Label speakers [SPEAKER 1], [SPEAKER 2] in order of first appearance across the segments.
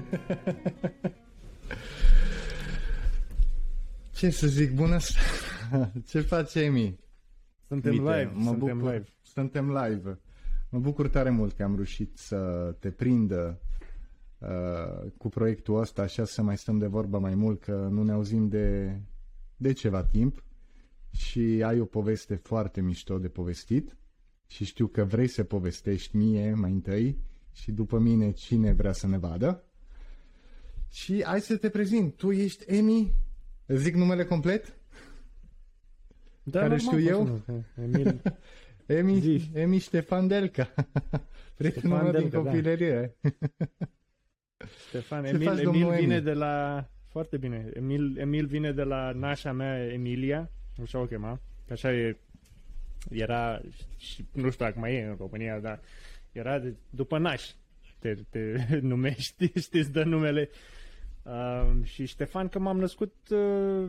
[SPEAKER 1] Ce să zic, bună Ce face Emi?
[SPEAKER 2] Suntem Uite, live, mă suntem
[SPEAKER 1] bucur,
[SPEAKER 2] live.
[SPEAKER 1] Suntem live. Mă bucur tare mult că am reușit să te prindă uh, cu proiectul ăsta, așa să mai stăm de vorbă mai mult, că nu ne auzim de, de ceva timp și ai o poveste foarte mișto de povestit și știu că vrei să povestești mie mai întâi și după mine cine vrea să ne vadă. Și hai să te prezint. Tu ești Emi? Zic numele complet?
[SPEAKER 2] Da, Care știu eu? Emil.
[SPEAKER 1] Emi, Emi Ștefan Delca. Prietenul meu din da. copilărie.
[SPEAKER 2] Ștefan, Emil, Emil vine Emi? de la... Foarte bine. Emil, Emil vine de la nașa mea, Emilia, așa o chema. Așa e, era, și nu știu dacă mai e în România, dar era de, după naș. Te, te numești, știți, dă numele. Uh, și Ștefan, că m-am născut uh,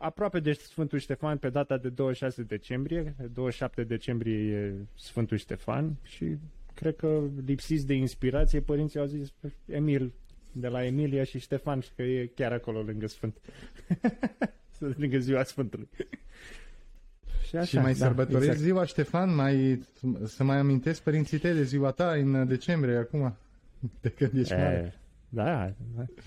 [SPEAKER 2] aproape de Sfântul Ștefan pe data de 26 decembrie. 27 decembrie e Sfântul Ștefan și cred că lipsiți de inspirație, părinții au zis Emil, de la Emilia și Ștefan, și că e chiar acolo lângă Sfânt. lângă ziua Sfântului.
[SPEAKER 1] Și, așa, și mai da, sărbătorești exact. ziua, Ștefan? Mai, să mai amintesc părinții tăi de ziua ta în decembrie acum? De când ești e, mare.
[SPEAKER 2] Da,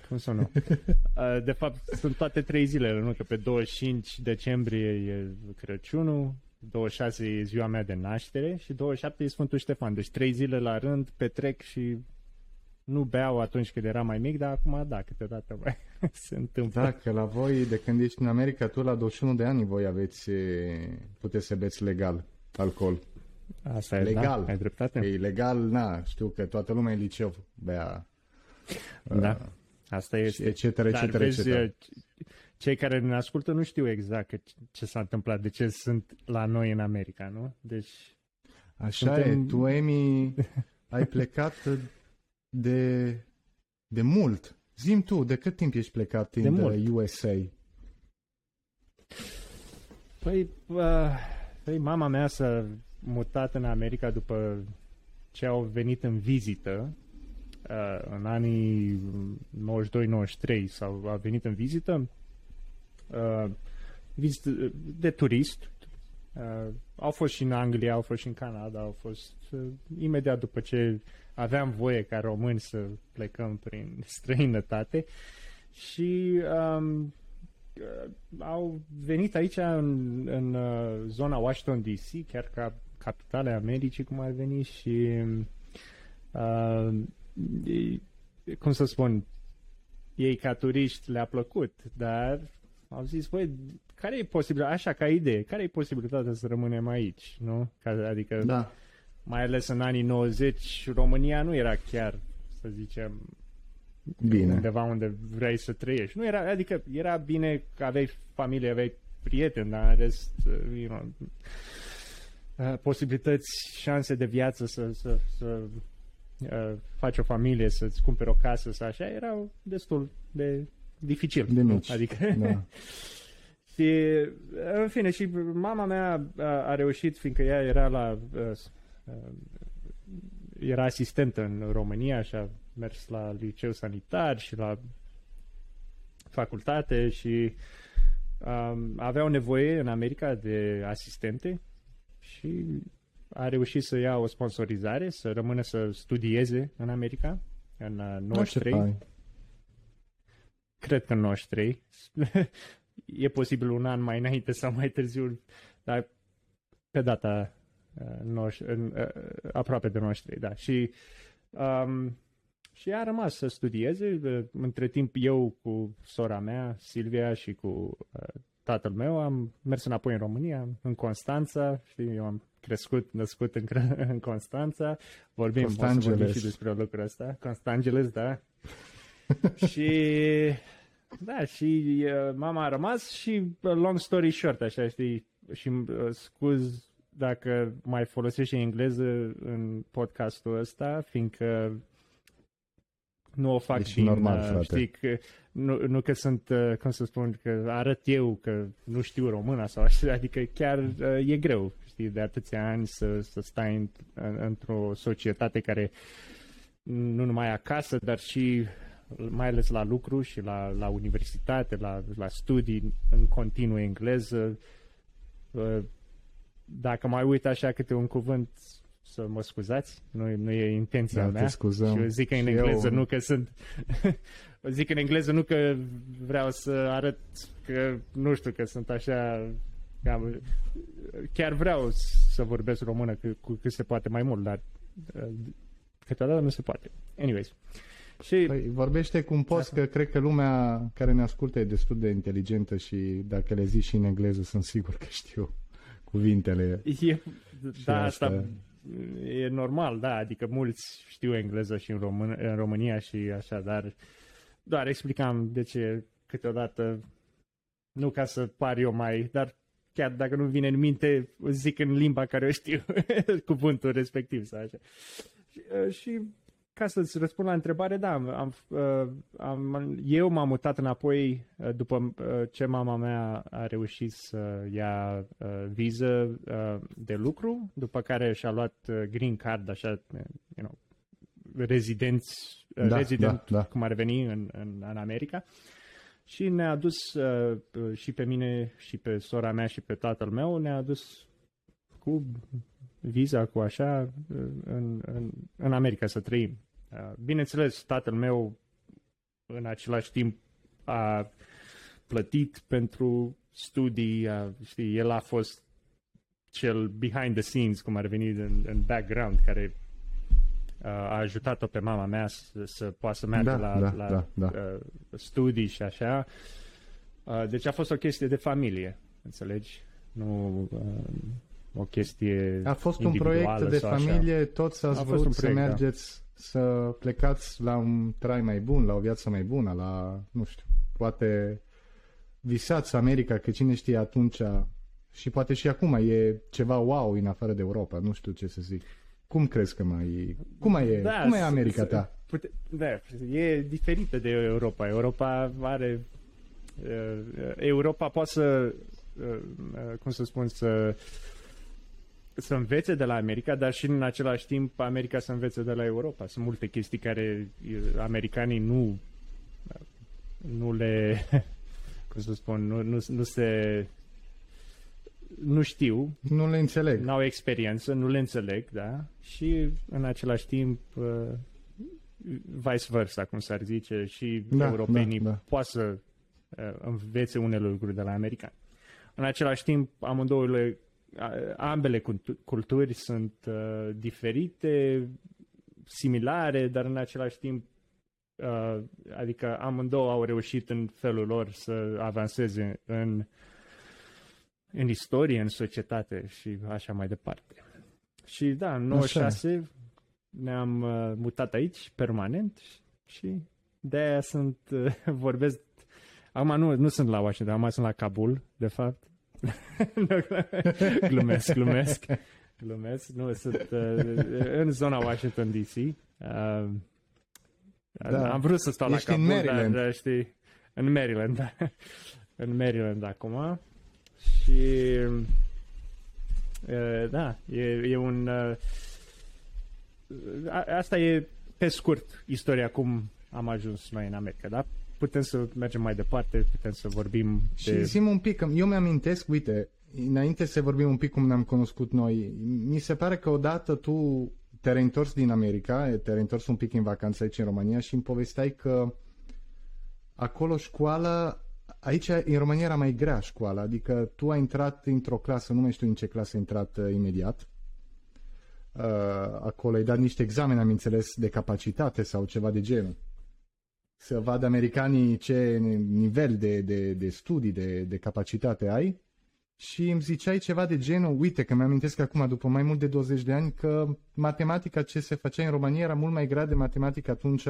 [SPEAKER 2] cum să nu? De fapt, sunt toate trei zilele, nu? Că pe 25 decembrie e Crăciunul, 26 e ziua mea de naștere și 27 e Sfântul Ștefan. Deci trei zile la rând petrec și nu beau atunci când era mai mic, dar acum da, câteodată mai se întâmplă.
[SPEAKER 1] Da, că la voi, de când ești în America, tu la 21 de ani voi aveți, puteți să beți legal alcool.
[SPEAKER 2] Asta e, da, legal. da, ai dreptate.
[SPEAKER 1] E legal, na, știu că toată lumea în liceu bea.
[SPEAKER 2] Da, uh, asta este.
[SPEAKER 1] Etc, etc, etc.
[SPEAKER 2] Cei care ne ascultă nu știu exact ce s-a întâmplat, de ce sunt la noi în America, nu? Deci...
[SPEAKER 1] Așa suntem... e, tu, Emi, ai plecat de, de mult. Zim tu, de cât timp ești plecat de în mult. USA?
[SPEAKER 2] Păi, uh, păi, mama mea s-a mutat în America după ce au venit în vizită uh, în anii 92-93 sau a venit în vizită uh, vizită de turist. Uh, au fost și în Anglia, au fost și în Canada, au fost uh, imediat după ce aveam voie ca români să plecăm prin străinătate și um, uh, au venit aici în, în uh, zona Washington DC, chiar ca capitale Americii, cum ar veni și uh, cum să spun, ei ca turiști le-a plăcut, dar au zis, băi, care e posibil, așa ca idee, care e posibilitatea să rămânem aici, nu? Adică da mai ales în anii 90, România nu era chiar, să zicem, bine. undeva unde vrei să trăiești. Nu era, adică era bine că aveai familie, aveai prieteni, dar în rest, you know, uh, posibilități, șanse de viață să, să, să uh, faci o familie, să-ți cumperi o casă, să așa, erau destul de dificil.
[SPEAKER 1] De mici.
[SPEAKER 2] Adică... Da. și, în fine, și mama mea a, a reușit, fiindcă ea era la uh, Uh, era asistentă în România și a mers la liceu sanitar și la facultate și um, aveau nevoie în America de asistente și a reușit să ia o sponsorizare, să rămână să studieze în America în 93. Uh, Cred că în 93. e posibil un an mai înainte sau mai târziu, dar pe data noștri, în, aproape de noștri, da. Și, um, și a rămas să studieze. Între timp eu cu sora mea, Silvia, și cu uh, tatăl meu am mers înapoi în România, în Constanța, știi, eu am crescut, născut în, în Constanța, vorbim, vorbim și despre lucrul ăsta, Constangeles, da. și da, și uh, mama a rămas și uh, long story short, așa, știi, și uh, scuz dacă mai folosești engleză în podcastul ăsta, fiindcă nu o fac
[SPEAKER 1] deci din, normal, uh, frate.
[SPEAKER 2] știi, că, nu, nu că sunt, uh, cum să spun, că arăt eu că nu știu româna sau așa, adică chiar uh, e greu, știi, de atâția ani să, să stai în, în, într-o societate care nu numai acasă, dar și mai ales la lucru și la, la universitate, la, la studii în continuu engleză. Uh, dacă mai uit așa câte un cuvânt, să mă scuzați, nu, nu e intenția
[SPEAKER 1] Da,
[SPEAKER 2] mea.
[SPEAKER 1] te scuzăm.
[SPEAKER 2] Și eu zic în
[SPEAKER 1] Și
[SPEAKER 2] engleză,
[SPEAKER 1] eu-
[SPEAKER 2] nu că sunt... zic în engleză nu că vreau să arăt că, nu știu, că sunt așa... Cam, chiar vreau să vorbesc română cu, cu cât se poate mai mult, dar uh, câteodată nu se poate. Anyways. Și
[SPEAKER 1] Păi, vorbește cum poți, că cred că lumea care ne ascultă e destul de inteligentă și dacă le zici și în engleză, sunt sigur că știu cuvintele.
[SPEAKER 2] E, da,
[SPEAKER 1] asta.
[SPEAKER 2] asta e normal, da, adică mulți știu engleză și în, Român, în România și așa, dar doar explicam de ce câteodată, nu ca să par eu mai, dar chiar dacă nu vine în minte, zic în limba care o știu cuvântul respectiv sau așa. Și, uh, și ca să-ți răspund la întrebare, da, am, uh, am, eu m-am mutat înapoi uh, după uh, ce mama mea a reușit să ia uh, viză uh, de lucru, după care și-a luat uh, green card, așa, uh, you know, rezidenți, uh,
[SPEAKER 1] Da,
[SPEAKER 2] resident,
[SPEAKER 1] da, da.
[SPEAKER 2] cum ar veni în, în, în America. Și ne-a dus uh, uh, și pe mine și pe sora mea și pe tatăl meu, ne-a dus cu viza, cu așa, uh, în, în, în America să trăim. Uh, Bineînțeles, tatăl meu în același timp a plătit pentru studii, a, știi, el a fost cel behind the scenes, cum ar veni în, în background, care uh, a ajutat-o pe mama mea să, să poată să meargă
[SPEAKER 1] Da,
[SPEAKER 2] la,
[SPEAKER 1] da,
[SPEAKER 2] la
[SPEAKER 1] da, da.
[SPEAKER 2] Uh, studii și așa. Uh, deci a fost o chestie de familie, înțelegi? Nu uh, o chestie
[SPEAKER 1] A fost un
[SPEAKER 2] individuală
[SPEAKER 1] proiect de
[SPEAKER 2] sau așa.
[SPEAKER 1] familie, toți ați
[SPEAKER 2] A fost
[SPEAKER 1] vrut
[SPEAKER 2] un
[SPEAKER 1] să
[SPEAKER 2] proiect, da.
[SPEAKER 1] mergeți, să plecați la un trai mai bun, la o viață mai bună, la, nu știu, poate visați America, că cine știe atunci și poate și acum e ceva wow în afară de Europa, nu știu ce să zic. Cum crezi că mai... Cum mai e, cum mai e
[SPEAKER 2] s-
[SPEAKER 1] America
[SPEAKER 2] s-
[SPEAKER 1] ta?
[SPEAKER 2] Pute, da, e diferită de Europa. Europa are... uh, Europa poate să, uh, uh, cum să spun, să să învețe de la America, dar și în același timp America să învețe de la Europa. Sunt multe chestii care uh, americanii nu nu le cum să spun, nu, nu, nu se nu știu
[SPEAKER 1] Nu le înțeleg.
[SPEAKER 2] nu au experiență, nu le înțeleg, da? Și în același timp uh, vice versa, cum s-ar zice, și
[SPEAKER 1] Da,
[SPEAKER 2] europenii
[SPEAKER 1] da, da.
[SPEAKER 2] poate să uh, învețe unele lucruri de la americani. În același timp, amândouă ambele cultu- culturi sunt uh, diferite, similare, dar în același timp uh, adică amândouă au reușit în felul lor să avanseze în în istorie, în societate și așa mai departe. Și da, în 96 ne-am uh, mutat aici permanent și de-aia sunt, uh, vorbesc, acum nu, nu sunt la Washington, acum sunt la Kabul, de fapt. Nu, glumesc, glumesc, glumesc, nu, sunt uh, în zona Washington DC. Uh,
[SPEAKER 1] Da.
[SPEAKER 2] Am vrut să stau
[SPEAKER 1] Ești
[SPEAKER 2] la
[SPEAKER 1] în
[SPEAKER 2] Kabul,
[SPEAKER 1] Maryland.
[SPEAKER 2] dar uh, știi, în Maryland, da. în Maryland acum. Și uh, da, e, e un uh, a, asta e pe scurt istoria cum am ajuns noi în America, da? Putem să mergem mai departe, putem să vorbim
[SPEAKER 1] Și
[SPEAKER 2] de...
[SPEAKER 1] zi un pic, eu mi-amintesc, uite, înainte să vorbim un pic cum ne-am cunoscut noi, mi se pare că odată tu te-ai întors din America, te-ai întors un pic în vacanță aici în România și îmi povesteai că acolo școala, aici în România era mai grea școala, adică tu ai intrat într-o clasă, nu mai știu în ce clasă ai intrat uh, imediat, uh, acolo ai dat niște examene, am înțeles, de capacitate sau ceva de genul. Să vadă americanii ce nivel de, de, de studii, de, de capacitate ai și îmi ziceai ceva de genul, uite că mi-amintesc acum după mai mult de 20 de ani că matematica ce se făcea în România era mult mai grea de matematica atunci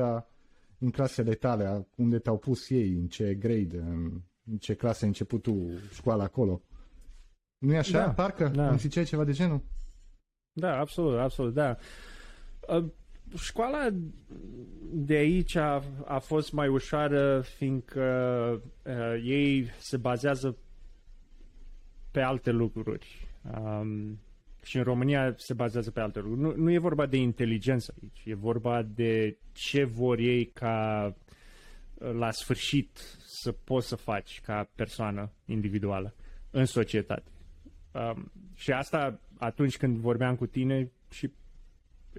[SPEAKER 1] în clasele tale, unde te-au pus ei, în ce grade, în, în ce clasă ai început tu școala acolo. Nu e așa?
[SPEAKER 2] Da,
[SPEAKER 1] Parcă
[SPEAKER 2] da.
[SPEAKER 1] îmi ziceai ceva de genul?
[SPEAKER 2] Da, absolut, absolut, da. Uh, Școala de aici a, a fost mai ușoară, fiindcă uh, ei se bazează pe alte lucruri. Um, și în România se bazează pe alte lucruri. Nu, nu e vorba de inteligență aici, e vorba de ce vor ei ca la sfârșit să poți să faci ca persoană individuală în societate. Um, și asta atunci când vorbeam cu tine și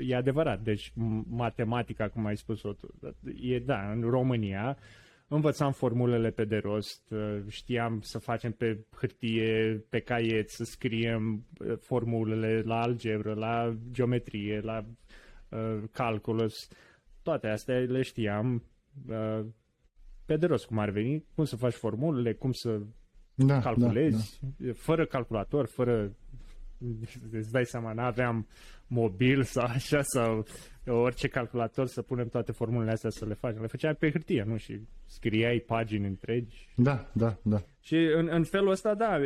[SPEAKER 2] e adevărat. Deci matematica, cum ai spus-o tu, e da, în România învățam formulele pe de rost, uh, știam să facem pe hârtie, pe caiet, să scriem uh, formulele la algebră, la geometrie, la uh, calculus. Toate astea le știam uh, pe de rost cum ar veni, cum să faci formulele, cum să da, calculezi, da, da. fără calculator, fără îți dai seama, nu aveam mobil sau așa sau orice calculator să punem toate formulele astea să le facem. Le făceam pe hârtie, nu? Și scriai pagini întregi.
[SPEAKER 1] Da, da, da.
[SPEAKER 2] Și în, în felul ăsta, da,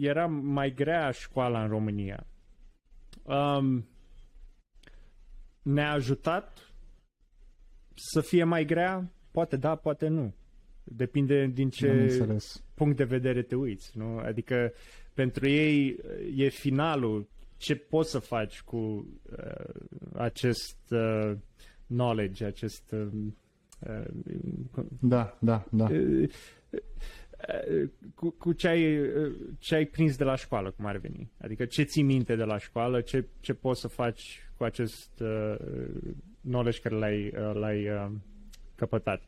[SPEAKER 2] era mai grea școala în România. Um, ne-a ajutat să fie mai grea? Poate da, poate nu. Depinde din ce punct de vedere te uiți, nu? Adică pentru ei e finalul ce poți să faci cu uh, acest uh, knowledge, acest uh,
[SPEAKER 1] uh, da, da, da. Uh,
[SPEAKER 2] uh, cu, cu ce, ai, uh, ce ai prins de la școală, cum ar veni. Adică ce ții minte de la școală, ce, ce poți să faci cu acest uh, knowledge care l-ai, uh, l-ai uh, căpătat.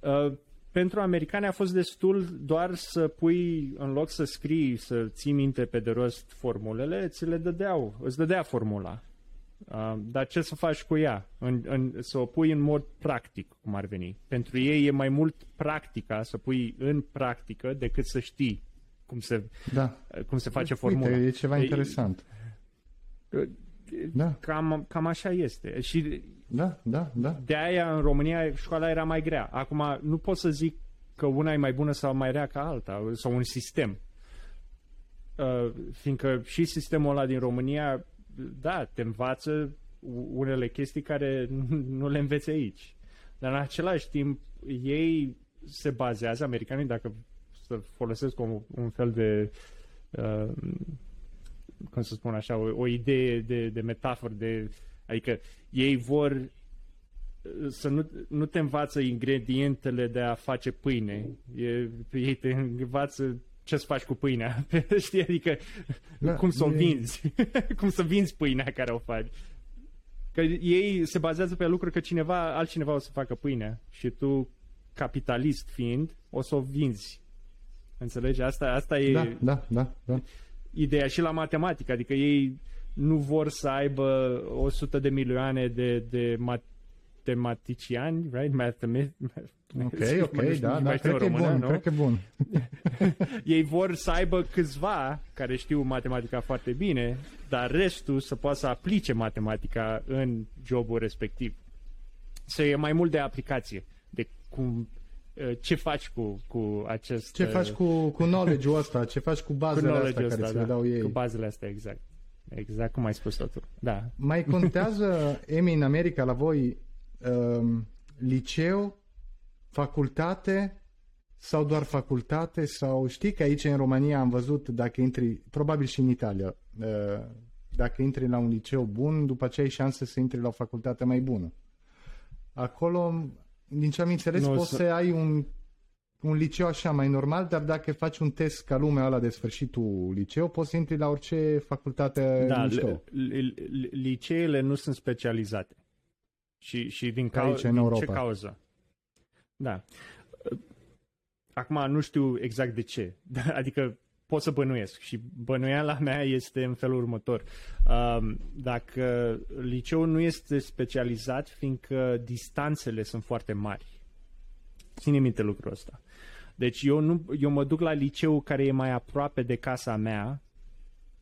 [SPEAKER 2] Uh, pentru americani a fost destul doar să pui, în loc să scrii, să ții minte pe de rost formulele, ți le dădeau, îți dădea formula. Uh, dar ce să faci cu ea? În, în, să o pui în mod practic, cum ar veni. Pentru ei e mai mult practica, să pui în practică, decât să știi cum se, da. cum se face formula.
[SPEAKER 1] Uite, e ceva interesant.
[SPEAKER 2] Da. Cam, cam așa este. Și
[SPEAKER 1] da, da, da.
[SPEAKER 2] De aia în România școala era mai grea. Acum nu pot să zic că una e mai bună sau mai rea ca alta, sau un sistem. Uh, fiindcă și sistemul ăla din România, da, te învață unele chestii care nu le înveți aici. Dar în același timp, ei se bazează, americanii, dacă să folosesc un, un fel de uh, cum să spun așa, o, o idee de, de metaforă, de, adică ei vor uh, să nu, nu te învață ingredientele de a face pâine. E, ei te învață ce să faci cu pâinea. Știi? Adică da, cum să o vinzi. cum să vinzi pâinea care o faci. Că ei se bazează pe lucruri că cineva, altcineva o să facă pâinea și tu, capitalist fiind, o să o vinzi. Înțelegi? Asta, asta e...
[SPEAKER 1] Da, da, da. da
[SPEAKER 2] ideea și la matematică, adică ei nu vor să aibă 100 de milioane de, de matematiciani, right? Mathemi-
[SPEAKER 1] ok, ok, da, da, cred că e bun, nu? cred că e bun.
[SPEAKER 2] ei vor să aibă câțiva care știu matematica foarte bine, dar restul să poată să aplice matematica în jobul respectiv. Să e mai mult de aplicație, de cum Uh, ce faci cu, cu acest...
[SPEAKER 1] Ce faci cu, cu knowledge-ul ăsta, ce faci cu bazele cu astea care ăsta, ți le da. dau ei.
[SPEAKER 2] Cu bazele astea, exact. Exact cum ai spus totul. Da.
[SPEAKER 1] Mai contează, Emi, în America, la voi, um, liceu, facultate sau doar facultate? Sau știi că aici în România am văzut, dacă intri, probabil și în Italia, uh, dacă intri la un liceu bun, după aceea ai șanse să intri la o facultate mai bună. Acolo din ce am înțeles, nu, poți să... să ai un, un liceu așa mai normal, dar dacă faci un test ca lumea ăla de sfârșitul liceu, poți să intri la orice facultate
[SPEAKER 2] da, mișto. liceele nu sunt specializate. Și, și din, cau- Aici, din Europa. ce cauză? Da. Acum nu știu exact de ce. Adică pot să bănuiesc și bănuiala mea este în felul următor. Um, dacă liceul nu este specializat, fiindcă distanțele sunt foarte mari. Ține minte lucrul ăsta. Deci eu, nu, eu mă duc la liceu care e mai aproape de casa mea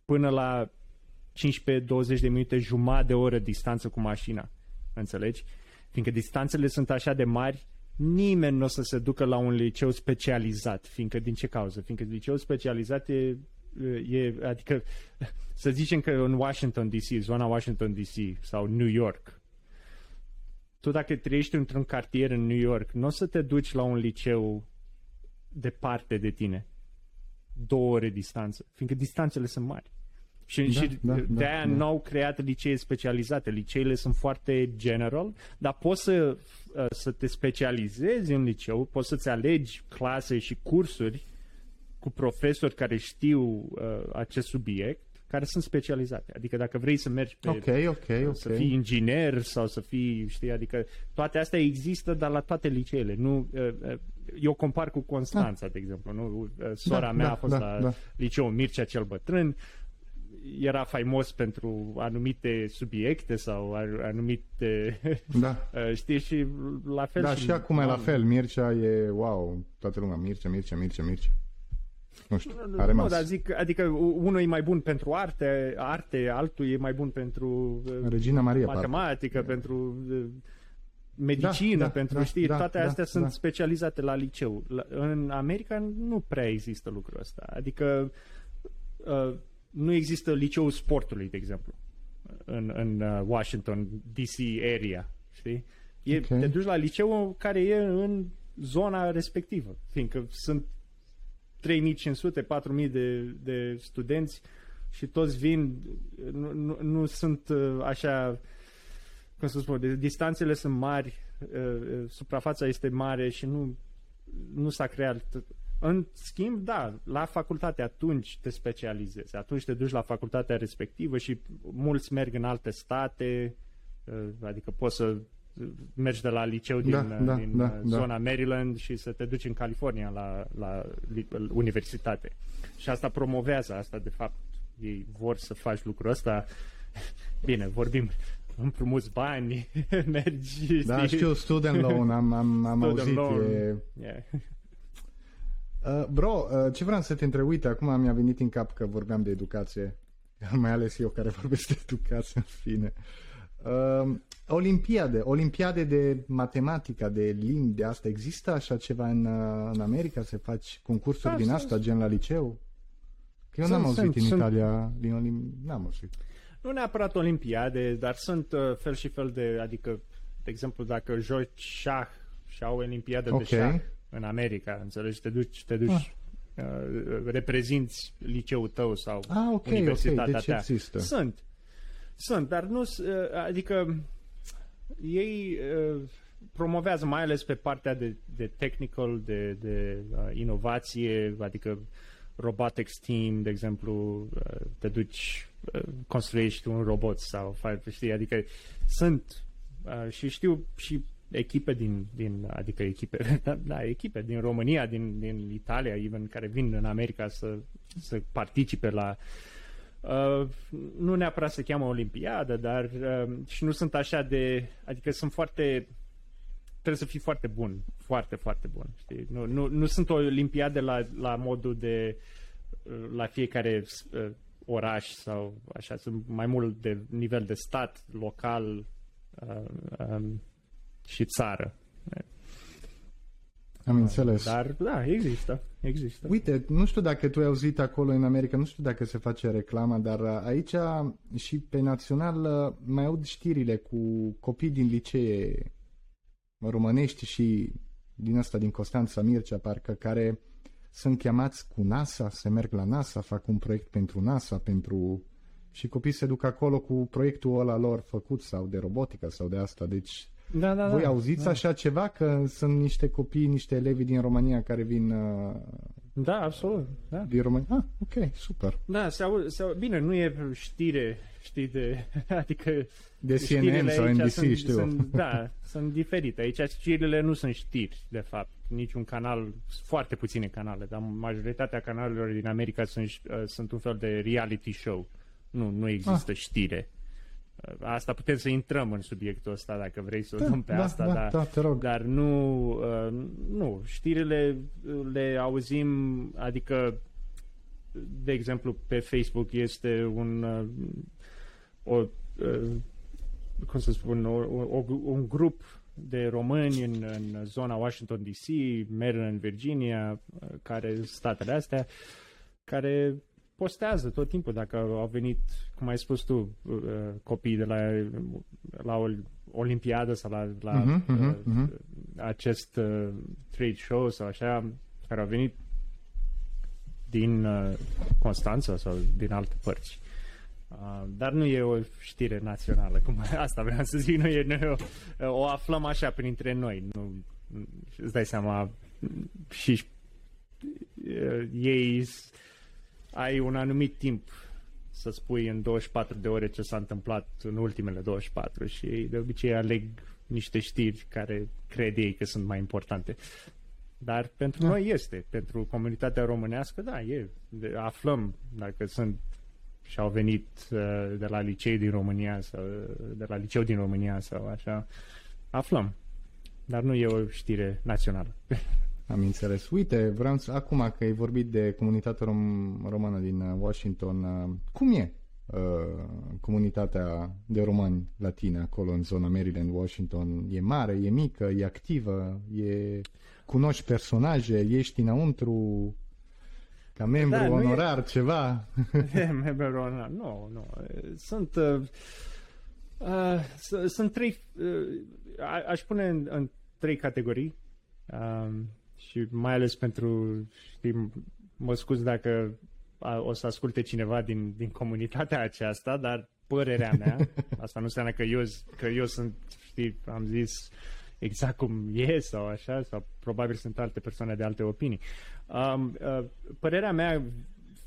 [SPEAKER 2] până la 15-20 de minute, jumătate de oră distanță cu mașina. Înțelegi? Fiindcă distanțele sunt așa de mari, nimeni nu o să se ducă la un liceu specializat. Fiindcă din ce cauză? Fiindcă liceu specializat e, e adică să zicem că în Washington DC, zona Washington DC sau New York, tu dacă trăiești într-un cartier în New York, nu o să te duci la un liceu departe de tine. Două ore distanță. Fiindcă distanțele sunt mari. Și,
[SPEAKER 1] Da,
[SPEAKER 2] și
[SPEAKER 1] da,
[SPEAKER 2] de
[SPEAKER 1] da,
[SPEAKER 2] aia
[SPEAKER 1] da.
[SPEAKER 2] n-au creat licee specializate. Liceele sunt foarte general, dar poți să, uh, să te specializezi în liceu, poți să-ți alegi clase și cursuri cu profesori care știu uh, acest subiect, care sunt specializate. Adică dacă vrei să mergi pe
[SPEAKER 1] Ok, ok, ok.
[SPEAKER 2] să fii inginer sau să fii, știi, adică toate astea există, dar la toate liceele. Nu, uh, uh, eu compar cu Constanța, de exemplu. Nu? Uh, Sora
[SPEAKER 1] Da,
[SPEAKER 2] mea
[SPEAKER 1] da,
[SPEAKER 2] a fost
[SPEAKER 1] da,
[SPEAKER 2] la
[SPEAKER 1] da.
[SPEAKER 2] liceul Mircea cel Bătrân, era faimos pentru anumite subiecte sau ar- anumite,
[SPEAKER 1] Da.
[SPEAKER 2] uh, știi, și la fel
[SPEAKER 1] Da, și acum e la
[SPEAKER 2] am-
[SPEAKER 1] fel. Mircea e, wow, toată lumea, Mircea, Mircea, Mircea, Mircea. Nu știu, a
[SPEAKER 2] Nu,
[SPEAKER 1] rămas.
[SPEAKER 2] dar zic, adică unul e mai bun pentru arte, arte, altul e mai bun pentru uh,
[SPEAKER 1] Regina Maria, parcă.
[SPEAKER 2] matematică, pentru uh, medicină,
[SPEAKER 1] Da, da,
[SPEAKER 2] pentru,
[SPEAKER 1] da,
[SPEAKER 2] știi,
[SPEAKER 1] da,
[SPEAKER 2] toate
[SPEAKER 1] da,
[SPEAKER 2] astea sunt
[SPEAKER 1] da.
[SPEAKER 2] specializate la liceu. La, în America nu prea există lucrul ăsta. Adică uh, nu există liceul sportului, de exemplu, în, în uh, Washington, D.C. area, știi? E,
[SPEAKER 1] Ok.
[SPEAKER 2] Te duci la liceu care e în zona respectivă, fiindcă sunt 3500, 4000 de, de studenți și toți vin, nu, nu, nu sunt uh, așa, cum să spun, de- distanțele sunt mari, uh, uh, suprafața este mare și nu, nu s-a creat. În schimb, da, la facultate atunci te specializezi, atunci te duci la facultatea respectivă și mulți merg în alte state, uh, adică poți să mergi de la liceu din,
[SPEAKER 1] Da, da,
[SPEAKER 2] din
[SPEAKER 1] da,
[SPEAKER 2] uh,
[SPEAKER 1] da.
[SPEAKER 2] zona Maryland și să te duci în California la, la li- universitate. Și asta promovează asta, de fapt. Ei vor să faci lucrul ăsta. Bine, vorbim împrumuți bani, mergi,
[SPEAKER 1] Da,
[SPEAKER 2] știi?
[SPEAKER 1] știu, student loan, am, am, am
[SPEAKER 2] Student
[SPEAKER 1] auzit.
[SPEAKER 2] loan.
[SPEAKER 1] E...
[SPEAKER 2] Yeah.
[SPEAKER 1] Uh, bro, uh, ce vreau să te întreb, uite, acum mi-a venit în cap că vorbeam de educație, mai ales eu care vorbesc de educație, în fine. Uh, olimpiade, olimpiade de matematică, de limbi, de asta, există așa ceva în, uh, în America? Se faci concursuri
[SPEAKER 2] Da,
[SPEAKER 1] din
[SPEAKER 2] sunt-
[SPEAKER 1] asta, gen la liceu? Că eu
[SPEAKER 2] Sunt-
[SPEAKER 1] n-am auzit
[SPEAKER 2] sunt-
[SPEAKER 1] în
[SPEAKER 2] sunt-
[SPEAKER 1] Italia, din olim... n-am auzit.
[SPEAKER 2] Nu neapărat olimpiade, dar sunt uh, fel și fel de, adică, de exemplu, dacă joci șah și au olimpiadă
[SPEAKER 1] Ok.
[SPEAKER 2] de șah în America, înțelegi, te duci, te duci
[SPEAKER 1] Ah.
[SPEAKER 2] uh, reprezinți liceul tău sau
[SPEAKER 1] Ah, ok, ok,
[SPEAKER 2] universitatea
[SPEAKER 1] deci
[SPEAKER 2] ta.
[SPEAKER 1] există.
[SPEAKER 2] Sunt. Sunt, dar nu, s- uh, adică ei uh, promovează mai ales pe partea de, de technical, de, de uh, inovație, adică robotics team, de exemplu, uh, te duci, uh, construiești un robot sau faci, știi, adică sunt uh, și știu și echipe din, din adică echipe, da, da, echipe din România, din, din Italia, even, care vin în America să, să participe la Uh, nu neapărat se cheamă Olimpiadă, dar uh, și nu sunt așa de. Adică sunt foarte. Trebuie să fii foarte bun. Foarte, foarte bun. Știi? Nu, nu, nu sunt o Olimpiadă la, la modul de. uh, la fiecare uh, oraș sau așa. Sunt mai mult de nivel de stat, local uh, um, și țară.
[SPEAKER 1] Am înțeles.
[SPEAKER 2] Dar, da, există. Există.
[SPEAKER 1] Uite, nu știu dacă tu ai auzit acolo în America, nu știu dacă se face reclama, dar uh, aici și pe național uh, mai aud știrile cu copii din licee românești și din asta din Constanța Mircea, parcă, care sunt chemați cu NASA, se merg la NASA, fac un proiect pentru NASA, pentru... și copiii se duc acolo cu proiectul ăla lor făcut sau de robotică sau de asta, deci
[SPEAKER 2] Da, da,
[SPEAKER 1] voi
[SPEAKER 2] da.
[SPEAKER 1] auziți așa ceva? Că sunt niște copii, niște elevi din România care vin uh,
[SPEAKER 2] Da, absolut. Da.
[SPEAKER 1] din România? Ah, ok, super.
[SPEAKER 2] Da, se au, se au, bine, nu e știre, știi, de, adică
[SPEAKER 1] De
[SPEAKER 2] știrile
[SPEAKER 1] CNN sau
[SPEAKER 2] aici
[SPEAKER 1] NBC,
[SPEAKER 2] sunt,
[SPEAKER 1] știu.
[SPEAKER 2] Sunt, da, sunt diferite. Aici știrile nu sunt știri, de fapt. Niciun canal, foarte puține canale, dar majoritatea canalelor din America sunt, uh, sunt un fel de reality show. Nu, nu există
[SPEAKER 1] Ah.
[SPEAKER 2] știre. Uh, Asta putem să intrăm în subiectul ăsta dacă vrei să o
[SPEAKER 1] Da,
[SPEAKER 2] dăm pe
[SPEAKER 1] da,
[SPEAKER 2] asta,
[SPEAKER 1] da,
[SPEAKER 2] dar,
[SPEAKER 1] da, te rog.
[SPEAKER 2] dar nu, uh, nu, știrile le auzim, adică de exemplu, pe Facebook este un uh, o, uh, cum să spun, o, o, un grup de români în, în zona Washington DC, Maryland, Virginia, uh, care statele astea, care postează tot timpul dacă au venit, cum ai spus tu, uh, copii de la, la o olimpiadă sau la, la
[SPEAKER 1] Mhm, mhm,
[SPEAKER 2] uh,
[SPEAKER 1] mhm.
[SPEAKER 2] acest uh, trade show sau așa, care au venit din uh, Constanța sau din alte părți. Uh, dar nu e o știre națională, cum asta vreau să zic, nu e, nu e o, o aflăm așa printre noi. Nu, îți dai seama, și uh, ei ai un anumit timp să spui în 24 de ore ce s-a întâmplat în ultimele 24 și de obicei aleg niște știri care cred ei că sunt mai importante. Dar pentru da. noi este, pentru comunitatea românească, da, e. Aflăm dacă sunt și au venit uh, de la liceu din România sau de la liceu din România sau așa. Aflăm. Dar nu e o știre națională.
[SPEAKER 1] Am înțeles. Uite, vreau să, acum că ai vorbit de comunitatea rom- română din uh, Washington, uh, cum e uh, comunitatea de romani latine acolo în zona Maryland, Washington? E mare, e mică, e activă, e... cunoști personaje, ești înăuntru ca membru da, onorar, e... ceva?
[SPEAKER 2] membru onorar, nu, nu. Sunt... Uh, uh, sunt trei... Uh, aș pune în, în trei categorii. Uh, și mai ales pentru, știi, mă scuz dacă a, o să asculte cineva din, din comunitatea aceasta, dar părerea mea, asta nu înseamnă că eu, că eu sunt, știi, am zis exact cum e sau așa, sau probabil sunt alte persoane de alte opinii. Um, uh, părerea mea,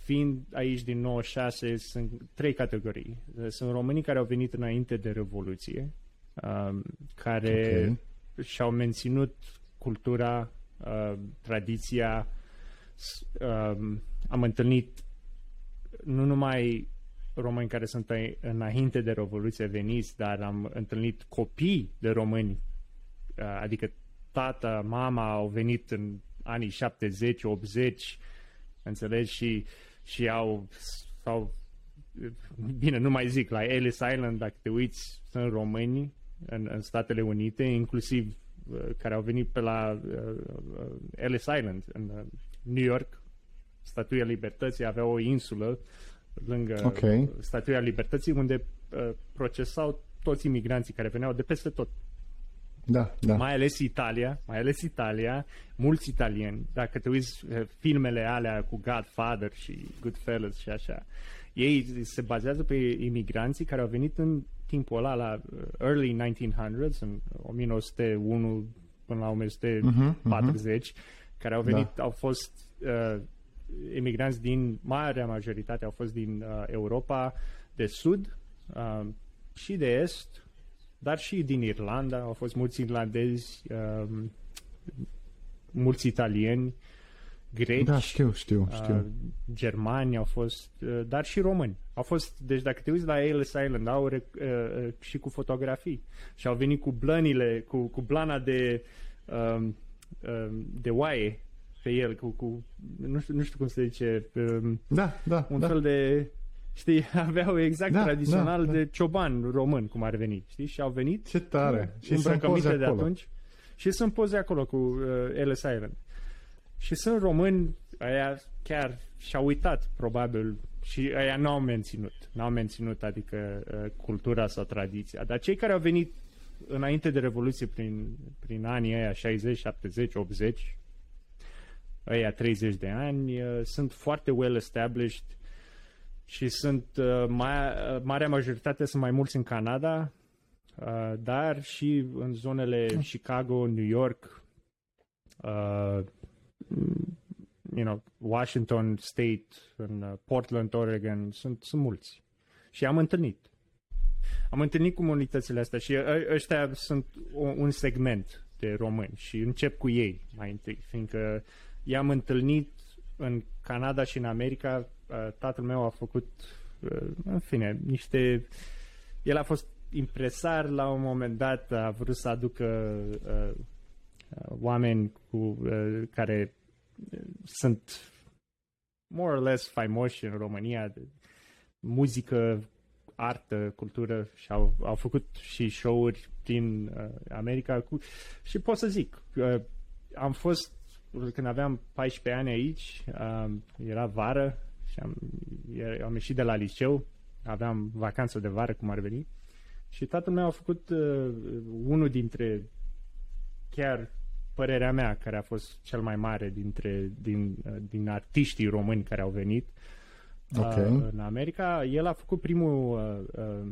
[SPEAKER 2] fiind aici din 96, sunt trei categorii. Sunt românii care au venit înainte de Revoluție, um, care okay. și-au menținut cultura uh, tradiția. Uh, am întâlnit nu numai români care sunt înainte de Revoluție veniți, dar am întâlnit copii de români, uh, adică tata, mama au venit în anii 70, 80, înțelegi, și, și au, sau, bine, nu mai zic, la Ellis Island, dacă te uiți, sunt români în, în Statele Unite, inclusiv Uh, care au venit pe la uh, uh, Ellis Island în New York, Statuia Libertății avea o insulă lângă okay. Statuia Libertății unde procesau toți imigranții care veneau de peste tot.
[SPEAKER 1] Da, da.
[SPEAKER 2] Mai ales Italia, mai ales Italia, mulți italieni, dacă te uiți filmele alea cu Godfather și Goodfellas și așa, ei se bazează pe imigranții care au venit în timpul ăla, la uh, early 1900s, în 1901 până la 1940, uh-huh, uh-huh. care au venit, da. au fost uh, imigranți din, marea majoritate au fost din uh, Europa de Sud uh, și de Est, dar și din Irlanda, au fost mulți irlandezi, uh, mulți italieni, greci,
[SPEAKER 1] da, știu, știu, știu. Uh,
[SPEAKER 2] germani au fost, uh, dar și români. Au fost, deci dacă te uiți la Ellis Island, au uh, uh, și cu fotografii și au venit cu blănile, cu, cu blana de, uh, uh, de oaie pe el, cu, cu nu, știu, nu știu cum se zice, uh,
[SPEAKER 1] da, da,
[SPEAKER 2] un
[SPEAKER 1] da.
[SPEAKER 2] fel de știi, aveau exact da, tradițional da, da. de cioban român, cum ar veni, știi, și au venit
[SPEAKER 1] Ce tare!
[SPEAKER 2] Și îmbrăcăminte de atunci. Și sunt poze acolo cu uh, Ellis Island. Și sunt români, aia chiar și-au uitat, probabil, și aia nu au menținut. Nu au menținut, adică, uh, cultura sau tradiția. Dar cei care au venit înainte de Revoluție, prin, prin anii aia 60, 70, 80, aia 30 de ani, uh, sunt foarte well established și sunt, uh, mai, marea majoritate sunt mai mulți în Canada, dar și în zonele Chicago, New York, you know, Washington State, în uh, Portland, Oregon, sunt, sunt mulți. Și am întâlnit. Am întâlnit comunitățile astea și ă, ăștia sunt un segment de români și încep cu ei mai întâi, fiindcă i-am întâlnit în Canada și în America. Uh, tatăl meu a făcut, uh, în fine, niște... El a fost impresar la un moment dat, a vrut să aducă uh, oameni cu, uh, care sunt more or less faimoși în România. De muzică, artă, cultură și au, au făcut și show-uri din uh, America cu, și pot să zic, uh, am fost când aveam 14 ani aici, uh, era vară și am, am ieșit de la liceu, aveam vacanță de vară, cum ar veni, și tatăl meu a făcut uh, unul dintre chiar părerea mea, care a fost cel mai mare dintre, din, din artiștii români care au venit,
[SPEAKER 1] Ok.
[SPEAKER 2] uh, în America. El a făcut primul uh, uh,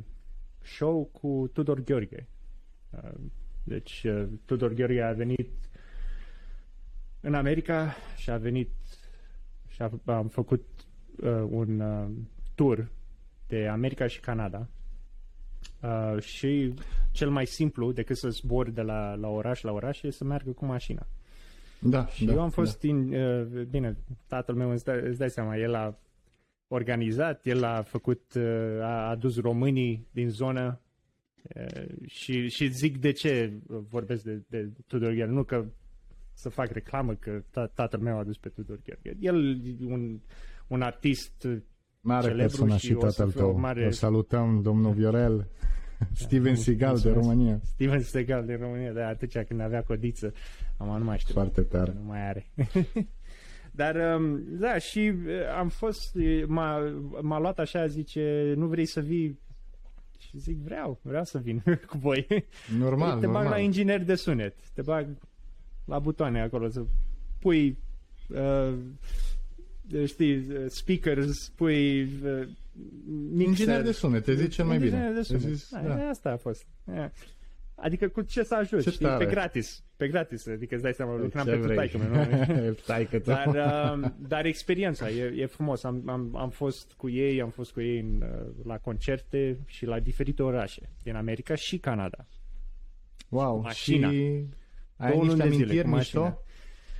[SPEAKER 2] show cu Tudor Gheorghe. Uh, deci uh, Tudor Gheorghe a venit în America și a venit și a, am făcut uh, un uh, tour de America și Canada. Uh, și cel mai simplu decât să zbori de la, la oraș la oraș e să meargă cu mașina.
[SPEAKER 1] Da,
[SPEAKER 2] Și
[SPEAKER 1] da,
[SPEAKER 2] eu am fost din... Uh, bine, tatăl meu îți dai, îți dai seama, el a organizat, el a făcut, uh, a adus românii din zonă uh, și, și zic de ce vorbesc de, de Tudor Gheorghe, nu că să fac reclamă că ta, tatăl meu a adus pe Tudor Gheorghe. El e un, un artist
[SPEAKER 1] Mare
[SPEAKER 2] celebru și o
[SPEAKER 1] personalitate
[SPEAKER 2] să
[SPEAKER 1] al
[SPEAKER 2] fie o
[SPEAKER 1] tău.
[SPEAKER 2] mare-
[SPEAKER 1] Îl salutăm, domnul Viorel, Steven Seagal de
[SPEAKER 2] Mulțumesc.
[SPEAKER 1] România.
[SPEAKER 2] Steven Seagal din România, de atunci când avea codiță, am nu mai știu.
[SPEAKER 1] Foarte tare.
[SPEAKER 2] Nu mai are. Dar, um, da, și uh, am fost, uh, m-a, m-a luat așa, zice, nu vrei să vii? Și zic, vreau, vreau să vin cu voi.
[SPEAKER 1] Normal,
[SPEAKER 2] te bag
[SPEAKER 1] normal.
[SPEAKER 2] la inginer de sunet, te bag la butoane acolo, să pui, uh, știi, uh, speakers, pui uh, mixer.
[SPEAKER 1] Inginer de sunet, te zici cel mai bine.
[SPEAKER 2] Inginer de
[SPEAKER 1] Te
[SPEAKER 2] sunet.
[SPEAKER 1] zici,
[SPEAKER 2] da,
[SPEAKER 1] da.
[SPEAKER 2] Asta a fost. Da. Adică cu ce să ajungi,
[SPEAKER 1] Ce
[SPEAKER 2] știi,
[SPEAKER 1] tare.
[SPEAKER 2] pe gratis. Pe gratis, adică îți dai seama, lucram
[SPEAKER 1] Ce
[SPEAKER 2] pentru
[SPEAKER 1] vrei?
[SPEAKER 2] taică nu?
[SPEAKER 1] Taică
[SPEAKER 2] Dar, uh, dar experiența e, e frumos. Am, am, am fost cu ei, am fost cu ei în, uh, la concerte și la diferite orașe din America și Canada.
[SPEAKER 1] Wow,
[SPEAKER 2] mașina.
[SPEAKER 1] și ai
[SPEAKER 2] Două
[SPEAKER 1] niște
[SPEAKER 2] luni de zile
[SPEAKER 1] amintiri
[SPEAKER 2] cu mașina.
[SPEAKER 1] mișto?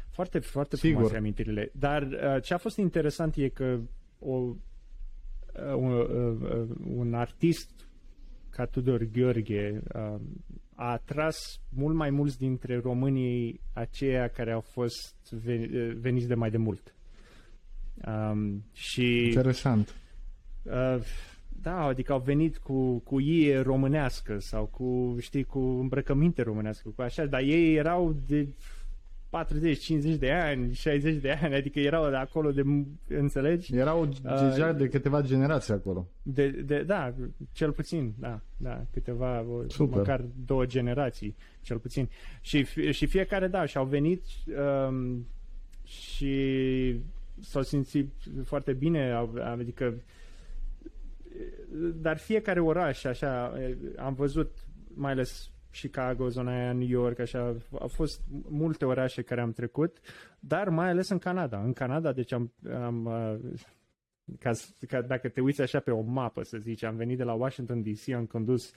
[SPEAKER 2] Foarte, foarte
[SPEAKER 1] Sigur.
[SPEAKER 2] frumoase amintirile. Dar uh, ce a fost interesant e că o, uh, un, uh, uh, un artist ca Tudor Gheorghe uh, a atras mult mai mulți dintre românii aceia care au fost ve- uh, veniți de mai de mult. Um, și
[SPEAKER 1] Interesant.
[SPEAKER 2] Uh, da, adică au venit cu, cu ie românească sau cu, știi, cu îmbrăcăminte românească, cu așa, dar ei erau de 40, 50 de ani, 60 de ani, adică erau de acolo de, înțelegi?
[SPEAKER 1] Erau deja
[SPEAKER 2] Uh,
[SPEAKER 1] de câteva generații acolo.
[SPEAKER 2] De, de, da, cel puțin, da, da, câteva, o-
[SPEAKER 1] Super.
[SPEAKER 2] măcar două generații, cel puțin. Și, fi- și fiecare, da, și au venit um, și s-au simțit foarte bine, au- adică dar fiecare oraș, așa, am văzut, mai ales Chicago, zona aia, New York, așa, au fost multe orașe care am trecut, dar mai ales în Canada. În Canada, deci am, am uh, ca, ca dacă te uiți așa pe o mapă, să zici, am venit de la Washington DC, am condus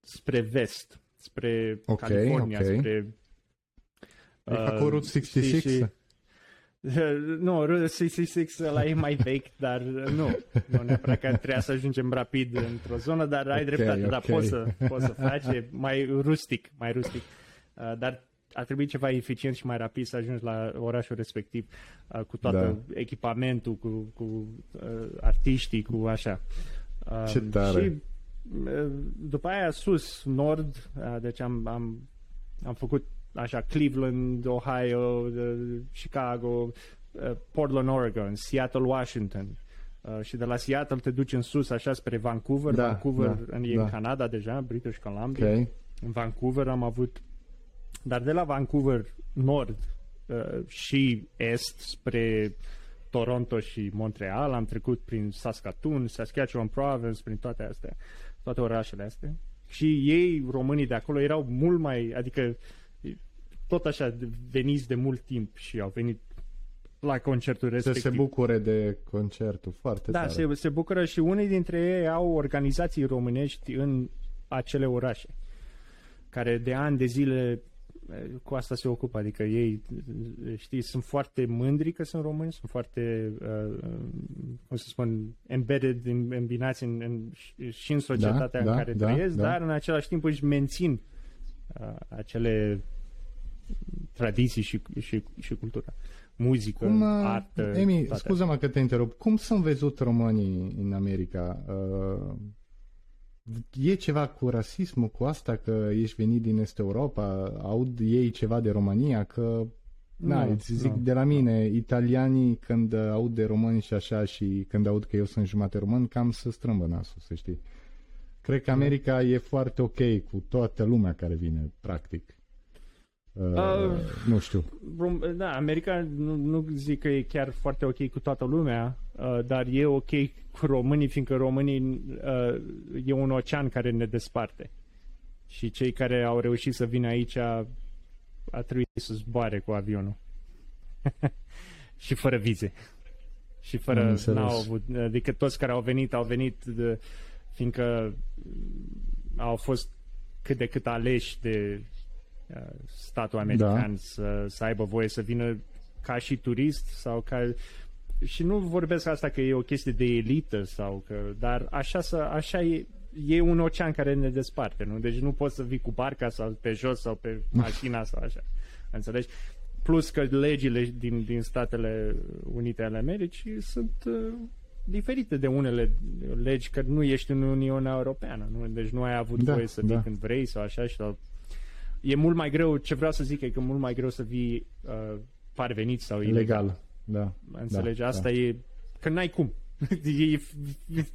[SPEAKER 2] spre vest, spre
[SPEAKER 1] Ok,
[SPEAKER 2] California,
[SPEAKER 1] ok.
[SPEAKER 2] spre...
[SPEAKER 1] Ai făcut Route 66?
[SPEAKER 2] și- nu, Route 66 ăla e mai vechi, dar uh, nu. Nu neapărat că trebuia să ajungem rapid într-o zonă, dar ai
[SPEAKER 1] Ok,
[SPEAKER 2] dreptate, dar
[SPEAKER 1] ok.
[SPEAKER 2] poți să, poți să faci, e mai rustic, mai rustic. Uh, dar ar trebui ceva eficient și mai rapid să ajungi la orașul respectiv uh, cu toată
[SPEAKER 1] Da.
[SPEAKER 2] echipamentul, cu, cu uh, artiștii, cu așa. Uh,
[SPEAKER 1] Ce tare.
[SPEAKER 2] Și uh, după aia sus, nord, uh, deci am, am, am făcut așa Cleveland, Ohio, uh, Chicago, uh, Portland, Oregon, Seattle, Washington. Uh, și de la Seattle te duci în sus, așa spre Vancouver.
[SPEAKER 1] Da,
[SPEAKER 2] Vancouver
[SPEAKER 1] da,
[SPEAKER 2] e
[SPEAKER 1] da.
[SPEAKER 2] în Canada deja, British Columbia.
[SPEAKER 1] Ok.
[SPEAKER 2] În Vancouver am avut, dar de la Vancouver nord uh, și est spre Toronto și Montreal, am trecut prin Saskatoon, Saskatchewan Province, prin toate astea, toate orașele astea. Și ei, românii de acolo, erau mult mai, adică tot așa veniți de mult timp și au venit la concertul
[SPEAKER 1] Să
[SPEAKER 2] respectiv.
[SPEAKER 1] se bucure de concertul. Foarte
[SPEAKER 2] Da,
[SPEAKER 1] tare.
[SPEAKER 2] se, se bucură și unii dintre ei au organizații românești în acele orașe, care de ani de zile eh, cu asta se ocupă, adică ei, eh, știi, sunt foarte mândri că sunt români, sunt foarte, uh, cum să spun, embedded, în- îmbinați în, în, și în societatea
[SPEAKER 1] da,
[SPEAKER 2] în care
[SPEAKER 1] da,
[SPEAKER 2] trăiesc,
[SPEAKER 1] da.
[SPEAKER 2] dar în același timp își mențin uh, acele tradiții și, și, și cultura. Muzică,
[SPEAKER 1] Cum, uh,
[SPEAKER 2] artă,
[SPEAKER 1] Emi,
[SPEAKER 2] toate.
[SPEAKER 1] scuză-mă că te întrerup. Cum sunt văzut românii în America? Uh, e ceva cu rasismul, cu asta că ești venit din Est Europa? Aud ei ceva de România? Că, na,
[SPEAKER 2] Nu,
[SPEAKER 1] îți zic
[SPEAKER 2] nu.
[SPEAKER 1] de la mine, italianii când aud de români și așa și când aud că eu sunt jumate român, cam să strâmbă nasul, să știi. Cred că America e foarte ok cu toată lumea care vine, practic. Uh,
[SPEAKER 2] Uh,
[SPEAKER 1] nu știu.
[SPEAKER 2] Rom- Da, America nu, nu zic că e chiar foarte ok cu toată lumea, uh, dar e ok cu românii, fiindcă românii uh, e un ocean care ne desparte. Și cei care au reușit să vină aici a, a trebuit să zboare cu avionul. și fără vize. Și fără, n-au avut, adică toți care au venit, au venit de, fiindcă au fost cât de cât aleși de uh, statul american da. să, să aibă voie să vină ca și turist sau ca și nu vorbesc asta că e o chestie de elită sau că, dar așa, să, așa e, e un ocean care ne desparte, nu? Deci nu poți să vii cu barca sau pe jos sau pe mașina sau așa. Înțelegi? Plus că legile din, din Statele Unite ale Americii sunt uh, diferite de unele legi, că nu ești în Uniunea Europeană, nu? Deci nu ai avut da, voie să vii da. când vrei sau așa și sau... E mult mai greu, ce vreau să zic e că e mult mai greu să vii uh, parvenit sau ilegal. Legal.
[SPEAKER 1] Da.
[SPEAKER 2] Înțelegi?
[SPEAKER 1] Da,
[SPEAKER 2] Asta
[SPEAKER 1] da.
[SPEAKER 2] e... Că n-ai cum. e,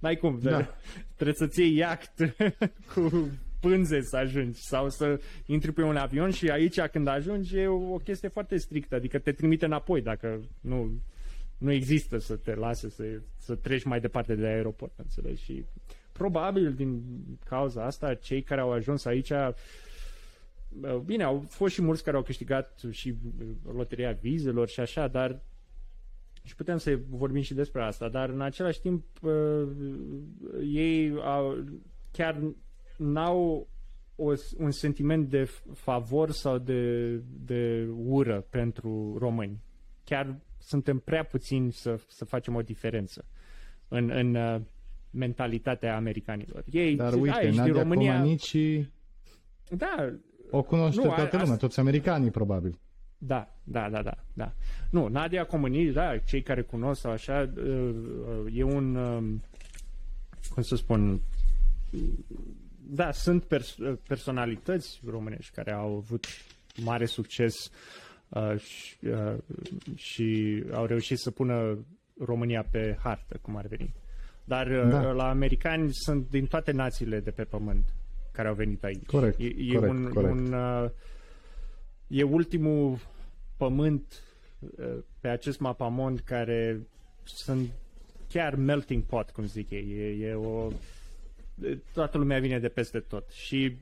[SPEAKER 2] n-ai cum. Da. Trebuie să-ți iei iact cu pânze să ajungi sau să intri pe un avion și aici când ajungi e o, o chestie foarte strictă, adică te trimite înapoi dacă nu, nu există să te lase să, să treci mai departe de aeroport, înțelegi? Și probabil din cauza asta cei care au ajuns aici Bine, au fost și mulți care au câștigat și loteria vizelor și așa, dar și putem să vorbim și despre asta, dar în același timp uh, ei au, chiar n-au o, un sentiment de favor sau de, de ură pentru români. Chiar suntem prea puțini să, să facem o diferență în, în uh, mentalitatea americanilor. Ei,
[SPEAKER 1] Dar uite, aici, Nadia din România... Comanici...
[SPEAKER 2] Da,
[SPEAKER 1] o cunoaște nu, toată lumea, toți americanii, probabil.
[SPEAKER 2] Da, da, da, da, da. Nu, Nadia Comănii, da, cei care cunosc sau așa, uh, e un, um, cum să spun, da, sunt pers- personalități românești care au avut mare succes uh, și, uh, și au reușit să pună România pe hartă, cum ar veni. Dar uh, da. la americani sunt din toate națiile de pe pământ care au venit aici.
[SPEAKER 1] Corect,
[SPEAKER 2] e, e
[SPEAKER 1] corect,
[SPEAKER 2] un,
[SPEAKER 1] corect.
[SPEAKER 2] un uh, e ultimul pământ uh, pe acest mapamond care sunt chiar melting pot, cum zic ei. E, e o toată lumea vine de peste tot și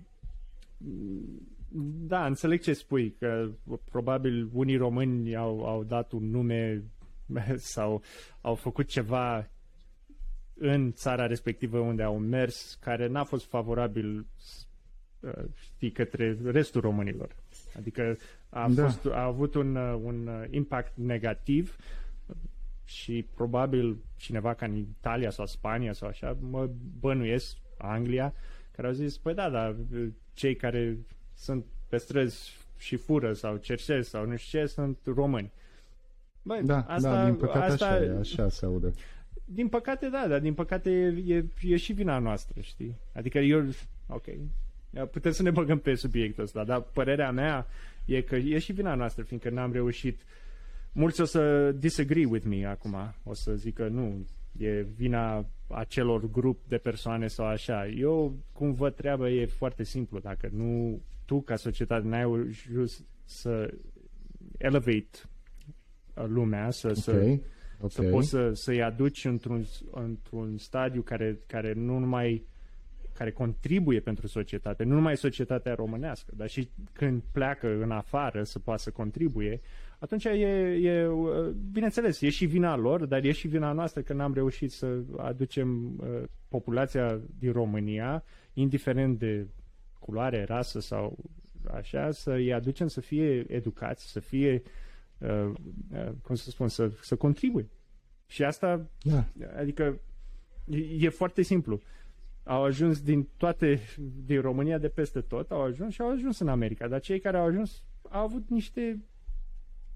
[SPEAKER 2] da, înțeleg ce spui, că probabil unii români au, au dat un nume sau au făcut ceva în țara respectivă unde au mers, care n-a fost favorabil uh, știi, către restul românilor. Adică a, da. fost, a avut un, uh, un uh, impact negativ și probabil cineva ca în Italia sau Spania sau așa, mă bănuiesc, Anglia, care au zis, păi da, dar cei care sunt pe străzi și fură sau cercesc sau nu știu ce, sunt români.
[SPEAKER 1] Băi, da, asta, da, din păcate asta, așa e, așa se aude
[SPEAKER 2] din păcate, da, dar din păcate e, e, e și vina noastră, știi? Adică eu, ok, putem să ne băgăm pe subiectul ăsta, dar părerea mea e că e și vina noastră, fiindcă n-am reușit. Mulți o să disagree with me acum, o să zică nu, e vina acelor grup de persoane sau așa. Eu, cum văd treaba, e foarte simplu. Dacă nu, tu ca societate n-ai ajuns să elevate lumea, să, okay. să Okay. Să poți să, să-i aduci într-un, într-un stadiu care, care nu numai care contribuie pentru societate, nu numai societatea românească, dar și când pleacă în afară să poată să contribuie, atunci e, e, bineînțeles, e și vina lor, dar e și vina noastră că n-am reușit să aducem uh, populația din România, indiferent de culoare, rasă sau așa, să-i aducem să fie educați, să fie uh, Uh, uh, cum să spun, să, să contribuie. Și asta, da. adică, e, e foarte simplu. Au ajuns din toate, din România de peste tot, au ajuns și au ajuns în America. Dar cei care au ajuns au avut niște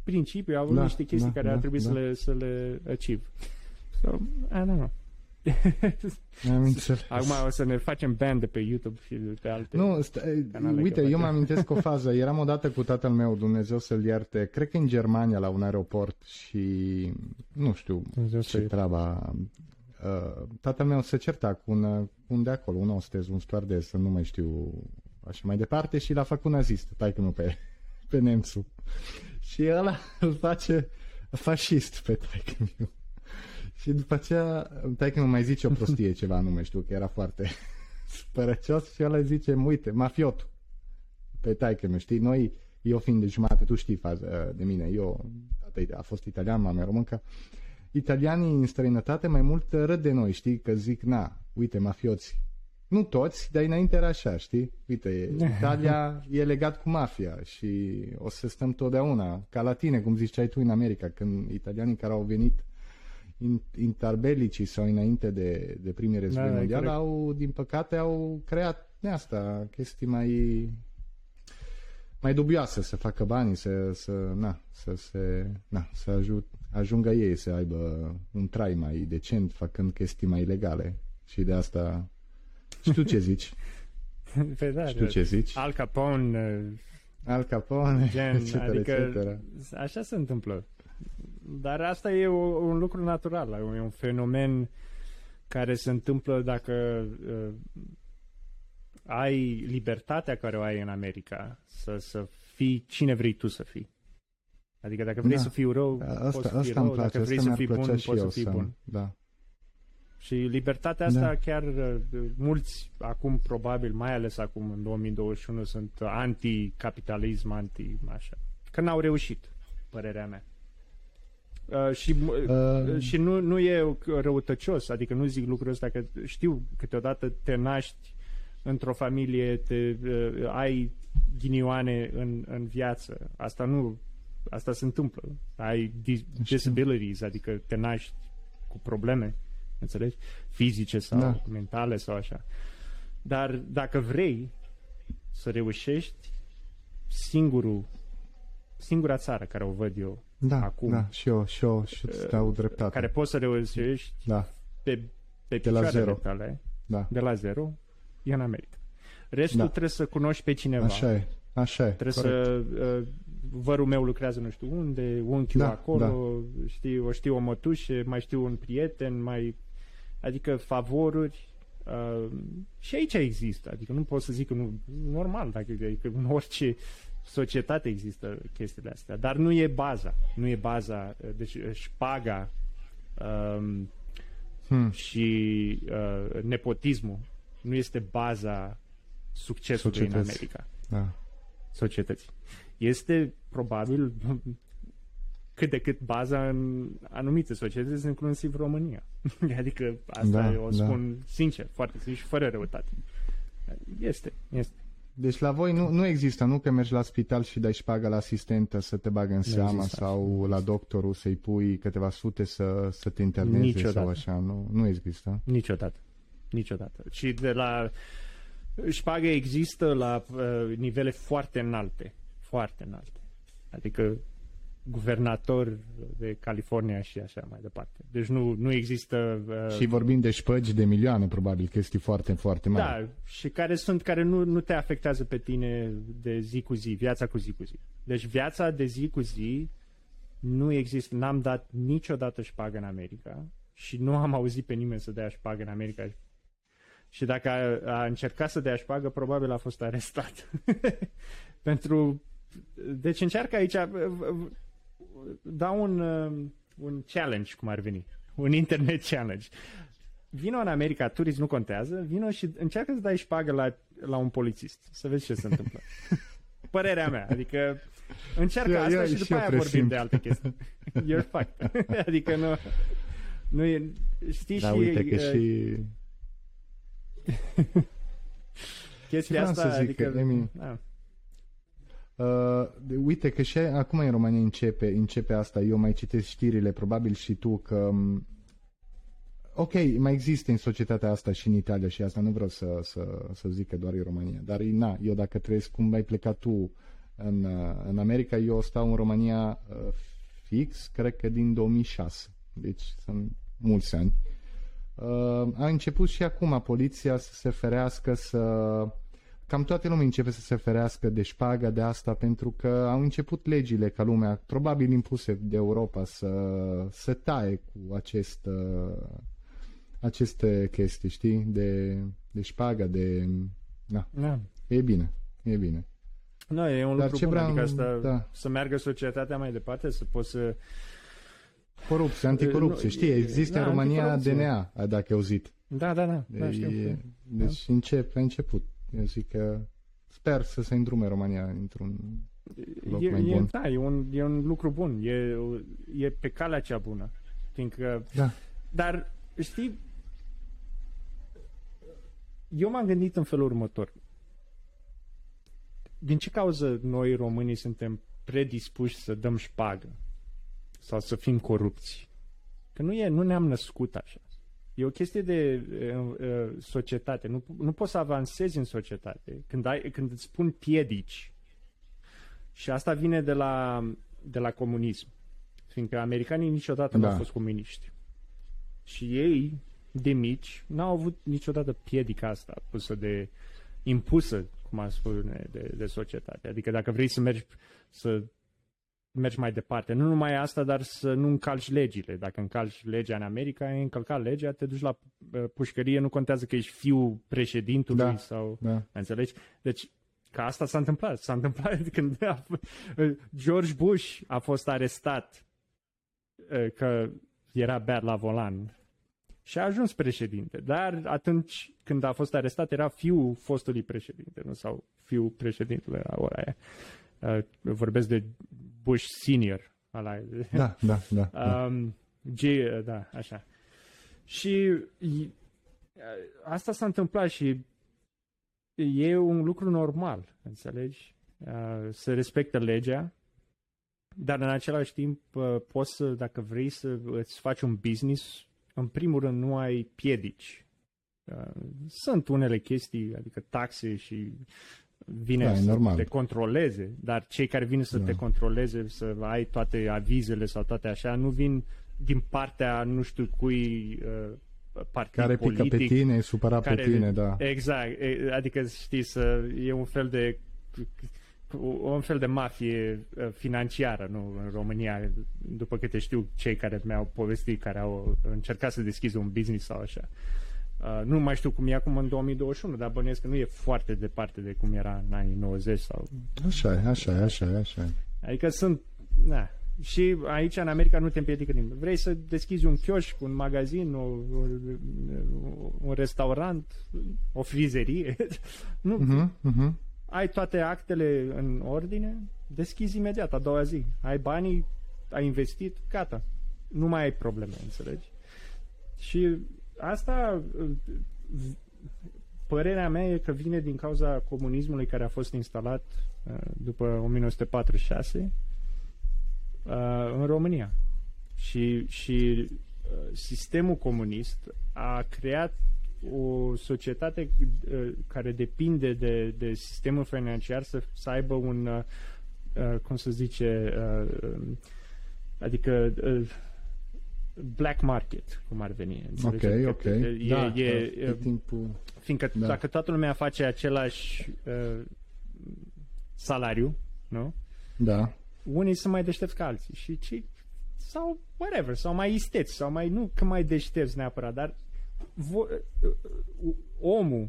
[SPEAKER 2] principii, au avut da, niște chestii da, care da, ar trebui da. să, le, să le achieve. So, I don't know.
[SPEAKER 1] Am înțeles.
[SPEAKER 2] Acum o să ne facem band de pe YouTube și de pe alte
[SPEAKER 1] Nu, canale uite, eu mă amintesc o fază. Eram odată cu tatăl meu, Dumnezeu să-l ierte, cred că în Germania, la un aeroport și nu știu Dumnezeu ce treaba. Uh, tatăl meu se certa cu un, un de acolo, un ostez, un stewardess, nu mai știu așa mai departe și l-a făcut nazist, tai nu pe, pe nemțul. Și ăla îl face fascist pe taică și după aceea, tai că mă mai zice o prostie ceva nume, știu că era foarte spărăcios și ăla zice, uite, mafiot. Pe taică meu, știi, noi, eu fiind de jumate, tu știi faza de mine, eu, a fost italian, mama româncă, italianii în străinătate mai mult râd de noi, știi, că zic, na, uite, mafioți. Nu toți, dar înainte era așa, știi? Uite, Italia e legat cu mafia și o să stăm totdeauna, ca la tine, cum ziceai tu în America, când italianii care au venit interbelicii sau înainte de, de primii război da, mondial au, din păcate, au creat de asta chestii mai mai dubioase să facă bani, să, să, na, să, se, na, să ajut, ajungă ei să aibă un trai mai decent făcând chestii mai legale. Și de asta știu ce zici.
[SPEAKER 2] Pe da,
[SPEAKER 1] știu ce zici.
[SPEAKER 2] Al Capone
[SPEAKER 1] Al Capone,
[SPEAKER 2] gen, etc, adică etc. așa se întâmplă. Dar asta e o, un lucru natural, e un fenomen care se întâmplă dacă uh, ai libertatea care o ai în America să, să fii cine vrei tu să fii. Adică dacă vrei da. să fii rău, asta, poți să fii rău, place, dacă vrei să fii bun, poți să fii bun.
[SPEAKER 1] Da.
[SPEAKER 2] Și libertatea asta da. chiar uh, mulți acum probabil, mai ales acum în 2021 sunt anti-capitalism, anti-așa. Că n-au reușit, părerea mea. Uh, și uh. și nu, nu e răutăcios, adică nu zic lucrul ăsta că știu câteodată te naști într-o familie, te, uh, ai ghinioane în, în viață. Asta nu, asta se întâmplă. Ai disabilities, adică te naști cu probleme, înțelegi? Fizice sau da. mentale sau așa. Dar dacă vrei să reușești, singurul, singura țară care o văd eu
[SPEAKER 1] da,
[SPEAKER 2] acum.
[SPEAKER 1] Da, și eu, și eu și îți dau dreptate.
[SPEAKER 2] Care poți să reușești
[SPEAKER 1] da.
[SPEAKER 2] pe, pe de la zero. tale,
[SPEAKER 1] da.
[SPEAKER 2] de la zero, e în America. Restul da. trebuie să cunoști pe cineva.
[SPEAKER 1] Așa e, așa e.
[SPEAKER 2] Trebuie corect. să... Uh, vărul meu lucrează nu știu unde, unchiul da, acolo, da. știu, o știu o mătușe, mai știu un prieten, mai... Adică favoruri. Uh, și aici există. Adică nu pot să zic că nu... Normal, dacă, adică în orice societate există chestiile astea. Dar nu e baza. Nu e baza. Deci șpaga um, hmm. și uh, nepotismul nu este baza succesului Societăți. în America.
[SPEAKER 1] Da.
[SPEAKER 2] Societății. Este probabil cât de cât baza în anumite societăți, inclusiv România. adică asta da, o da. spun da. sincer, foarte sincer și fără răutate. Este, este.
[SPEAKER 1] Deci la voi nu, nu există, nu că mergi la spital și dai șpagă la asistentă să te bagă în seama sau la doctorul să-i pui câteva sute să, să te interneze Niciodată. sau așa, nu, nu există.
[SPEAKER 2] Niciodată. Niciodată. Și de la șpagă există la uh, nivele foarte înalte. Foarte înalte. Adică guvernator de California și așa mai departe. Deci nu, nu există...
[SPEAKER 1] Uh... Și vorbim de șpăgi de milioane, probabil, chestii foarte, foarte mari.
[SPEAKER 2] Da, și care sunt, care nu, nu te afectează pe tine de zi cu zi, viața cu zi cu zi. Deci viața de zi cu zi nu există, n-am dat niciodată șpagă în America și nu am auzit pe nimeni să dea șpagă în America. Și dacă a, a încercat să dea șpagă, probabil a fost arestat. Pentru... Deci încearcă aici dau un, uh, un challenge, cum ar veni. Un internet challenge. Vino în America, turism nu contează, vino și încearcă să dai șpagă la, la un polițist. Să vezi ce se întâmplă. Părerea mea, adică încearcă eu, asta eu, și după aia vorbim simt. de alte chestii. You're fucked. adică nu, nu e, știi
[SPEAKER 1] da,
[SPEAKER 2] și...
[SPEAKER 1] uite că uh, și...
[SPEAKER 2] chestia asta,
[SPEAKER 1] zic,
[SPEAKER 2] adică...
[SPEAKER 1] Emi, da. Uh, uite că și acum în România începe, începe asta, eu mai citesc știrile, probabil și tu, că um, ok, mai există în societatea asta și în Italia și asta. Nu vreau să, să, să zic că doar în România, dar na, eu dacă trăiesc cum ai plecat tu în, uh, în America, eu stau în România uh, fix, cred că din 2006, deci sunt mulți ani. Uh, a început și acum poliția să se ferească să cam toată lumea începe să se ferească de șpaga de asta pentru că au început legile ca lumea, probabil impuse de Europa, să, să taie cu acest, uh, aceste chestii, știi, de, de șpaga, de... Na.
[SPEAKER 2] Da.
[SPEAKER 1] E bine, e bine.
[SPEAKER 2] Nu, e un Dar lucru ce bun, vreau, adică asta, da. să meargă societatea mai departe, să poți să
[SPEAKER 1] Corupție, anticorupție, știi, există
[SPEAKER 2] da,
[SPEAKER 1] în România DNA, dacă ai auzit.
[SPEAKER 2] Da, da, da. da știu.
[SPEAKER 1] E, deci da. încep, a început. Eu zic că sper să se îndrume România într-un loc
[SPEAKER 2] e,
[SPEAKER 1] mai
[SPEAKER 2] e,
[SPEAKER 1] bun.
[SPEAKER 2] Da, e un, e un lucru bun. E, e pe calea cea bună. Fiindcă,
[SPEAKER 1] Da.
[SPEAKER 2] dar, știi, eu m-am gândit în felul următor. Din ce cauză noi românii suntem predispuși să dăm șpagă? Sau să fim corupți? Că nu, e, nu ne-am născut așa. E o chestie de uh, uh, societate. Nu, nu poți să avansezi în societate când, ai, când îți spun piedici. Și asta vine de la, de la comunism. Fiindcă americanii niciodată da. nu au fost comuniști. Și ei, de mici, n-au avut niciodată piedica asta pusă de impusă, cum ar spune, de, de societate. Adică dacă vrei să mergi să mergi mai departe. Nu numai asta, dar să nu încalci legile. Dacă încalci legea în America, ai încălcat legea, te duci la uh, pușcărie, nu contează că ești fiul președintului
[SPEAKER 1] Da,
[SPEAKER 2] sau...
[SPEAKER 1] da.
[SPEAKER 2] Înțelegi? Deci, ca asta s-a întâmplat. S-a întâmplat când a, George Bush a fost arestat uh, că era beat la volan și a ajuns președinte. Dar atunci când a fost arestat era fiul fostului președinte, nu? Sau fiul președintelui la ora aia. Uh, vorbesc de Bush senior. Ăla.
[SPEAKER 1] Da, da, da. da.
[SPEAKER 2] Um, G, da, așa. Și i- asta s-a întâmplat și e un lucru normal, înțelegi? Uh, Se respectă legea, dar în același timp uh, poți să, dacă vrei să îți faci un business, în primul rând nu ai piedici. Uh, Sunt unele chestii, adică taxe și vine
[SPEAKER 1] Da, e
[SPEAKER 2] să
[SPEAKER 1] normal.
[SPEAKER 2] te controleze, dar cei care vin să
[SPEAKER 1] Da.
[SPEAKER 2] te controleze, să ai toate avizele sau toate așa, nu vin din partea nu știu cui uh, partid
[SPEAKER 1] Care pică
[SPEAKER 2] politic.
[SPEAKER 1] pe tine, e supărat pe tine, da.
[SPEAKER 2] Exact, e- adică știi să e un fel de un fel de mafie uh, financiară, nu, în România, după câte știu cei care mi-au povestit, care au încercat să deschidă un business sau așa. Uh, nu mai știu cum e acum în 2021, dar bănuiesc că nu e foarte departe de cum era în anii 90 sau...
[SPEAKER 1] Așa e, așa e, așa e, așa e.
[SPEAKER 2] Adică sunt... Na. Și aici, în America, nu te împiedică nimeni. Vrei să deschizi un chioșc, un magazin, o, un, un restaurant, o frizerie? nu,
[SPEAKER 1] Mhm, mhm.
[SPEAKER 2] ai toate actele în ordine, deschizi imediat, a doua zi. Ai banii, ai investit, gata. Nu mai ai probleme, înțelegi? Și asta, părerea mea e că vine din cauza comunismului care a fost instalat uh, după 1946 uh, în România. Și, și uh, sistemul comunist a creat o societate uh, care depinde de, de sistemul financiar să, să aibă un, uh, uh, cum să zice, uh, um, adică uh, black market, cum ar veni.
[SPEAKER 1] Ok,
[SPEAKER 2] înțelegi?
[SPEAKER 1] ok.
[SPEAKER 2] Că E,
[SPEAKER 1] da,
[SPEAKER 2] e,
[SPEAKER 1] că tot timpul...
[SPEAKER 2] Fiindcă
[SPEAKER 1] Da.
[SPEAKER 2] dacă toată lumea face același uh, salariu, nu?
[SPEAKER 1] Da,
[SPEAKER 2] Unii sunt mai deștepți ca alții și cei sau whatever, sau mai isteți, sau mai nu că mai deștepți neapărat, dar vo- uh, omul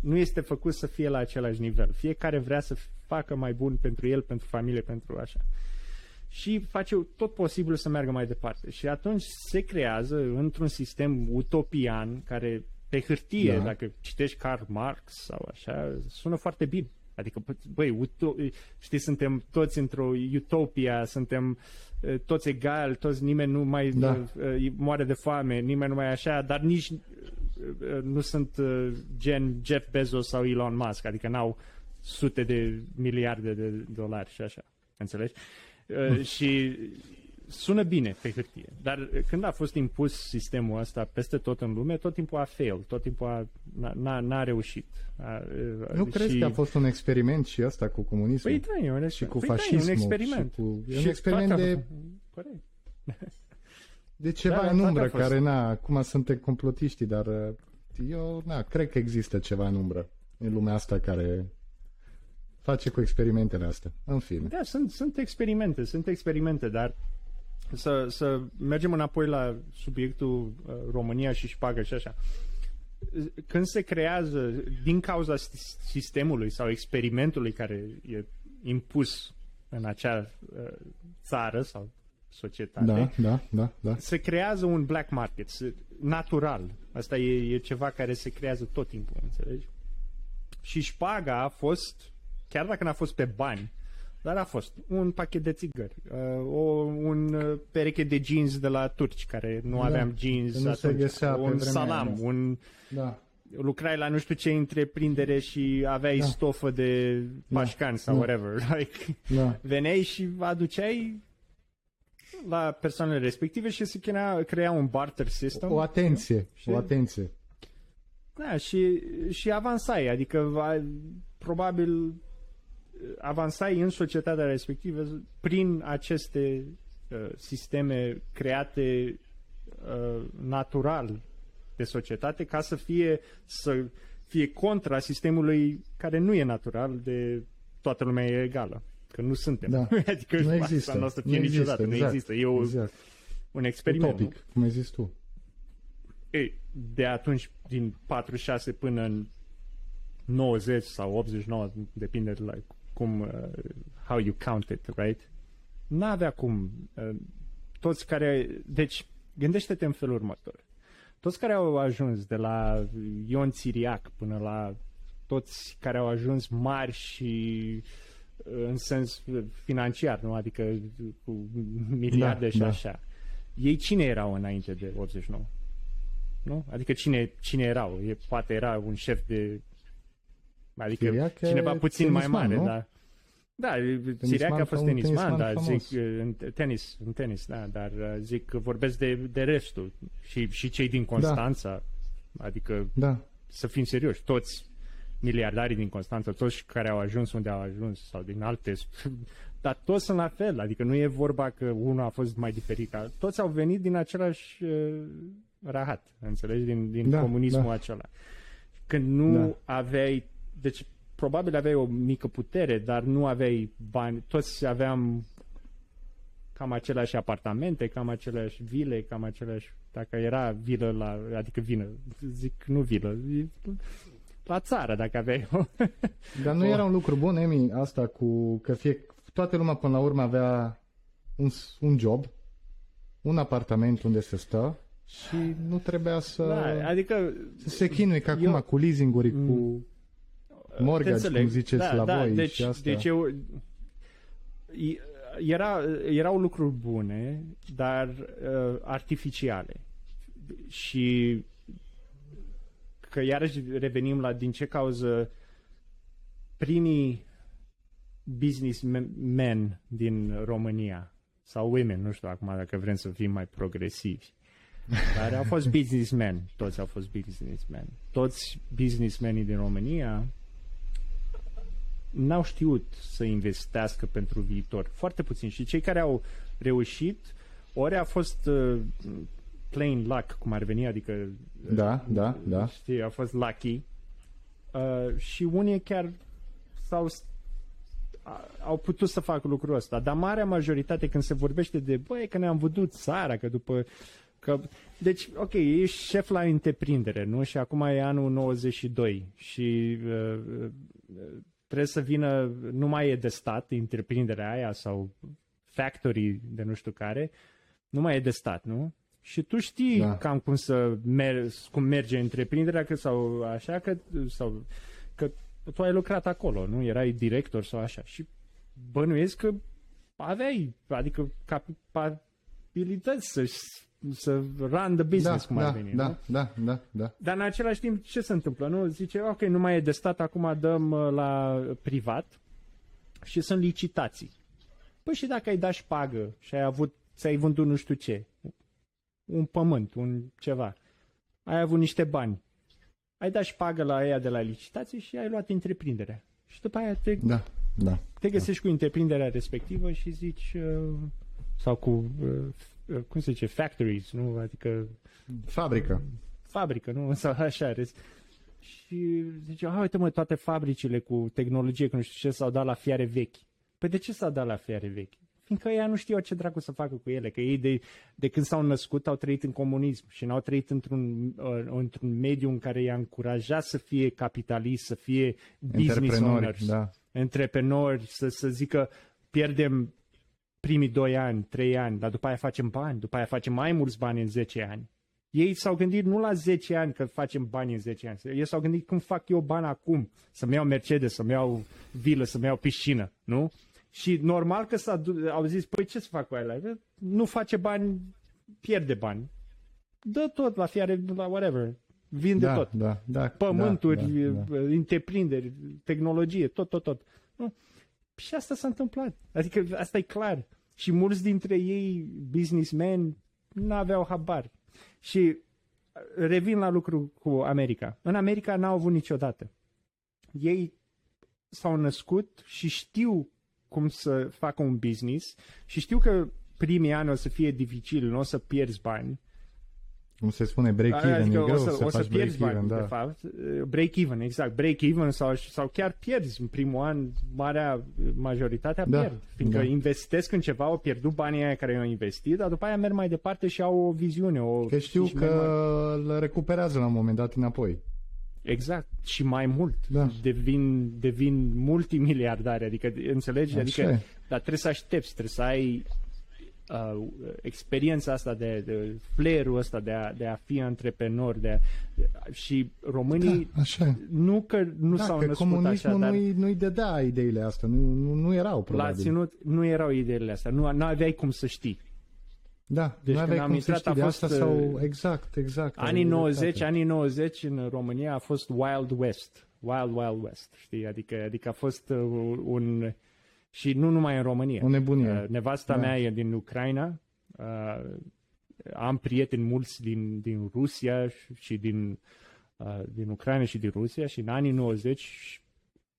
[SPEAKER 2] nu este făcut să fie la același nivel. Fiecare vrea să facă mai bun pentru el, pentru familie, pentru așa. Și face tot posibil să meargă mai departe. Și atunci se creează într-un sistem utopian care pe hârtie,
[SPEAKER 1] Da.
[SPEAKER 2] dacă citești Karl Marx sau așa, sună foarte bine. Adică, bă- băi, uto- știi, suntem toți într-o utopia, suntem uh, toți egali, toți nimeni nu mai
[SPEAKER 1] Da.
[SPEAKER 2] uh, moare de foame, nimeni nu mai așa, dar nici uh, uh, nu sunt uh, gen Jeff Bezos sau Elon Musk, adică n-au sute de miliarde de dolari și așa. Înțelegi? Uh, și sună bine pe hârtie, dar uh, când a fost impus sistemul ăsta peste tot în lume, tot timpul a fail, tot timpul a, n-a- n-a, n-a reușit. A, uh,
[SPEAKER 1] nu crezi că a fost un experiment și asta cu comunismul?
[SPEAKER 2] Păi da, e un,
[SPEAKER 1] și cu
[SPEAKER 2] păi da, e
[SPEAKER 1] fascismul
[SPEAKER 2] un experiment.
[SPEAKER 1] și cu- e un
[SPEAKER 2] Și
[SPEAKER 1] experiment
[SPEAKER 2] toate-
[SPEAKER 1] de-
[SPEAKER 2] Corect.
[SPEAKER 1] De ceva
[SPEAKER 2] Da,
[SPEAKER 1] în
[SPEAKER 2] toate
[SPEAKER 1] umbră,
[SPEAKER 2] a fost.
[SPEAKER 1] care, na, acum suntem complotiștii, dar uh, eu, na, cred că există ceva în umbră în lumea asta care face cu experimentele astea. În fine.
[SPEAKER 2] Da, sunt, sunt experimente, sunt experimente, dar să, să mergem înapoi la subiectul uh, România și șpagă și așa. Când se creează, din cauza sis- sistemului sau experimentului care e impus în acea uh, țară sau societate,
[SPEAKER 1] Da, da, da, da.
[SPEAKER 2] se creează un black market, natural. Asta e, e ceva care se creează tot timpul, înțelegi? Și șpaga a fost, chiar dacă n-a fost pe bani, dar a fost un pachet de țigări, uh, o, un uh, pereche de jeans de la turci, care nu
[SPEAKER 1] Da,
[SPEAKER 2] aveam jeans
[SPEAKER 1] că nu se
[SPEAKER 2] atunci,
[SPEAKER 1] găsea pe
[SPEAKER 2] un
[SPEAKER 1] vremea
[SPEAKER 2] salam,
[SPEAKER 1] aia.
[SPEAKER 2] un
[SPEAKER 1] Da.
[SPEAKER 2] lucrai la nu știu ce întreprindere și aveai
[SPEAKER 1] Da.
[SPEAKER 2] stofă de pașcan sau
[SPEAKER 1] Da.
[SPEAKER 2] whatever. Like,
[SPEAKER 1] Da.
[SPEAKER 2] veneai și aduceai la persoanele respective și se crea, crea un barter system.
[SPEAKER 1] O atenție,
[SPEAKER 2] Și-
[SPEAKER 1] o atenție.
[SPEAKER 2] Da, și, și avansai, adică va, probabil avansai în societatea respectivă prin aceste uh, sisteme create uh, natural de societate ca să fie să fie contra sistemului care nu e natural de toată lumea e egală. Că nu suntem.
[SPEAKER 1] Da.
[SPEAKER 2] adică
[SPEAKER 1] Nu
[SPEAKER 2] asta
[SPEAKER 1] există.
[SPEAKER 2] nu o să
[SPEAKER 1] Nu
[SPEAKER 2] fie
[SPEAKER 1] există,
[SPEAKER 2] niciodată. Nu
[SPEAKER 1] exact.
[SPEAKER 2] există. E o,
[SPEAKER 1] Exact.
[SPEAKER 2] un experiment. nu?
[SPEAKER 1] Utopic, cum ai zis tu.
[SPEAKER 2] Ei, de atunci, din 46 până în 90 sau 89, depinde de la cum, uh, how you count it, right? N-avea cum. Uh, toți care, deci, gândește-te în felul următor. Toți care au ajuns de la Ion Țiriac până la toți care au ajuns mari și uh, în sens financiar, nu? Adică cu miliarde
[SPEAKER 1] Da,
[SPEAKER 2] și
[SPEAKER 1] da.
[SPEAKER 2] așa. Ei cine erau înainte de 89? Nu? Adică cine, cine erau? E, poate era un șef de... Adică
[SPEAKER 1] Țiriac e
[SPEAKER 2] cineva puțin mai
[SPEAKER 1] tenisman,
[SPEAKER 2] mare,
[SPEAKER 1] nu?
[SPEAKER 2] da. Da, Țiriac a fost
[SPEAKER 1] un
[SPEAKER 2] tenisman,
[SPEAKER 1] tenisman
[SPEAKER 2] dar
[SPEAKER 1] frumos.
[SPEAKER 2] zic, în tenis, în tenis, da, dar uh, zic că vorbesc de, de restul și, și cei din Constanța, adică
[SPEAKER 1] Da.
[SPEAKER 2] să fim serioși, toți miliardarii din Constanța, toți care au ajuns unde au ajuns sau din alte, dar toți sunt la fel, adică nu e vorba că unul a fost mai diferit, ca- toți au venit din același uh, rahat, înțelegi, din, din
[SPEAKER 1] Da,
[SPEAKER 2] comunismul
[SPEAKER 1] da.
[SPEAKER 2] acela. Când nu
[SPEAKER 1] Da.
[SPEAKER 2] aveai, deci probabil aveai o mică putere, dar nu aveai bani, toți aveam cam aceleași apartamente, cam aceleași vile, cam aceleași, dacă era vilă la, adică vină, zic nu vilă, e la țară dacă aveai o...
[SPEAKER 1] Dar nu
[SPEAKER 2] O-
[SPEAKER 1] era un lucru bun, Emi, asta cu că fie, toată lumea până la urmă avea un, s- un job, un apartament unde se stă și nu trebuia să,
[SPEAKER 2] da, adică
[SPEAKER 1] să se chinuie ca
[SPEAKER 2] eu-
[SPEAKER 1] acum cu leasing-uri,
[SPEAKER 2] Mm.
[SPEAKER 1] cu
[SPEAKER 2] Te
[SPEAKER 1] mortgage,
[SPEAKER 2] înțeleg.
[SPEAKER 1] cum ziceți
[SPEAKER 2] da,
[SPEAKER 1] la
[SPEAKER 2] da,
[SPEAKER 1] voi
[SPEAKER 2] deci,
[SPEAKER 1] și asta.
[SPEAKER 2] Deci eu, i- era, erau lucruri bune, dar uh, artificiale. Și că iarăși revenim la din ce cauză primii businessmen din România sau women, nu știu acum dacă vrem să fim mai progresivi. Dar au fost businessmen, toți au fost businessmen. Toți businessmenii din România n-au știut să investească pentru viitor. Foarte puțin. Și cei care au reușit, ori a fost uh, plain luck, cum ar veni, adică
[SPEAKER 1] Da, da, da.
[SPEAKER 2] știi, a fost lucky. Uh, și unii chiar s-au a- au putut să facă lucrul ăsta, dar marea majoritate când se vorbește de băi că ne-am văzut țara, că după că deci, ok, ești șef la întreprindere, nu? Și acum e anul 92 și uh, uh, trebuie să vină, nu mai e de stat întreprinderea aia sau factory de nu știu care, nu mai e de stat, nu? Și tu știi
[SPEAKER 1] Da.
[SPEAKER 2] cam cum să mer- cum merge întreprinderea că sau așa că sau că tu ai lucrat acolo, nu? Erai director sau așa. Și bănuiesc că aveai, adică capabilități să să run the business,
[SPEAKER 1] da,
[SPEAKER 2] cum ar
[SPEAKER 1] da,
[SPEAKER 2] veni,
[SPEAKER 1] da,
[SPEAKER 2] nu?
[SPEAKER 1] da, da, da.
[SPEAKER 2] Dar în același timp, ce se întâmplă? Nu? Zice, ok, nu mai e de stat, acum dăm uh, la privat și sunt licitații. Păi și dacă ai dat șpagă și ai avut, ți-ai vândut nu știu ce, un pământ, un ceva, ai avut niște bani, ai dat șpagă la ea de la licitație și ai luat întreprinderea. Și după aia te,
[SPEAKER 1] Da, da.
[SPEAKER 2] te găsești cu întreprinderea respectivă și zici, uh, sau cu, uh, uh, cum se zice, factories, nu? Adică
[SPEAKER 1] Fabrică.
[SPEAKER 2] fabrică, nu? Sau așa. rez- Și zice, "Ah, uite mă, toate fabricile cu tehnologie, că nu știu ce, s-au dat la fiare vechi. Păi de ce s-au dat la fiare vechi? Fiindcă ea nu știau ce dracu să facă cu ele, că ei de, de când s-au născut au trăit în comunism și n-au trăit într-un, uh, într-un mediu în care i-a încurajat să fie capitalist, să fie business
[SPEAKER 1] Antreprenori,
[SPEAKER 2] owners,
[SPEAKER 1] da.
[SPEAKER 2] antreprenori, să, să zică pierdem primii 2 ani, 3 ani, dar după aia facem bani, după aia facem mai mulți bani în 10 ani. Ei s-au gândit nu la 10 ani că facem bani în 10 ani. Ei s-au gândit cum fac eu bani acum. Să-mi iau Mercedes, să-mi iau vilă, să-mi iau piscină, nu? Și normal că s-a, au zis, păi ce să fac cu aia? Nu face bani, pierde bani. Dă tot la fiare, la whatever. Vinde
[SPEAKER 1] da,
[SPEAKER 2] tot.
[SPEAKER 1] Da, da,
[SPEAKER 2] Pământuri,
[SPEAKER 1] da, da, da.
[SPEAKER 2] întreprinderi, tehnologie, tot, tot, tot. Nu? Și asta s-a întâmplat. Adică asta e clar. Și mulți dintre ei, businessmen, nu aveau habar. Și revin la lucru cu America. În America n-au avut niciodată. Ei s-au născut și știu cum să facă un business și știu că primii ani o să fie dificil, nu o să pierzi bani,
[SPEAKER 1] cum se spune, break-even, adică e greu
[SPEAKER 2] o să,
[SPEAKER 1] să,
[SPEAKER 2] o să
[SPEAKER 1] faci
[SPEAKER 2] pierzi
[SPEAKER 1] break-even,
[SPEAKER 2] bani,
[SPEAKER 1] da.
[SPEAKER 2] de fapt. Break-even, exact. Break-even sau, sau chiar pierzi în primul an, marea majoritatea
[SPEAKER 1] Da,
[SPEAKER 2] pierd. Fiindcă
[SPEAKER 1] da.
[SPEAKER 2] investesc în ceva, au pierdut banii aia care i-au investit, dar după aia merg mai departe și au o viziune. O,
[SPEAKER 1] Că știu
[SPEAKER 2] și mai
[SPEAKER 1] că
[SPEAKER 2] mare.
[SPEAKER 1] le recuperează la un moment dat înapoi.
[SPEAKER 2] Exact. Și mai mult.
[SPEAKER 1] Da.
[SPEAKER 2] Devin, devin multimiliardari. Adică, înțelegi?
[SPEAKER 1] Așa
[SPEAKER 2] adică,
[SPEAKER 1] e.
[SPEAKER 2] dar trebuie să aștepți, trebuie să ai uh, experiența asta de, de flair-ul ăsta de a, de a fi antreprenor de a, și românii
[SPEAKER 1] Da, așa e.
[SPEAKER 2] nu că nu
[SPEAKER 1] Da,
[SPEAKER 2] s-au
[SPEAKER 1] că
[SPEAKER 2] născut
[SPEAKER 1] comunismul
[SPEAKER 2] așa, dar
[SPEAKER 1] nu-i, nu-i dădea ideile astea, nu, nu, nu erau
[SPEAKER 2] la
[SPEAKER 1] probabil.
[SPEAKER 2] ținut nu erau ideile astea, nu, nu aveai cum să știi.
[SPEAKER 1] Da,
[SPEAKER 2] Deci
[SPEAKER 1] nu
[SPEAKER 2] când
[SPEAKER 1] aveai
[SPEAKER 2] am
[SPEAKER 1] cum să
[SPEAKER 2] intrat
[SPEAKER 1] știi
[SPEAKER 2] a
[SPEAKER 1] de
[SPEAKER 2] fost,
[SPEAKER 1] asta sau...
[SPEAKER 2] uh,
[SPEAKER 1] Exact, exact.
[SPEAKER 2] Anii
[SPEAKER 1] ai
[SPEAKER 2] 90,
[SPEAKER 1] dreptate.
[SPEAKER 2] anii 90 în România a fost Wild West. Wild Wild West, știi? Adică, adică a fost uh, un... Și nu numai în România.
[SPEAKER 1] O nebunie.
[SPEAKER 2] Uh, nevasta
[SPEAKER 1] Da.
[SPEAKER 2] mea e din Ucraina. Uh, am prieteni mulți din, din Rusia și, și din, uh, din Ucraina și din Rusia și în anii 90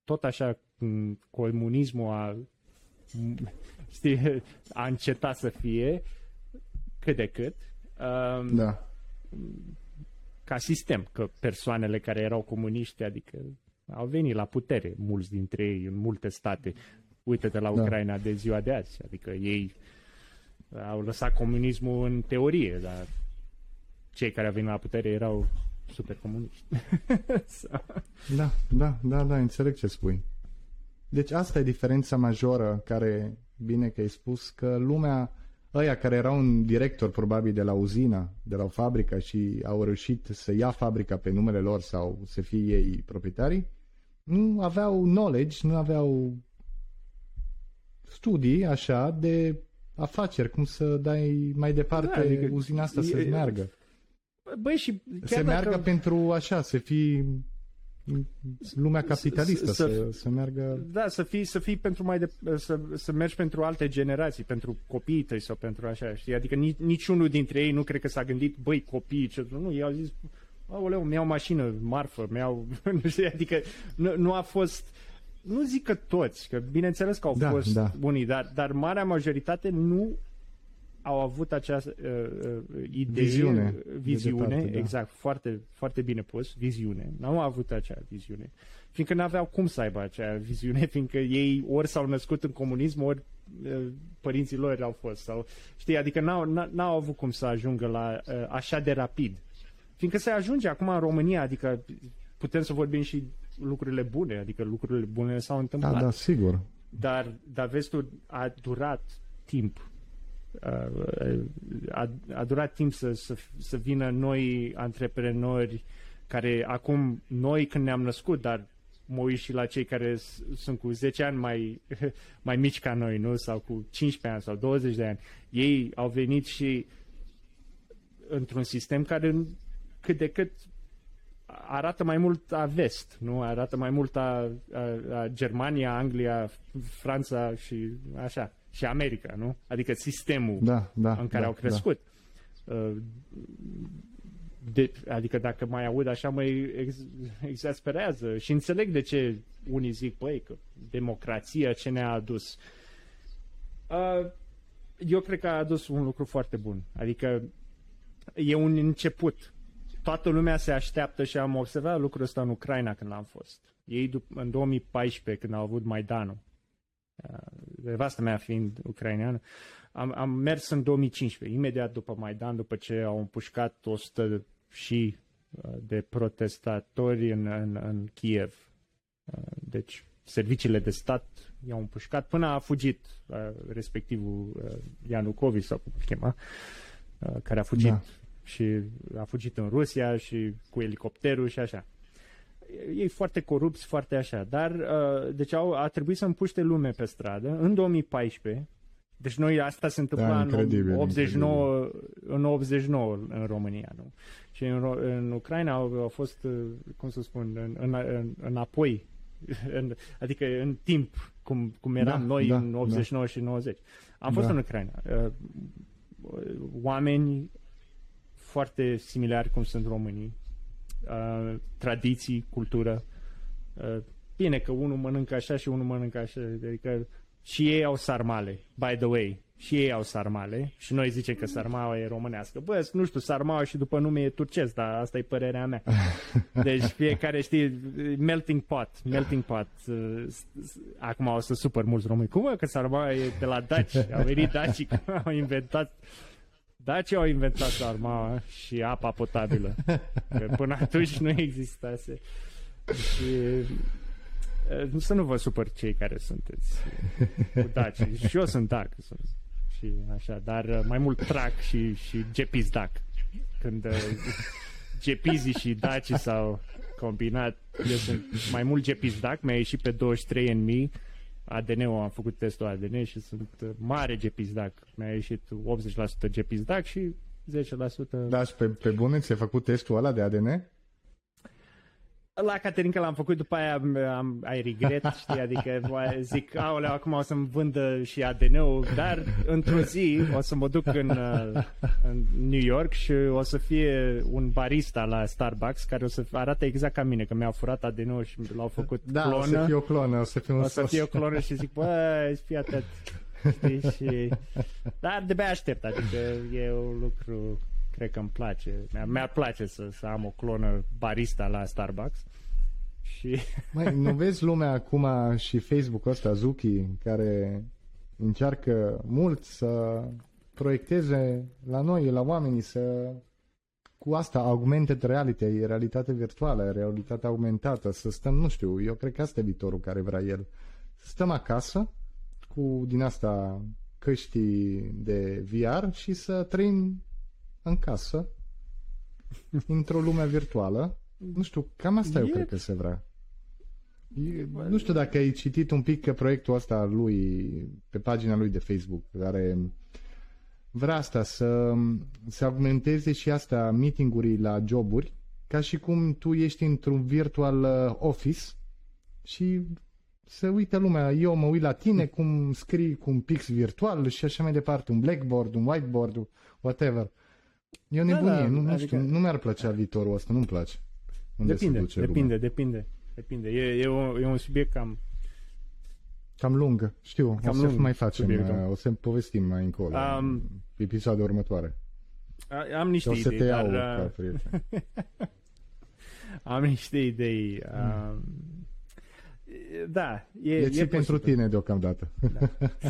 [SPEAKER 2] tot așa cum comunismul a știi, a încetat să fie cât de cât. Um,
[SPEAKER 1] Da.
[SPEAKER 2] ca sistem, că persoanele care erau comuniști, adică au venit la putere, mulți dintre ei, în multe state. Uite-te la
[SPEAKER 1] Da.
[SPEAKER 2] Ucraina de ziua de azi, adică ei au lăsat comunismul în teorie, dar cei care au venit la putere erau super comuniști.
[SPEAKER 1] Da, da, da, da, înțeleg ce spui. Deci asta e diferența majoră care, bine că ai spus, că lumea, ăia care erau un director probabil de la uzina, de la o fabrică și au reușit să ia fabrica pe numele lor sau să fie ei proprietarii, nu aveau knowledge, nu aveau studii așa de afaceri, cum să dai mai departe
[SPEAKER 2] Da, adică
[SPEAKER 1] uzina asta
[SPEAKER 2] e-
[SPEAKER 1] să
[SPEAKER 2] e-
[SPEAKER 1] meargă.
[SPEAKER 2] Băi, și chiar
[SPEAKER 1] să
[SPEAKER 2] dacă...
[SPEAKER 1] meargă pentru așa, să fii lumea capitalistă,
[SPEAKER 2] să-
[SPEAKER 1] să,
[SPEAKER 2] să-
[SPEAKER 1] să, să meargă...
[SPEAKER 2] Da, să fii, să fii pentru mai de, să, să mergi pentru alte generații, pentru copiii tăi sau pentru așa, știi? Adică nici, niciunul dintre ei nu cred că s-a gândit, băi, copiii, ce... Nu, ei au zis, aoleu, mi-au mașină, marfă, mi-au... Nu știu, adică nu, nu a fost... Nu zic că toți, că bineînțeles că au
[SPEAKER 1] Da,
[SPEAKER 2] fost
[SPEAKER 1] da.
[SPEAKER 2] unii, dar, dar marea majoritate nu au avut această uh, uh, idee,
[SPEAKER 1] Viziune de
[SPEAKER 2] viziune,
[SPEAKER 1] departe, da.
[SPEAKER 2] exact, foarte, foarte bine pus, viziune. N-au avut acea viziune. Fiindcă n-aveau cum să aibă acea viziune, fiindcă ei ori s-au născut în comunism, ori uh, părinții lor au fost. Sau, știi, adică n-au, n- n-au avut cum să ajungă la uh, așa de rapid. Fiindcă se ajunge acum în România, adică putem să vorbim și lucrurile bune, adică lucrurile bune s-au întâmplat.
[SPEAKER 1] Da, da, sigur.
[SPEAKER 2] Dar, dar vezi tu, a durat timp. Uh, A, a durat timp să, să, să vină noi antreprenori care acum, noi când ne-am născut, dar mă uit și la cei care s- sunt cu 10 ani mai, mai mici ca noi, nu? Sau cu 15 ani sau 20 de ani. Ei au venit și într-un sistem care cât de cât arată mai mult a vest, nu? Arată mai mult a, a, a Germania, Anglia, Franța și așa. Și America, nu? Adică sistemul
[SPEAKER 1] Da, da.
[SPEAKER 2] în care
[SPEAKER 1] da,
[SPEAKER 2] au crescut. Uh, De, adică dacă mai aud așa mă ex, exasperează și înțeleg de ce unii zic, băi, că democrația ce ne-a adus. Uh, Eu cred că a adus un lucru foarte bun. Adică e un început. Toată lumea se așteaptă și am observat lucrul ăsta în Ucraina când am fost. Ei dup- în 2014 când au avut Maidanul, uh, nevastă mea fiind ucraineană, am, am mers în 2015, imediat după Maidan, după ce au împușcat 100 și uh, de protestatori în, în, în Kiev. Uh, Deci serviciile de stat i-au împușcat până a fugit uh, respectivul uh, Ianucovici sau cum chema, uh, care a fugit da. Și a fugit în Rusia și cu elicopterul și așa. Ei foarte corupți, foarte așa, dar uh, deci au, a trebuit să împuște lume pe stradă. În 2014 deci noi asta se întâmpla da, în 89, incredibil. în 89 în România, nu? Și în, în Ucraina au, au fost, uh, cum să spun, în, în, în, înapoi, în, adică în timp, cum, cum eram da, noi da, în 89 da. și 90. Am fost da. în Ucraina. Uh, oameni foarte similari cum sunt românii, uh, tradiții, cultură. Bine că unul mănâncă așa și unul mănâncă așa, adică și ei au sarmale, by the way. Și ei au sarmale și noi zicem că sarmaua e românească. Bă, nu știu, sarmaua și după nume e turcesc, dar asta e părerea mea. Deci fiecare știe, melting pot, melting pot. Acum o să super mulți români. Cum că sarmaua e de la Daci? Au venit Daci, au inventat Daci au inventat sarmaua și apa potabilă. Că până atunci nu existase. Și Eh, să nu vă supăr cei care sunteți cu daci. și eu sunt dac. Și așa, dar eh, mai mult trac și, și gepiz dac. Când uh, gepizii și daci s-au combinat, eu sunt mai mult gepiz dac, mi-a ieșit pe 23 în mii. ADN-ul, am făcut testul ADN și sunt mare GPISDAC. Mi-a ieșit 80% GPISDAC și 10%...
[SPEAKER 1] Da, și pe, pe bune ți-ai făcut testul ăla de ADN?
[SPEAKER 2] La Caterinca l-am făcut, după aia am, ai regret, știi, adică zic, aoleu, acum o să-mi vândă și ADN-ul, dar într-o zi o să mă duc în, uh, în New York și o să fie un barista la Starbucks care o să arate exact ca mine, că mi-au furat ADN-ul și l-au făcut
[SPEAKER 1] da,
[SPEAKER 2] clonă.
[SPEAKER 1] o să fie o clonă, o să fie un
[SPEAKER 2] O să fie o clonă și zic, bă, fii atât. Știi, și... Dar de aștept, adică e un lucru cred că îmi place. Mi-ar place să, să am o clonă barista la Starbucks. Și...
[SPEAKER 1] Mai, nu vezi lumea acum și Facebook-ul ăsta, Zuki, care încearcă mult să proiecteze la noi, la oamenii, să cu asta augmented reality, realitate virtuală, realitate augmentată, să stăm, nu știu, eu cred că asta e viitorul care vrea el. Să stăm acasă cu din asta căștii de VR și să trăim în casă, într-o lume virtuală. Nu știu, cam asta e... eu cred că se vrea. E, nu știu dacă ai citit un pic că proiectul ăsta lui, pe pagina lui de Facebook, care vrea asta să, să augmenteze și asta meeting-uri la joburi, ca și cum tu ești într-un virtual uh, office și să uite lumea, eu mă uit la tine cum scrii cu un pix virtual și așa mai departe, un blackboard, un whiteboard, whatever. E o da, nebunie, da, da, nu, nu adică... știu, nu mi-ar plăcea viitorul ăsta, nu-mi place.
[SPEAKER 2] Unde depinde, depinde, lumea. depinde, depinde. E, e, un, e un subiect cam...
[SPEAKER 1] Cam lung, știu, cam o să lung mai facem, subiectul. Uh, o să povestim mai încolo, um, episoade următoare.
[SPEAKER 2] Am niște
[SPEAKER 1] o să
[SPEAKER 2] idei,
[SPEAKER 1] te
[SPEAKER 2] dar...
[SPEAKER 1] iau
[SPEAKER 2] uh, am niște idei. Mm. Da, e,
[SPEAKER 1] le țin e pentru tine deocamdată. Da.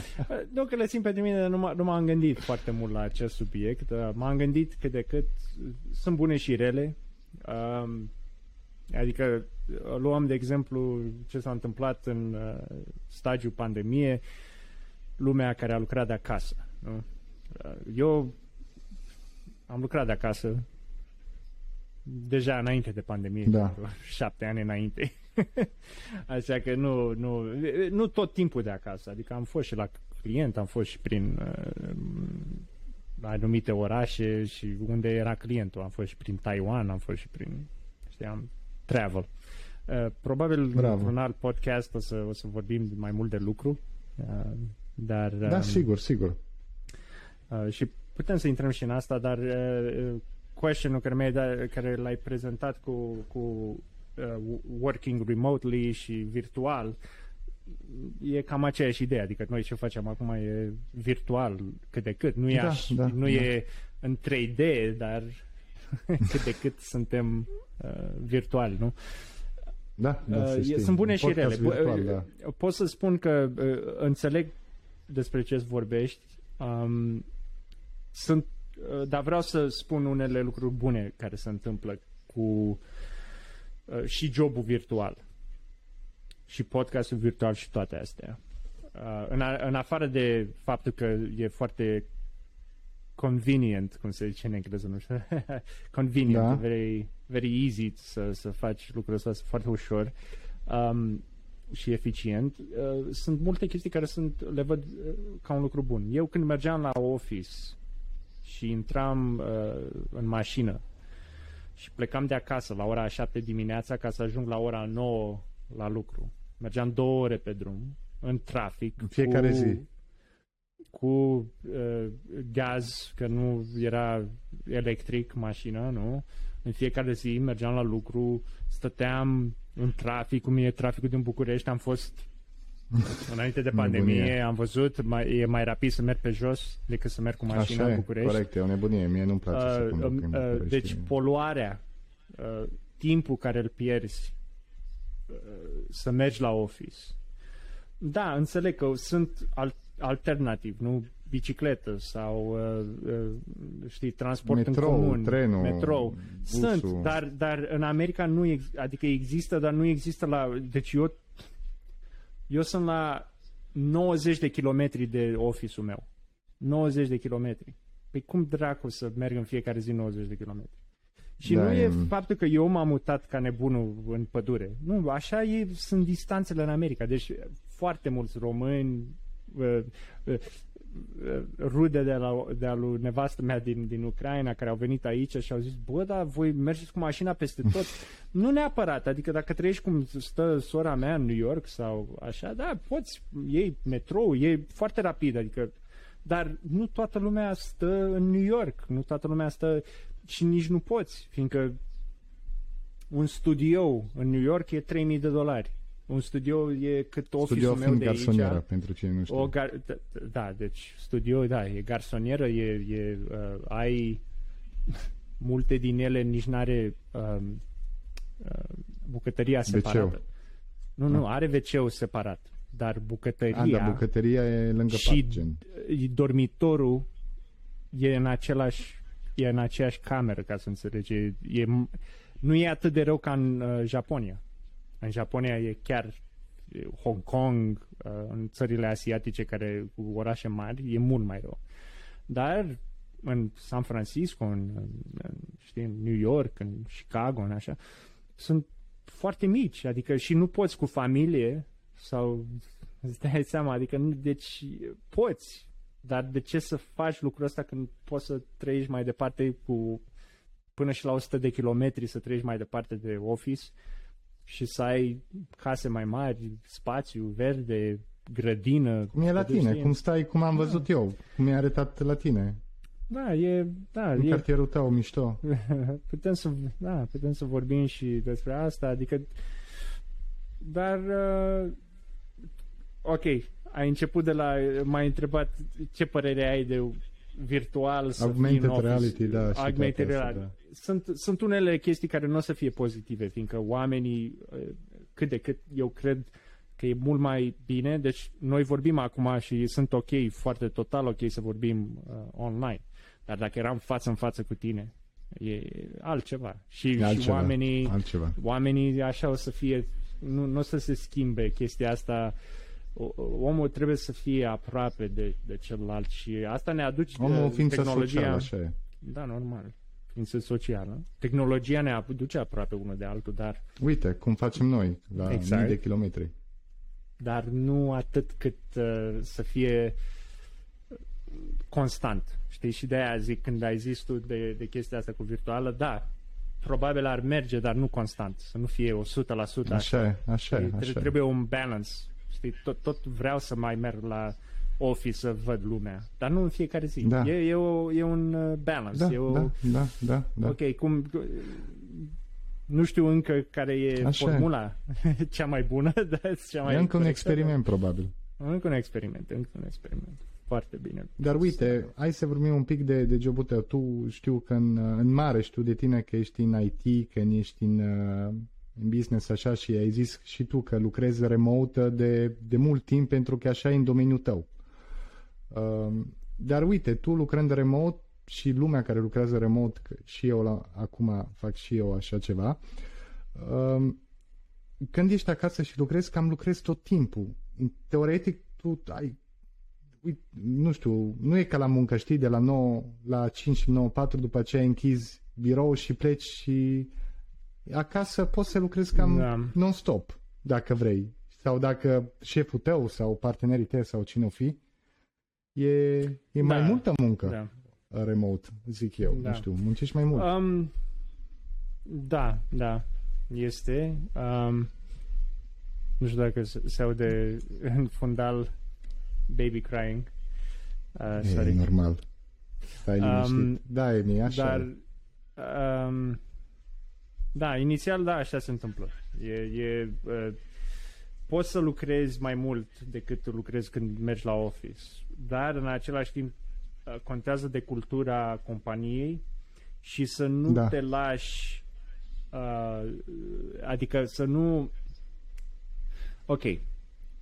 [SPEAKER 2] nu că le țin pentru mine, nu, m- nu m-am gândit foarte mult la acest subiect. M-am gândit cât de cât sunt bune și rele. Um, adică luăm de exemplu ce s-a întâmplat în uh, stagiul pandemie, lumea care a lucrat de acasă. Nu? Eu am lucrat de acasă deja înainte de pandemie, da. șapte ani înainte. Așa că nu, nu, nu tot timpul de acasă. Adică am fost și la client, am fost și prin uh, anumite orașe și unde era clientul. Am fost și prin Taiwan, am fost și prin, știam, travel. Uh, probabil Bravo. într-un alt podcast o să, o să vorbim mai mult de lucru. Uh, dar,
[SPEAKER 1] da, um, sigur, sigur.
[SPEAKER 2] Uh, și putem să intrăm și în asta, dar uh, question-ul care, dat, care l-ai prezentat cu, cu uh, working remotely și virtual, e cam aceeași idee. Adică noi ce facem acum e virtual cât de cât. Nu e, da, aș, da, nu da. e în 3D, dar cât de cât suntem uh, virtuali, nu?
[SPEAKER 1] Da, da uh,
[SPEAKER 2] sunt bune și rele. Virtual, da. Pot să spun că uh, înțeleg despre ce vorbești. Um, sunt, uh, dar vreau să spun unele lucruri bune care se întâmplă cu uh, și jobul virtual. și podcastul virtual și toate astea. Uh, în, a, în afară de faptul că e foarte convenient, cum se zice în engleză, nu știu, convenient, da. very, very easy să, să faci lucrul ăsta foarte ușor um, și eficient. Uh, sunt multe chestii care sunt, le văd uh, ca un lucru bun. Eu când mergeam la office și intram uh, în mașină și plecam de acasă la ora 7 dimineața ca să ajung la ora 9 la lucru. Mergeam două ore pe drum, în trafic.
[SPEAKER 1] În fiecare
[SPEAKER 2] cu,
[SPEAKER 1] zi.
[SPEAKER 2] Cu uh, gaz, că nu era electric mașina, nu? În fiecare zi mergeam la lucru, stăteam în trafic, cum e traficul din București, am fost Înainte de pandemie nebunie. am văzut, mai, e mai rapid să merg pe jos decât să merg cu mașina
[SPEAKER 1] Așa
[SPEAKER 2] în București.
[SPEAKER 1] corect, e o nebunie, mie nu-mi place uh, să conduc uh,
[SPEAKER 2] uh, Deci poluarea, uh, timpul care îl pierzi uh, să mergi la office. Da, înțeleg că sunt al- alternativ, nu bicicletă sau uh, uh, știi, transport
[SPEAKER 1] metrou,
[SPEAKER 2] în comun,
[SPEAKER 1] trenul,
[SPEAKER 2] metrou.
[SPEAKER 1] busul.
[SPEAKER 2] Sunt, dar, dar în America nu ex- adică există, dar nu există la deci eu eu sunt la 90 de kilometri de office-ul meu. 90 de kilometri. Păi cum dracu să merg în fiecare zi 90 de kilometri? Și
[SPEAKER 1] Da,
[SPEAKER 2] nu e
[SPEAKER 1] e-
[SPEAKER 2] faptul că eu m-am mutat ca nebunul în pădure. Nu, așa e, sunt distanțele în America. Deci foarte mulți români, uh, uh, uh, rude de la, de a lui nevastă mea din, din Ucraina care au venit aici și au zis, bă, dar voi mergeți cu mașina peste tot. nu neapărat, adică dacă trăiești cum stă sora mea în New York sau așa, da, poți, iei metrou, e foarte rapid, adică dar nu toată lumea stă în New York, nu toată lumea stă și nici nu poți, fiindcă un studio în New York e 3000 de dolari. Un studio e cât office-ul
[SPEAKER 1] Studio
[SPEAKER 2] meu
[SPEAKER 1] fiind
[SPEAKER 2] de
[SPEAKER 1] garsonieră,
[SPEAKER 2] aici.
[SPEAKER 1] pentru cine nu știu.
[SPEAKER 2] O gar- d- d- da, deci studio, da, e garsonieră, e, e uh, ai multe din ele nici n-are um, uh, bucătăria separată. Nu, nu, are wc separat, dar bucătăria
[SPEAKER 1] A, da, bucătăria e lângă
[SPEAKER 2] și
[SPEAKER 1] pat, gen.
[SPEAKER 2] uh, dormitorul e în același e în aceeași cameră, ca să înțelegi. E, e, nu e atât de rău ca în uh, Japonia. În Japonia e chiar e, Hong Kong, uh, în țările asiatice care cu orașe mari, e mult mai rău. Dar în San Francisco, în, în, în, știi, în New York, în Chicago, în așa, sunt foarte mici, adică și nu poți cu familie sau îți dai seama, adică nu, deci poți, dar de ce să faci lucrul ăsta când poți să trăiești mai departe cu până și la 100 de kilometri să trăiești mai departe de office și să ai case mai mari, spațiu verde, grădină.
[SPEAKER 1] Cum e la
[SPEAKER 2] te duci,
[SPEAKER 1] tine,
[SPEAKER 2] știi?
[SPEAKER 1] cum stai, cum am văzut eu, cum e arătat la tine.
[SPEAKER 2] Da, e, da,
[SPEAKER 1] În
[SPEAKER 2] e,
[SPEAKER 1] cartierul tău, mișto.
[SPEAKER 2] putem să, da, putem să vorbim și despre asta, adică dar uh, ok, ai început de la m-ai întrebat ce părere ai de virtual să fii
[SPEAKER 1] Augmented
[SPEAKER 2] în office.
[SPEAKER 1] reality, da, și
[SPEAKER 2] Augmented
[SPEAKER 1] toate astea,
[SPEAKER 2] reality.
[SPEAKER 1] da.
[SPEAKER 2] Sunt, sunt unele chestii care nu o să fie pozitive, fiindcă oamenii uh, cât de cât eu cred că e mult mai bine, deci noi vorbim acum și sunt ok, foarte total ok să vorbim uh, online. Dar dacă eram față în față cu tine, e altceva. Și,
[SPEAKER 1] E
[SPEAKER 2] și
[SPEAKER 1] altceva,
[SPEAKER 2] oamenii,
[SPEAKER 1] altceva.
[SPEAKER 2] oamenii așa o să fie, nu, nu o să se schimbe chestia asta. O- Omul trebuie să fie aproape de, de celălalt și asta ne aduce
[SPEAKER 1] Omul
[SPEAKER 2] uh,
[SPEAKER 1] ființă
[SPEAKER 2] tehnologia.
[SPEAKER 1] socială, așa e.
[SPEAKER 2] Da, normal. Ființă socială. Tehnologia ne aduce aproape unul de altul, dar,
[SPEAKER 1] Uite, cum facem noi, la
[SPEAKER 2] Exact.
[SPEAKER 1] mii de kilometri.
[SPEAKER 2] dar nu atât cât uh, să fie constant. Știi? Și de aia zic, când ai zis tu de, de chestia asta cu virtuală, da, probabil ar merge, dar nu constant. Să nu fie 100% așa.
[SPEAKER 1] Așa e, așa e,
[SPEAKER 2] Știi?
[SPEAKER 1] așa e.
[SPEAKER 2] Trebuie un balance. Știi? Tot, tot vreau să mai merg la office să văd lumea, dar nu în fiecare zi.
[SPEAKER 1] Da.
[SPEAKER 2] E, e, o, e un uh, balance.
[SPEAKER 1] Da,
[SPEAKER 2] e o,
[SPEAKER 1] da, da, da, da.
[SPEAKER 2] Ok, cum... Nu știu încă care e
[SPEAKER 1] Așa e.
[SPEAKER 2] formula cea mai bună, dar cea mai
[SPEAKER 1] E încă un
[SPEAKER 2] corectă,
[SPEAKER 1] experiment, probabil.
[SPEAKER 2] dar- Încă un experiment, încă un experiment. Foarte bine.
[SPEAKER 1] Dar uite, hai să vorbim un pic de, de jobul tău. Tu știu că în, în mare știu de tine că ești în IT, că ești în, uh, în business așa și ai zis și tu că lucrezi remote de, de mult timp pentru că așa e în domeniul tău. Um, Dar uite, tu lucrând remote și lumea care lucrează remote, că și eu la, acum fac și eu așa ceva, um, când ești acasă și lucrezi, cam lucrezi tot timpul. Teoretic, tu ai nu știu, nu e ca la muncă, știi, de la 9 la 5, 9, 4, după aceea închizi birou și pleci și acasă poți să lucrezi cam da. non-stop, dacă vrei. Sau dacă șeful tău sau partenerii tăi sau cine o fi, e, e da. mai multă muncă da. remote, zic eu. Da. Nu știu, muncești mai mult. Um,
[SPEAKER 2] da, da, este. Um, nu știu dacă se, se aude în fundal baby crying.
[SPEAKER 1] Uh, e sorry. normal. Stai um, Da, e așa. Dar, um,
[SPEAKER 2] da, inițial, da, așa se întâmplă. E, e, uh, poți să lucrezi mai mult decât lucrezi când mergi la office, dar în același timp uh, contează de cultura companiei și să nu da. te lași uh, adică să nu ok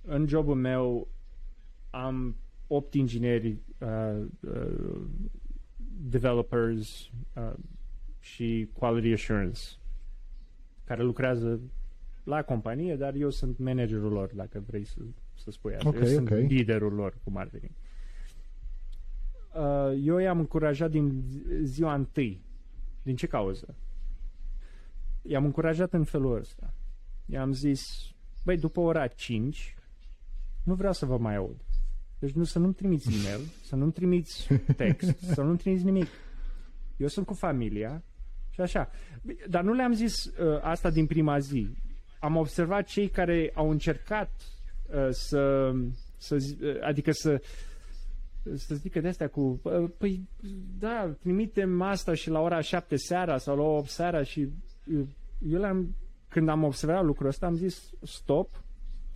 [SPEAKER 2] în jobul meu am opt ingineri uh, uh, developers uh, și quality assurance care lucrează la companie, dar eu sunt managerul lor, dacă vrei să, să spui asta. Okay, eu okay. sunt liderul lor cu marketing. Uh, eu i-am încurajat din ziua întâi. Din ce cauză? I-am încurajat în felul ăsta. I-am zis, băi, după ora 5, nu vreau să vă mai aud. Deci nu, să nu-mi trimiți e-mail, să nu-mi trimiți text, să nu-mi trimiți nimic. Eu sunt cu familia și așa. Dar nu le-am zis uh, asta din prima zi. Am observat cei care au încercat uh, să, să uh, adică să să zică de astea cu uh, păi da, trimitem asta și la ora 7 seara sau la 8 seara și uh, eu am când am observat lucrul ăsta am zis stop,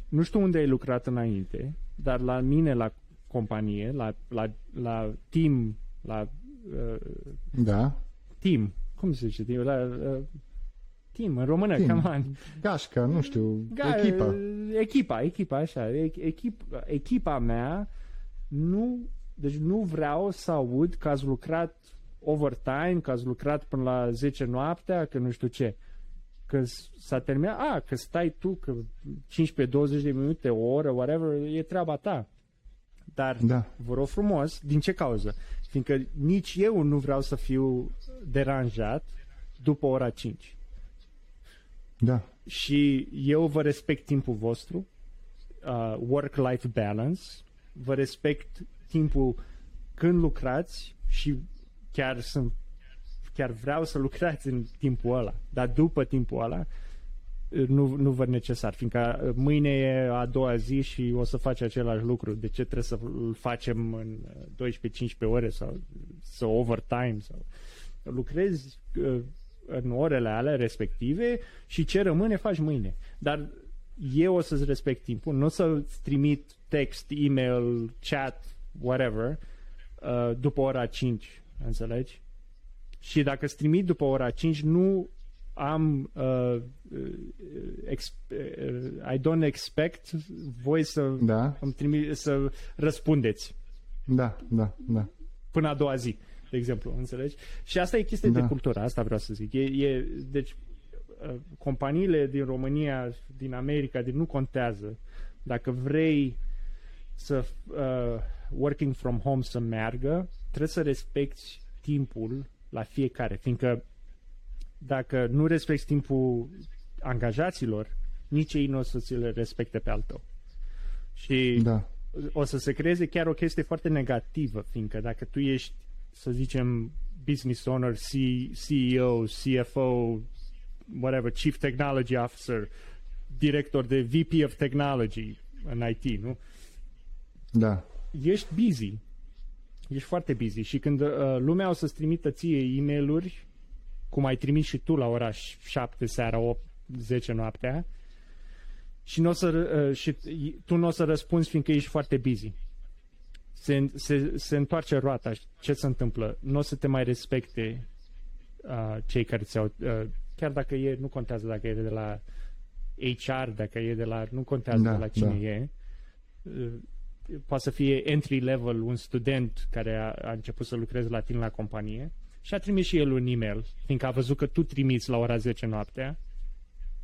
[SPEAKER 2] nu știu unde ai lucrat înainte, dar la mine, la companie, la, la, la team, la uh,
[SPEAKER 1] da.
[SPEAKER 2] team, cum se zice, la uh, team, în română, team. come on.
[SPEAKER 1] Gașca, nu știu, Ga- echipa.
[SPEAKER 2] Echipa, echipa, așa, echip, echipa mea nu, deci nu vreau să aud că ați lucrat overtime, că ați lucrat până la 10 noaptea, că nu știu ce. Că s-a terminat, a, că stai tu, că 15-20 de minute, o oră, whatever, e treaba ta. Dar da. vă rog frumos, din ce cauză? Fiindcă nici eu nu vreau să fiu deranjat după ora 5.
[SPEAKER 1] Da.
[SPEAKER 2] Și eu vă respect timpul vostru, uh, work-life balance, vă respect timpul când lucrați și chiar sunt chiar vreau să lucrați în timpul ăla, dar după timpul ăla nu, nu văd necesar, fiindcă mâine e a doua zi și o să faci același lucru. De ce trebuie să-l facem în 12-15 ore sau să overtime? Sau... Lucrezi uh, în orele alea respective și ce rămâne faci mâine. Dar eu o să-ți respect timpul, nu o să-ți trimit text, email, chat, whatever, uh, după ora 5, înțelegi? Și dacă îți trimit după ora 5, nu am uh, ex, uh, I don't expect voi să da. îmi trimi, să răspundeți.
[SPEAKER 1] Da, da, da.
[SPEAKER 2] Până a doua zi, de exemplu, înțelegi? Și asta e chestie da. de cultură, asta vreau să zic. E, e, deci, uh, companiile din România, din America, din nu contează. Dacă vrei să uh, working from home să meargă, trebuie să respecti timpul la fiecare, fiindcă dacă nu respecti timpul angajaților, nici ei nu o să ți le respecte pe al tău. Și da. o să se creeze chiar o chestie foarte negativă, fiindcă dacă tu ești, să zicem, business owner, C, CEO, CFO, whatever, Chief Technology Officer, director de VP of Technology în IT, nu?
[SPEAKER 1] Da.
[SPEAKER 2] Ești busy. Ești foarte busy și când uh, lumea o să-ți trimită ție e mail cum ai trimis și tu la ora 7 seara, 8, 10 noaptea, și, n-o să, uh, și tu nu o să răspunzi fiindcă ești foarte busy. Se, se, se întoarce roata. Ce se întâmplă? Nu o să te mai respecte uh, cei care ți-au... Uh, chiar dacă e, nu contează dacă e de la HR, dacă e de la... Nu contează da, de la cine da. e. Uh, poate să fie entry level, un student care a, a început să lucreze la tine la companie și a trimis și el un e-mail, fiindcă a văzut că tu trimiți la ora 10 noaptea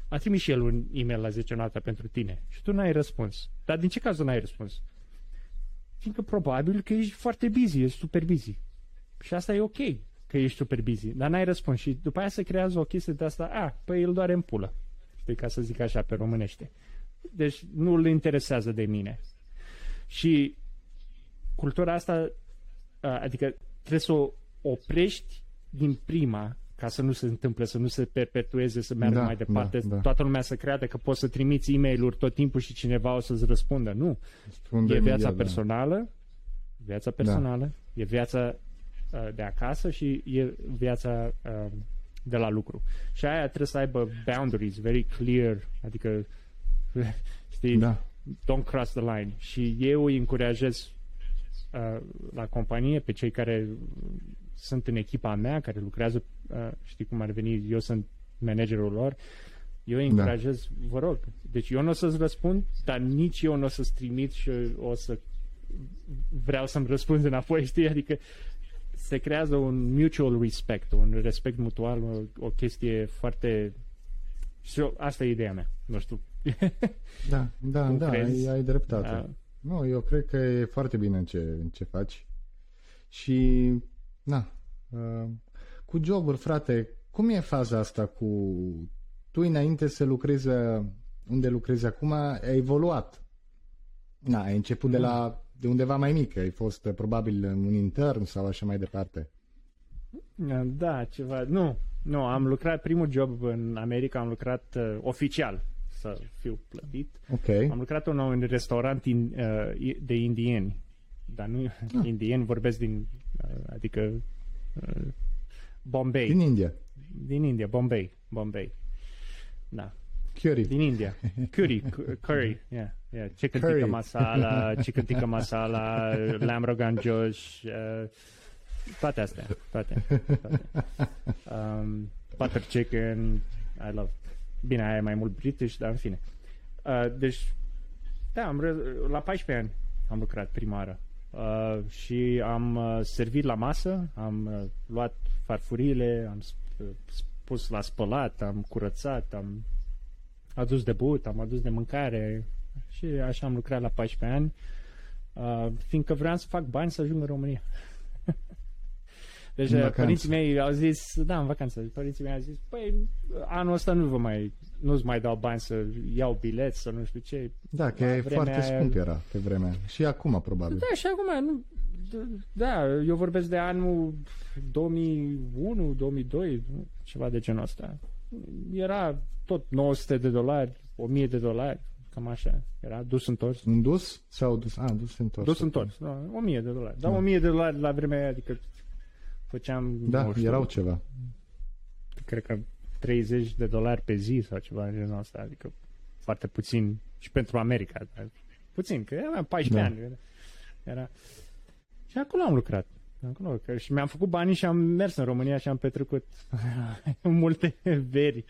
[SPEAKER 2] a trimis și el un e-mail la 10 noaptea pentru tine și tu n-ai răspuns. Dar din ce caz n-ai răspuns? Fiindcă probabil că ești foarte busy, ești super busy. Și asta e ok, că ești super busy, dar n-ai răspuns și după aia se creează o chestie de asta, a, păi îl doare în pulă, știi, ca să zic așa pe românește. Deci nu îl interesează de mine. Și cultura asta, adică trebuie să o oprești din prima ca să nu se întâmple, să nu se perpetueze, să meargă
[SPEAKER 1] Da,
[SPEAKER 2] mai departe,
[SPEAKER 1] da, da.
[SPEAKER 2] toată lumea să creadă că poți să trimiți e mail tot timpul și cineva o să-ți răspundă. Nu.
[SPEAKER 1] Spun de
[SPEAKER 2] E viața
[SPEAKER 1] imediat, da.
[SPEAKER 2] personală, viața personală, e viața uh, de acasă și e viața uh, de la lucru. Și aia trebuie să aibă boundaries very clear, adică știi,
[SPEAKER 1] Da.
[SPEAKER 2] don't cross the line. Și eu îi încurajez uh, la companie pe cei care sunt în echipa mea, care lucrează, uh, știi cum ar veni, eu sunt managerul lor, eu îi
[SPEAKER 1] Da.
[SPEAKER 2] încurajez, vă rog, deci eu nu o să-ți răspund, dar nici eu nu o să-ți trimit și o să vreau să-mi răspunzi înapoi, știi? Adică se creează un mutual respect, un respect mutual, o, o chestie foarte... Și eu, asta e ideea mea, nu știu.
[SPEAKER 1] Da, da,
[SPEAKER 2] Cum
[SPEAKER 1] da,
[SPEAKER 2] crezi?
[SPEAKER 1] ai, ai dreptate.
[SPEAKER 2] Da.
[SPEAKER 1] Nu, eu cred că e foarte bine ce, ce faci. Și, na, uh, cu joburi, frate, cum e faza asta cu... Tu înainte să lucrezi uh, unde lucrezi acum, ai evoluat. Na, ai început de la de undeva mai mic, ai fost uh, probabil un intern sau așa mai departe.
[SPEAKER 2] Da, ceva. Nu, nu, am lucrat primul job în America, am lucrat uh, oficial, să fiu plătit.
[SPEAKER 1] Ok.
[SPEAKER 2] Am lucrat în un restaurant in, uh, de indieni, dar nu
[SPEAKER 1] Ah.
[SPEAKER 2] indieni, vorbesc din, uh, adică uh, Bombay,
[SPEAKER 1] Din
[SPEAKER 2] din,
[SPEAKER 1] India.
[SPEAKER 2] din India, Bombay, Bombay. Da,
[SPEAKER 1] Curry.
[SPEAKER 2] din India. Curry, cu- curry, yeah, yeah. Chicken
[SPEAKER 1] Curry.
[SPEAKER 2] tikka masala, chicken tikka masala, lamb rogan josh, uh, toate astea, toate. toate. Um, butter chicken, I love. Bine, aia e mai mult british, dar în fine. Uh, deci, da, am re- la 14 ani am lucrat prima oară. Uh, și am uh, servit la masă, am uh, luat farfurile, am sp- uh, pus la spălat, am curățat, am adus de băut, am adus de mâncare și așa am lucrat la 14 ani, uh, fiindcă vreau să fac bani să ajung în România. Deci
[SPEAKER 1] În
[SPEAKER 2] uh,
[SPEAKER 1] vacanță.
[SPEAKER 2] părinții mei au zis, da, în vacanță, părinții mei au zis, păi anul ăsta nu vă mai, nu-ți mai dau bani să iau bilet, să nu știu ce.
[SPEAKER 1] Da, că
[SPEAKER 2] La
[SPEAKER 1] e
[SPEAKER 2] vremea
[SPEAKER 1] foarte
[SPEAKER 2] aia-
[SPEAKER 1] scump era pe vremea. Și acum, probabil.
[SPEAKER 2] Da, și acum, nu, d- da, eu vorbesc de anul 2001, 2002, nu? ceva de genul ăsta. Era tot 900 de dolari, 1000 de dolari, cam așa. Era dus întors.
[SPEAKER 1] Un dus sau dus? Ah, dus întors.
[SPEAKER 2] Dus întors, da, 1000 de dolari. Da, 1000 de dolari la vremea aia, adică făceam,
[SPEAKER 1] Da,
[SPEAKER 2] nu știu,
[SPEAKER 1] erau ceva.
[SPEAKER 2] cred că 30 de dolari pe zi sau ceva de genul ăsta, adică foarte puțin și pentru America, dar puțin, că aveam 14
[SPEAKER 1] Da.
[SPEAKER 2] ani. Era, era... Și acolo am lucrat. Acolo, că și mi-am făcut banii și am mers în România și am petrecut multe veri.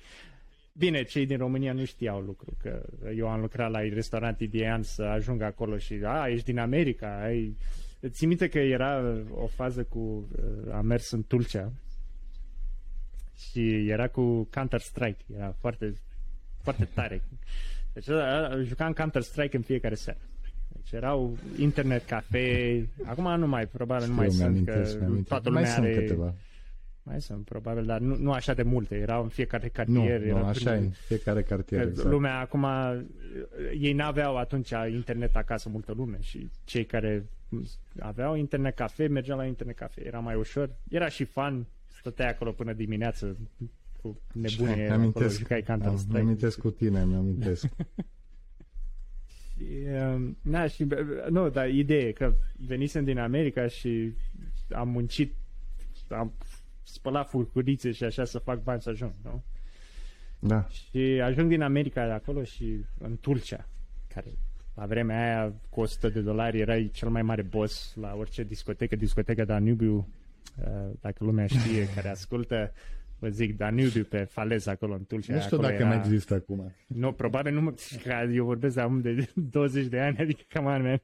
[SPEAKER 2] Bine, cei din România nu știau lucru, că eu am lucrat la restaurant indian să ajung acolo și, a, ești din America, ai... Ții minte că era o fază cu, uh, am mers în Tulcea și era cu Counter-Strike, era foarte, foarte tare. Deci ăla- jucam Counter-Strike în fiecare seară. Deci erau internet cafe, acum nu mai, probabil nu mai
[SPEAKER 1] Eu
[SPEAKER 2] sunt,
[SPEAKER 1] mi-amintesc,
[SPEAKER 2] că
[SPEAKER 1] mi-amintesc.
[SPEAKER 2] toată
[SPEAKER 1] Mai
[SPEAKER 2] lumea
[SPEAKER 1] sunt
[SPEAKER 2] are...
[SPEAKER 1] câteva.
[SPEAKER 2] Mai sunt, probabil, dar nu, nu așa de multe. Erau în fiecare
[SPEAKER 1] Nu,
[SPEAKER 2] cartier.
[SPEAKER 1] nu,
[SPEAKER 2] era
[SPEAKER 1] așa e.
[SPEAKER 2] prin-
[SPEAKER 1] Fiecare cartier,
[SPEAKER 2] Că
[SPEAKER 1] exact.
[SPEAKER 2] lumea acum, ei n-aveau atunci internet acasă multă lume și cei care aveau internet cafe mergeau la internet cafe. Era mai ușor, era și fan, stăteai acolo până dimineață cu nebune acolo,
[SPEAKER 1] Mi-amintesc,
[SPEAKER 2] jucai
[SPEAKER 1] am-
[SPEAKER 2] Counter-Strike.
[SPEAKER 1] mi-amintesc cu tine, mi-amintesc.
[SPEAKER 2] Și, um, Na, și, bă, nu, dar ideea e că venisem din America și am muncit, am spălat furcurițe și așa să fac bani să ajung, nu?
[SPEAKER 1] Da.
[SPEAKER 2] Și ajung din America de acolo și în Tulcea, care la vremea aia cu 100 de dolari erai cel mai mare boss la orice discotecă, discoteca Danubiu, uh, dacă lumea știe, care ascultă, vă zic, Danubiu pe falez acolo în Tulcea.
[SPEAKER 1] Nu știu
[SPEAKER 2] acolo
[SPEAKER 1] dacă
[SPEAKER 2] era...
[SPEAKER 1] mai există acum.
[SPEAKER 2] Nu, probabil nu mă... că Eu vorbesc de acum de 20 de ani, adică cam an, man.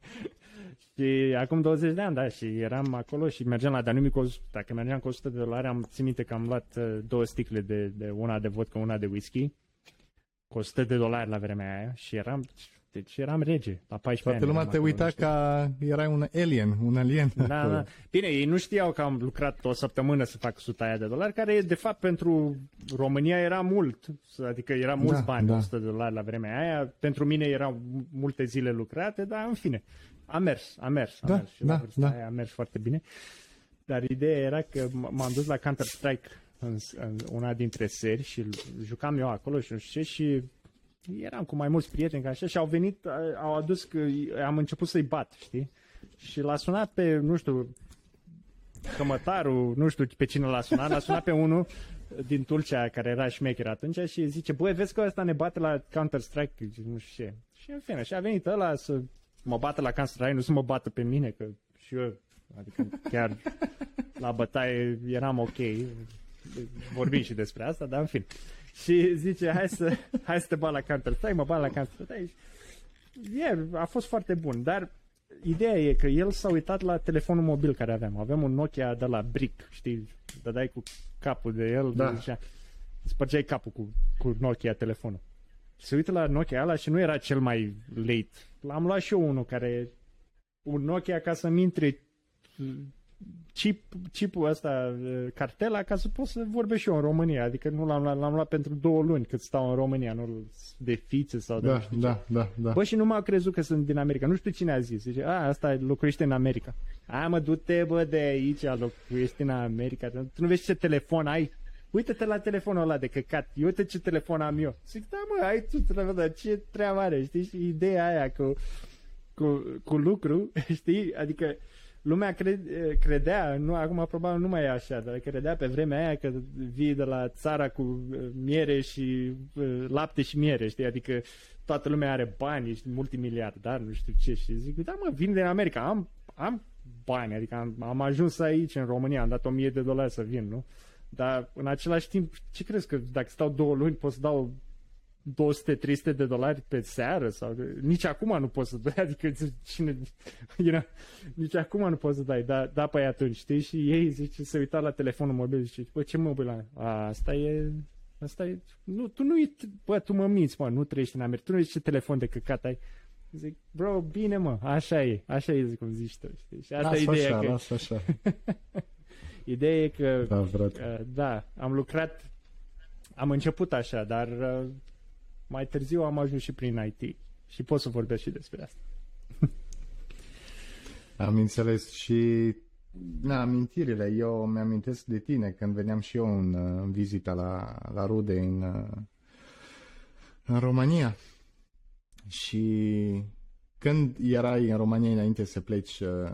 [SPEAKER 2] Și acum 20 de ani, da, și eram acolo și mergeam la Danubiu cu, o- dacă mergeam cu 100 de dolari, am țin minte că am luat uh, două sticle de, de una de vodka, una de whisky. cu 100 de dolari la vremea aia și eram, deci eram rege la 14
[SPEAKER 1] Toată
[SPEAKER 2] ani.
[SPEAKER 1] lumea
[SPEAKER 2] eram
[SPEAKER 1] te
[SPEAKER 2] acolo,
[SPEAKER 1] uita
[SPEAKER 2] nu știu.
[SPEAKER 1] ca erai un alien, un alien.
[SPEAKER 2] Da, da. Bine, ei nu știau că am lucrat o săptămână să fac 100 aia de dolari, care de fapt pentru România era mult, adică era mulți
[SPEAKER 1] Da,
[SPEAKER 2] bani,
[SPEAKER 1] da.
[SPEAKER 2] 100 de dolari la vremea aia. Pentru mine erau multe zile lucrate, dar în fine, a mers, a mers, a
[SPEAKER 1] Da,
[SPEAKER 2] mers și la
[SPEAKER 1] da,
[SPEAKER 2] vârsta
[SPEAKER 1] da.
[SPEAKER 2] aia a mers foarte bine. Dar ideea era că m- m-am dus la Counter-Strike în, în una dintre seri și jucam eu acolo și nu știu ce și eram cu mai mulți prieteni ca așa și au venit, au adus că am început să-i bat, știi? Și l-a sunat pe, nu știu, cămătarul, nu știu pe cine l-a sunat, l-a sunat pe unul din Tulcea care era șmecher atunci și zice, băi, vezi că ăsta ne bate la Counter-Strike, nu știu ce. Și în fine, și a venit ăla să mă bată la Counter-Strike, nu să mă bată pe mine, că și eu, adică chiar la bătaie eram ok, vorbim și despre asta, dar în fine. Și zice, hai să, hai să te bat la Counter-Strike, mă bat la Counter-Strike. E, a fost foarte bun, dar ideea e că el s-a uitat la telefonul mobil care aveam. Aveam un Nokia de la Brick, știi, dădeai cu capul de el,
[SPEAKER 1] Da.
[SPEAKER 2] de zicea, spărgeai capul cu, cu Nokia telefonul. Se uită la Nokia ăla și nu era cel mai late. L-am luat și eu unul care, un Nokia ca să-mi intre chip, chipul ăsta, uh, cartela, ca să pot să vorbesc și eu în România. Adică nu l-am luat, l-am luat pentru două luni cât stau în România, nu de fițe sau de nu
[SPEAKER 1] Da,
[SPEAKER 2] știu ce.
[SPEAKER 1] da, da, da.
[SPEAKER 2] Bă, și nu m-au crezut că sunt din America. Nu știu cine a zis. Zice, a, asta locuiește în America. A, mă, du-te, bă, de aici, locuiești în America. Tu nu vezi ce telefon ai? Uite-te la telefonul ăla de căcat. Uite ce telefon am eu. Zic, da, mă, ai tu telefon, dar ce treabă are, știi? Și ideea aia cu, cu, cu lucru, știi? Adică lumea cred, credea, nu, acum probabil nu mai e așa, dar credea pe vremea aia că vii de la țara cu uh, miere și uh, lapte și miere, știi? Adică toată lumea are bani, ești multimiliardar, nu știu ce. Și zic, da mă, vin din America, am, am bani, adică am, am ajuns aici în România, am dat 1000 de dolari să vin, nu? Dar în același timp, ce crezi că dacă stau două luni pot să dau 200-300 de dolari pe seară sau nici acum nu poți să dai, adică cine, you know, nici acum nu poți să dai, da, da pe atunci, știi? Și ei zice, se uita la telefonul mobil și zice, bă, ce mobil ai? A, asta e, asta e, nu, tu nu bă, tu mă minți, mă, nu trăiești în America, tu nu ești ce telefon de căcat ai. Zic, bro, bine mă, așa e, așa e, zic, cum zici tu, știi? Și asta
[SPEAKER 1] Lasă
[SPEAKER 2] e ideea,
[SPEAKER 1] așa,
[SPEAKER 2] că,
[SPEAKER 1] lasă așa.
[SPEAKER 2] ideea e că
[SPEAKER 1] Da, frate.
[SPEAKER 2] Uh, da, am lucrat, am început așa, dar uh, mai târziu am ajuns și prin IT și pot să vorbesc și despre asta.
[SPEAKER 1] Am înțeles și na, amintirile. Eu mi-amintesc de tine când veneam și eu în, uh, în vizită la, la rude în, uh, în România. Și când erai în România înainte să pleci uh,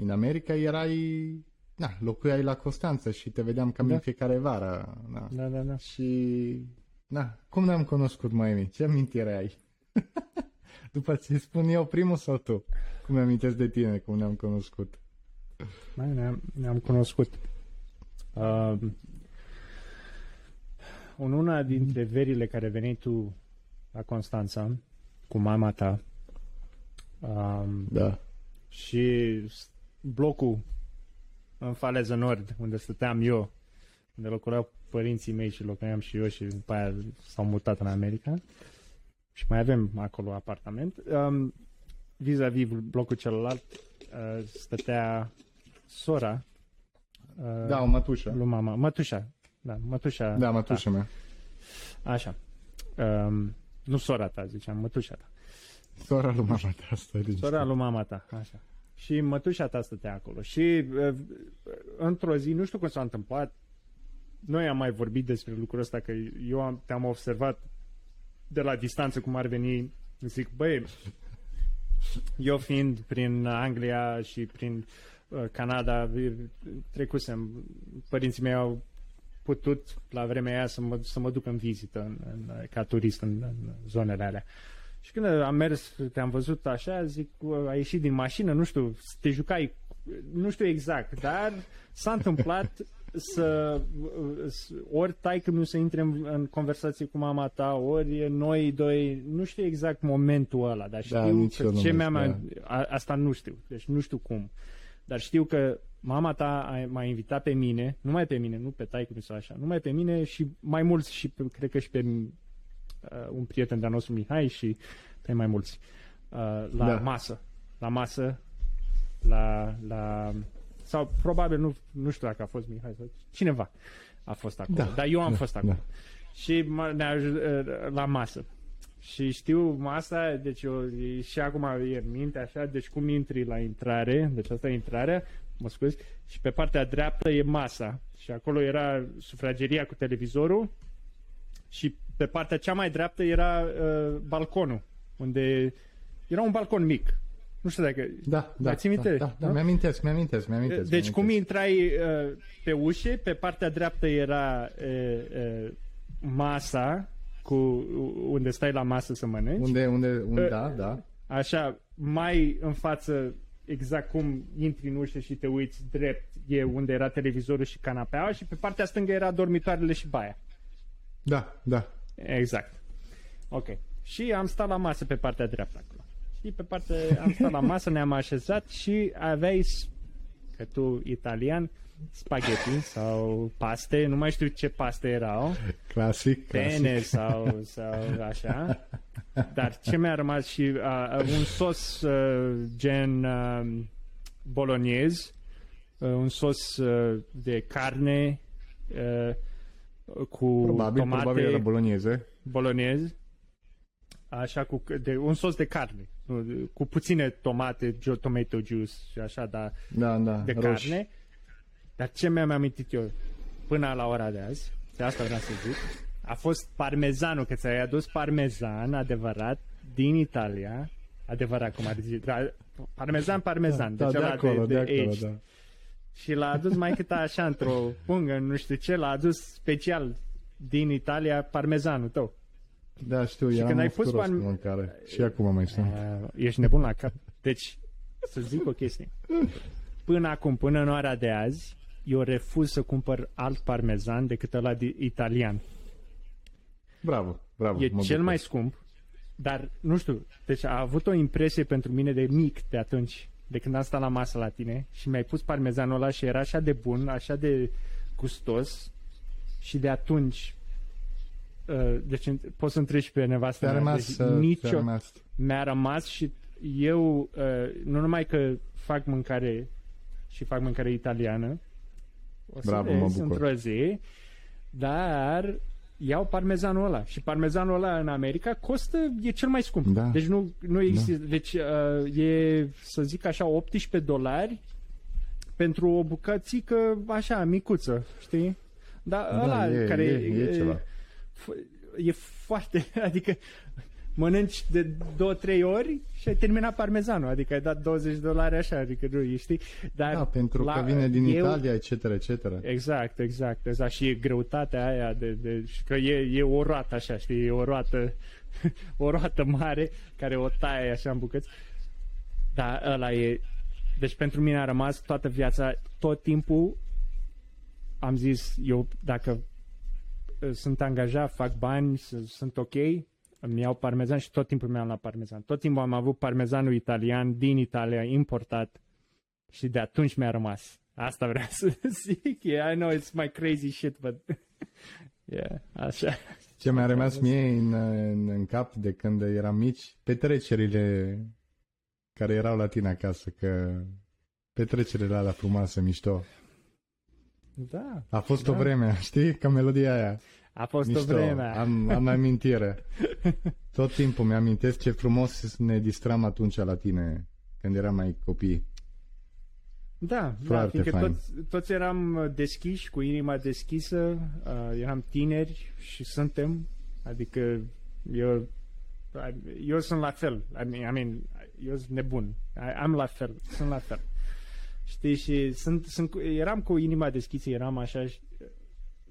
[SPEAKER 1] în America, erai, na, locuiai la Constanța și te vedeam cam
[SPEAKER 2] Da.
[SPEAKER 1] în fiecare vară. Na.
[SPEAKER 2] Da, da, da.
[SPEAKER 1] Și, na, cum ne-am cunoscut, mai Ce amintire ai? După ce spun eu primul sau tu? Cum mi-amintesc de tine, cum ne-am cunoscut?
[SPEAKER 2] Mai ne-am, ne-am cunoscut. Uh, în una dintre verile care veneai tu la Constanța cu mama ta um,
[SPEAKER 1] Da.
[SPEAKER 2] și s- blocul în Faleză Nord, unde stăteam eu, unde locuiau părinții mei și locuiam și eu și după aia s-au mutat în America și mai avem acolo apartament. Um, vis-a-vis blocul celălalt uh, stătea sora uh,
[SPEAKER 1] Da, o mătușă.
[SPEAKER 2] lui mama, mătușa, da, mătușa
[SPEAKER 1] Da, mătușă mea.
[SPEAKER 2] ta. Așa. Um, nu sora ta, ziceam, mătușa ta.
[SPEAKER 1] Sora lui mama ta, asta e
[SPEAKER 2] Sora lui mama ta, așa. Și mătușa ta stătea acolo. Și uh, într-o zi, nu știu cum s-a întâmplat, noi am mai vorbit despre lucrul ăsta, că eu am, te-am observat de la distanță cum ar veni, zic, băi, eu fiind prin Anglia și prin uh, Canada, trecusem, părinții mei au putut la vremea aia să mă, să mă duc în vizită în, în, ca turist în, în zonele alea. Și când am mers, te-am văzut așa, zic, a ieșit din mașină, nu știu, te jucai, nu știu exact, dar s-a întâmplat să ori taică nu să intre în, în conversație cu mama ta, ori noi doi, nu știu exact momentul ăla, dar știu
[SPEAKER 1] Da, nici
[SPEAKER 2] că
[SPEAKER 1] eu nu
[SPEAKER 2] ce
[SPEAKER 1] mai
[SPEAKER 2] mi-a,
[SPEAKER 1] știu,
[SPEAKER 2] a, asta nu știu, deci nu știu cum. Dar știu că mama ta a, m-a invitat pe mine, numai pe mine, nu pe taică sau așa, numai pe mine și mai mulți și pe, cred că și pe uh, un prieten de-al nostru Mihai și pe mai mulți uh, la
[SPEAKER 1] Da.
[SPEAKER 2] masă. La masă, la, la sau probabil nu, nu știu dacă a fost Mihai sau cineva a fost acolo,
[SPEAKER 1] Da,
[SPEAKER 2] dar eu am
[SPEAKER 1] da,
[SPEAKER 2] fost acolo.
[SPEAKER 1] da.
[SPEAKER 2] Și mă- ne-a aj- uh, la masă. Și știu masa, deci eu, e- și acum e în minte așa, deci cum intri la intrare, deci asta e intrarea, mă scuzi, și pe partea dreaptă e masa. Și acolo era sufrageria cu televizorul și pe partea cea mai dreaptă era uh, balconul, unde era un balcon mic. Nu știu dacă...
[SPEAKER 1] Da, da,
[SPEAKER 2] Mai ții minte?
[SPEAKER 1] da, da, da,
[SPEAKER 2] Nu?
[SPEAKER 1] mi-amintesc, mi-amintesc, mi-amintesc.
[SPEAKER 2] Deci cum
[SPEAKER 1] mi-amintesc.
[SPEAKER 2] intrai uh, pe ușe, pe partea dreaptă era uh, uh, masa cu unde stai la masă să mănânci.
[SPEAKER 1] Unde, unde, unde,
[SPEAKER 2] Uh,
[SPEAKER 1] da, da.
[SPEAKER 2] Așa, mai în față, exact cum intri în ușă și te uiți drept, e unde era televizorul și canapeaua și pe partea stângă era dormitoarele și baia.
[SPEAKER 1] Da, da.
[SPEAKER 2] Exact. Ok. Și am stat la masă pe partea dreaptă acolo. Și pe partea, am stat la masă, ne-am așezat și aveai, s- că tu italian, spaghetti sau paste, nu mai știu ce paste erau,
[SPEAKER 1] Clasic, clasic.
[SPEAKER 2] pene sau, sau așa. Dar ce mi-a rămas și uh, un sos uh, gen uh, bolognez, uh, un sos uh, de carne uh, cu
[SPEAKER 1] Probabil,
[SPEAKER 2] tomate
[SPEAKER 1] probabil era bologneze.
[SPEAKER 2] bolognez, așa cu de, un sos de carne, nu, cu puține tomate, jo- tomato juice și așa, dar
[SPEAKER 1] Da, da.
[SPEAKER 2] de
[SPEAKER 1] roșii.
[SPEAKER 2] carne. Dar ce mi-am amintit eu până la ora de azi, de asta vreau să zic, a fost parmezanul, că ți-ai adus parmezan adevărat din Italia, adevărat cum ar zice, dar parmezan, parmezan,
[SPEAKER 1] Da,
[SPEAKER 2] deci
[SPEAKER 1] de
[SPEAKER 2] ăla
[SPEAKER 1] acolo, de, acolo,
[SPEAKER 2] aged.
[SPEAKER 1] da.
[SPEAKER 2] Și l-a adus mai cât așa într-o pungă, nu știu ce, l-a adus special din Italia parmezanul tău.
[SPEAKER 1] Da, știu,
[SPEAKER 2] Și
[SPEAKER 1] eram
[SPEAKER 2] când ai
[SPEAKER 1] un
[SPEAKER 2] pus
[SPEAKER 1] scuros
[SPEAKER 2] pan-
[SPEAKER 1] cu mâncare. Și acum mai sunt.
[SPEAKER 2] Uh, ești nebun la cap. Deci, să zic o chestie. Până acum, până în ora de azi, eu refuz să cumpăr alt parmezan decât ăla de italian.
[SPEAKER 1] Bravo, bravo.
[SPEAKER 2] E
[SPEAKER 1] mă
[SPEAKER 2] cel
[SPEAKER 1] bucur.
[SPEAKER 2] mai scump, dar nu știu, deci a avut o impresie pentru mine de mic de atunci, de când am stat la masă la tine și mi-ai pus parmezanul ăla și era așa de bun, așa de gustos și de atunci uh, deci poți să întrebi pe nevastă
[SPEAKER 1] Ți-a
[SPEAKER 2] mea,
[SPEAKER 1] rămas,
[SPEAKER 2] deci
[SPEAKER 1] uh, ți-a
[SPEAKER 2] nicio,
[SPEAKER 1] rămas.
[SPEAKER 2] mi-a rămas și eu uh, nu numai că fac mâncare și fac mâncare italiană, o să
[SPEAKER 1] Bravo, mă
[SPEAKER 2] vezi
[SPEAKER 1] bucur.
[SPEAKER 2] într-o zi, dar iau parmezanul ăla și parmezanul ăla în America costă, e cel mai scump.
[SPEAKER 1] Da.
[SPEAKER 2] Deci nu, nu există, deci uh, e, să zic așa, 18 dolari pentru o bucățică așa, micuță, știi? Dar
[SPEAKER 1] Da,
[SPEAKER 2] ăla
[SPEAKER 1] e-
[SPEAKER 2] care
[SPEAKER 1] e- e ceva.
[SPEAKER 2] F- e foarte, adică mănânci de două, trei ori și ai terminat parmezanul, adică ai dat 20 de dolari așa, adică nu, știi? Dar
[SPEAKER 1] Da, pentru că vine din
[SPEAKER 2] eu,
[SPEAKER 1] Italia, etc., etc.
[SPEAKER 2] Exact, exact, exact. Și e greutatea aia de, de și că e, e o roată așa, știi, e o roată, o roată mare care o taie așa în bucăți. Dar ăla e, deci pentru mine a rămas toată viața, tot timpul am zis, eu dacă uh, sunt angajat, fac bani, s- sunt ok, îmi iau parmezan și tot timpul mi-am la parmezan. Tot timpul am avut parmezanul italian din Italia, importat și de atunci mi-a rămas. Asta vreau să zic. Yeah, I know it's my crazy shit, but... yeah, așa.
[SPEAKER 1] Ce mi-a rămas mie în, în, în cap de când eram mici, petrecerile care erau la tine acasă, că petrecerile alea frumoase, mișto.
[SPEAKER 2] Da,
[SPEAKER 1] A fost
[SPEAKER 2] Da.
[SPEAKER 1] o vreme, știi, ca melodia aia.
[SPEAKER 2] a fost
[SPEAKER 1] Mișto,
[SPEAKER 2] o vreme.
[SPEAKER 1] am, am amintire. Tot timpul mi-amintesc ce frumos ne distram atunci la tine, când eram mai copii.
[SPEAKER 2] Da, da
[SPEAKER 1] Foarte
[SPEAKER 2] fiindcă
[SPEAKER 1] fain.
[SPEAKER 2] toți, toți eram uh, deschiși, cu inima deschisă, uh, eram tineri și suntem, adică eu, eu sunt la fel, I mean, I mean eu sunt nebun, I, am la fel, sunt la fel. Știi, și sunt, sunt, cu- eram cu inima deschisă, eram așa și,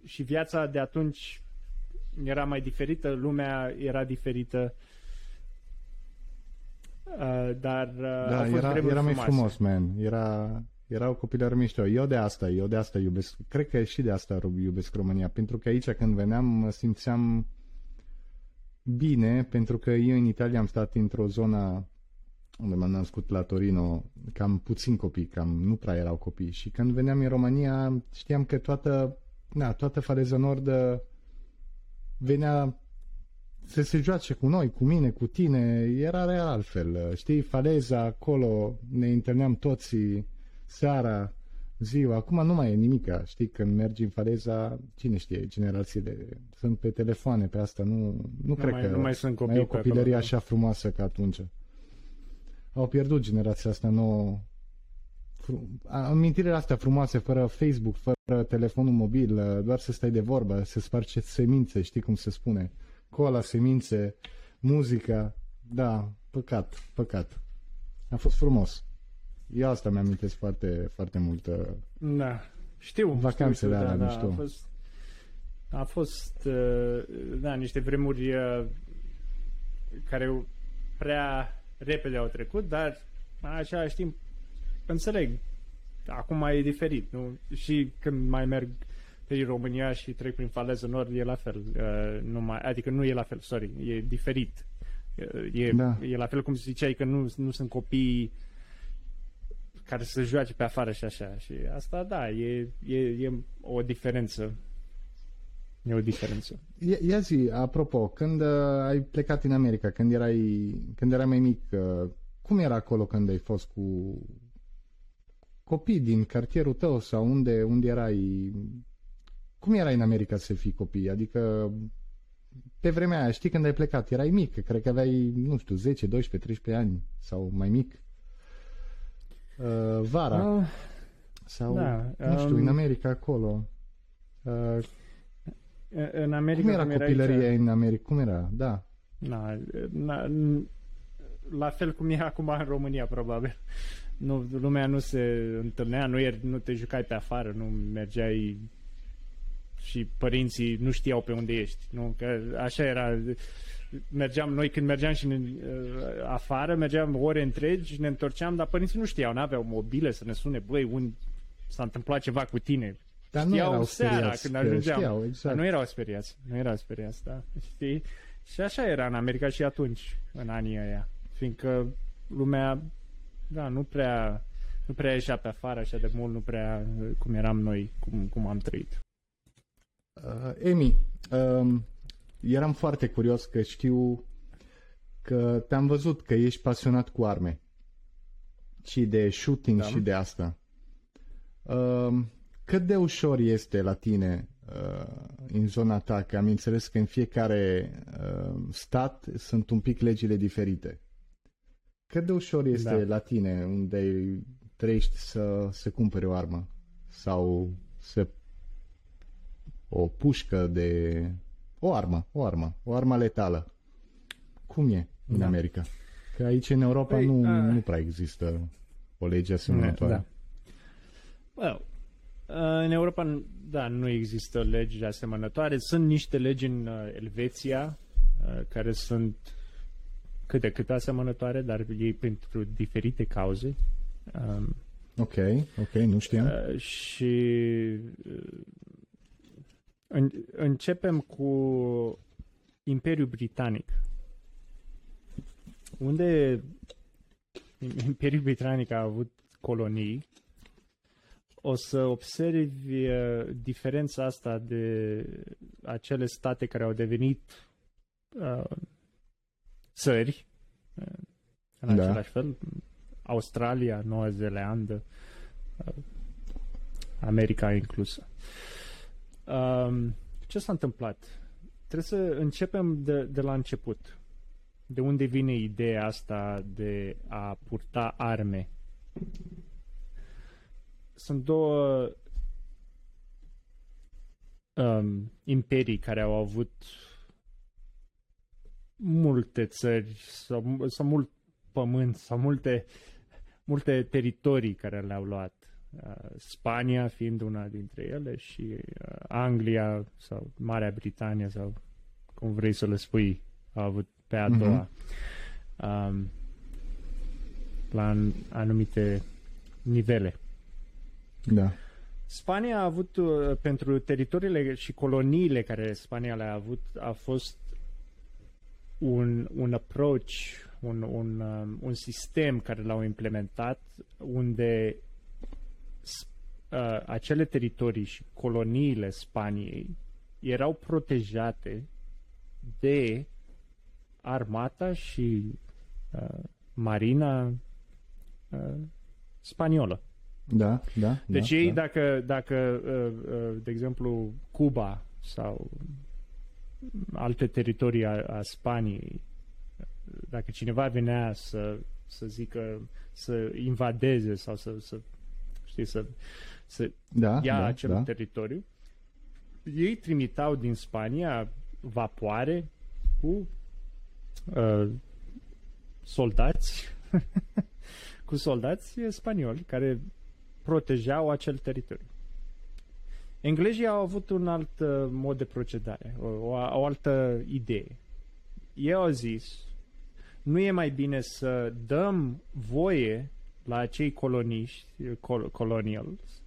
[SPEAKER 2] și viața de atunci era mai diferită, lumea era diferită, uh, dar uh,
[SPEAKER 1] Da,
[SPEAKER 2] au fost
[SPEAKER 1] era,
[SPEAKER 2] vremuri
[SPEAKER 1] era mai
[SPEAKER 2] frumoase.
[SPEAKER 1] frumos, man. Era, erau copilări mișto. Eu de asta, eu de asta iubesc. Cred că și de asta iubesc România. Pentru că aici când veneam mă simțeam bine, pentru că eu în Italia am stat într-o zonă unde m-am născut la Torino, cam puțin copii, cam nu prea erau copii. Și când veneam în România, știam că toată, na, toată Faleza Nord uh, venea să se joace cu noi, cu mine, cu tine, era real altfel. Știi, faleza acolo, ne întâlneam toți seara, ziua. Acum nu mai e nimica. Știi, când mergi în faleza, cine știe, generațiile sunt pe telefoane, pe asta. Nu, nu, nu cred
[SPEAKER 2] mai,
[SPEAKER 1] că
[SPEAKER 2] nu mai sunt copii
[SPEAKER 1] mai e o
[SPEAKER 2] pe
[SPEAKER 1] copilărie
[SPEAKER 2] acolo.
[SPEAKER 1] așa frumoasă ca atunci. Au pierdut generația asta nouă fru- amintirile astea frumoase, fără Facebook, fără telefonul mobil, doar să stai de vorbă, să sparge semințe, știi cum se spune? Cola, semințe, muzica, da, păcat, păcat. A fost frumos. Eu asta mi-amintesc foarte, foarte mult. uh,
[SPEAKER 2] Da, știu.
[SPEAKER 1] Vacanțele
[SPEAKER 2] știu,
[SPEAKER 1] alea
[SPEAKER 2] da, da,
[SPEAKER 1] mișto.
[SPEAKER 2] A fost, a fost uh, da, niște vremuri uh, care prea repede au trecut, dar în același timp înțeleg. Acum e diferit, nu? Și când mai merg pe România și trec prin faleză nord, e la fel. Uh, nu mai, adică nu e la fel, sorry, e diferit. Uh, E,
[SPEAKER 1] Da.
[SPEAKER 2] e la fel cum ziceai că nu, nu sunt copii care să joace pe afară și așa. Și asta, da, e, e, e o diferență. E o diferență.
[SPEAKER 1] Ia, ia zi, apropo, când uh, ai plecat în America, când erai, când erai mai mic, uh, cum era acolo când ai fost cu copii din cartierul tău sau unde, unde erai? Cum era în America să fii copii? Adică pe vremea aia, știi când ai plecat, erai mic, cred că aveai, nu știu, 10, 12, 13 ani sau mai mic. Uh, vara
[SPEAKER 2] Uh,
[SPEAKER 1] sau,
[SPEAKER 2] da,
[SPEAKER 1] nu știu,
[SPEAKER 2] um,
[SPEAKER 1] în America acolo. Uh,
[SPEAKER 2] în America,
[SPEAKER 1] cum era
[SPEAKER 2] aici,
[SPEAKER 1] copilăria în America? Cum era? Da.
[SPEAKER 2] Na, na, n- la fel cum e acum în România, probabil. Nu, lumea nu se întâlnea, nu, er, nu te jucai pe afară, nu mergeai și părinții nu știau pe unde ești. Nu? Că așa era. Mergeam, noi când mergeam și ne, uh, afară, mergeam ore întregi, ne întorceam, dar părinții nu știau, n-aveau mobile să ne sune, băi, un, s-a întâmplat ceva cu tine.
[SPEAKER 1] Dar nu
[SPEAKER 2] Știau
[SPEAKER 1] erau
[SPEAKER 2] seara
[SPEAKER 1] speriați,
[SPEAKER 2] când
[SPEAKER 1] că
[SPEAKER 2] ajungeam.
[SPEAKER 1] Știau,
[SPEAKER 2] Dar
[SPEAKER 1] exact.
[SPEAKER 2] nu erau speriați, nu erau speriați, da, știi? Și așa era în America și atunci, în anii ăia, fiindcă lumea, da, nu prea, nu prea ieșea pe afară așa de mult, nu prea cum eram noi, cum, cum am trăit.
[SPEAKER 1] Uh, Emi, um, eram foarte curios că știu că te-am văzut că ești pasionat cu arme și de shooting
[SPEAKER 2] Da.
[SPEAKER 1] și de asta. Um, cât de ușor este la tine uh, în zona ta, că am înțeles că în fiecare uh, stat sunt un pic legile diferite. Cât de ușor este
[SPEAKER 2] Da.
[SPEAKER 1] la tine unde trăiești să se cumpere o armă sau să o pușcă de... O armă, o armă, o armă letală. Cum e în
[SPEAKER 2] Da.
[SPEAKER 1] America? Că aici în Europa
[SPEAKER 2] Păi,
[SPEAKER 1] nu,
[SPEAKER 2] a-
[SPEAKER 1] nu prea există o lege asemănătoare.
[SPEAKER 2] Da. Well, uh, în Europa, da, nu există legi asemănătoare. Sunt niște legi în uh, Elveția uh, care sunt cât de cât asemănătoare, dar ei pentru diferite cauze. Um,
[SPEAKER 1] Ok, ok, nu știam.
[SPEAKER 2] Uh, și uh, în, începem cu Imperiul Britanic. Unde Imperiul Britanic a avut colonii, o să observi uh, diferența asta de acele state care au devenit uh, țări, uh, în
[SPEAKER 1] Da.
[SPEAKER 2] același fel, Australia, Noua Zeelandă, uh, America inclusă. Um, ce s-a întâmplat? Trebuie să începem de, de la început. De unde vine ideea asta de a purta arme? Sunt două um, imperii care au avut multe țări sau, sau mult pământ sau multe, multe teritorii care le-au luat. Uh, Spania fiind una dintre ele și uh, Anglia sau Marea Britanie sau cum vrei să le spui, a avut pe a
[SPEAKER 1] Mhm.
[SPEAKER 2] doua. Um, la an- anumite nivele.
[SPEAKER 1] Da.
[SPEAKER 2] Spania a avut, uh, pentru teritoriile și coloniile care Spania le-a avut, a fost un, un approach, un, un, um, un sistem care l-au implementat unde s- uh, acele teritorii și coloniile Spaniei erau protejate de armata și uh, marina uh, spaniolă.
[SPEAKER 1] Da, da.
[SPEAKER 2] Deci
[SPEAKER 1] da,
[SPEAKER 2] ei,
[SPEAKER 1] da.
[SPEAKER 2] dacă, dacă uh, uh, de exemplu, Cuba sau alte teritorii a, a Spaniei, dacă cineva venea să, să zică, să invadeze sau să, să știi, să, să
[SPEAKER 1] da,
[SPEAKER 2] ia
[SPEAKER 1] da,
[SPEAKER 2] acel
[SPEAKER 1] da.
[SPEAKER 2] teritoriu, ei trimitau din Spania vapoare cu uh, soldați cu soldați spanioli care protejau acel teritoriu. Englezii au avut un alt uh, mod de procedare, o, o, o altă idee. Ei au zis, nu e mai bine să dăm voie la acei coloniști, col- colonials,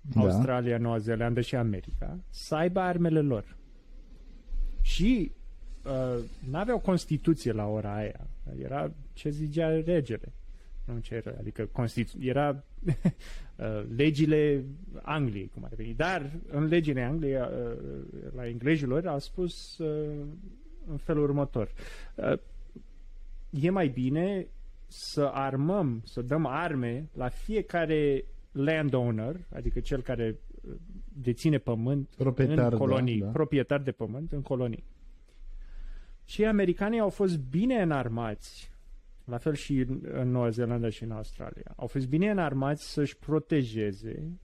[SPEAKER 1] Da.
[SPEAKER 2] Australia, Noua Zeelandă și America, să aibă armele lor. Și uh, n-aveau Constituție la ora aia. Era ce zicea regele. Nu ce era, adică Constitu- era uh, legile Angliei, cum ar veni. Dar în legile Angliei, uh, la englezilor, a spus uh, în felul următor. Uh, e mai bine să armăm, să dăm arme la fiecare landowner, adică cel care uh, deține pământ
[SPEAKER 1] Proprietar,
[SPEAKER 2] în colonii,
[SPEAKER 1] da, da.
[SPEAKER 2] proprietar de pământ în colonii. Și americanii au fost bine înarmați, la fel și în, în Noua Zeelandă și în Australia. Au fost bine înarmați să-și protejeze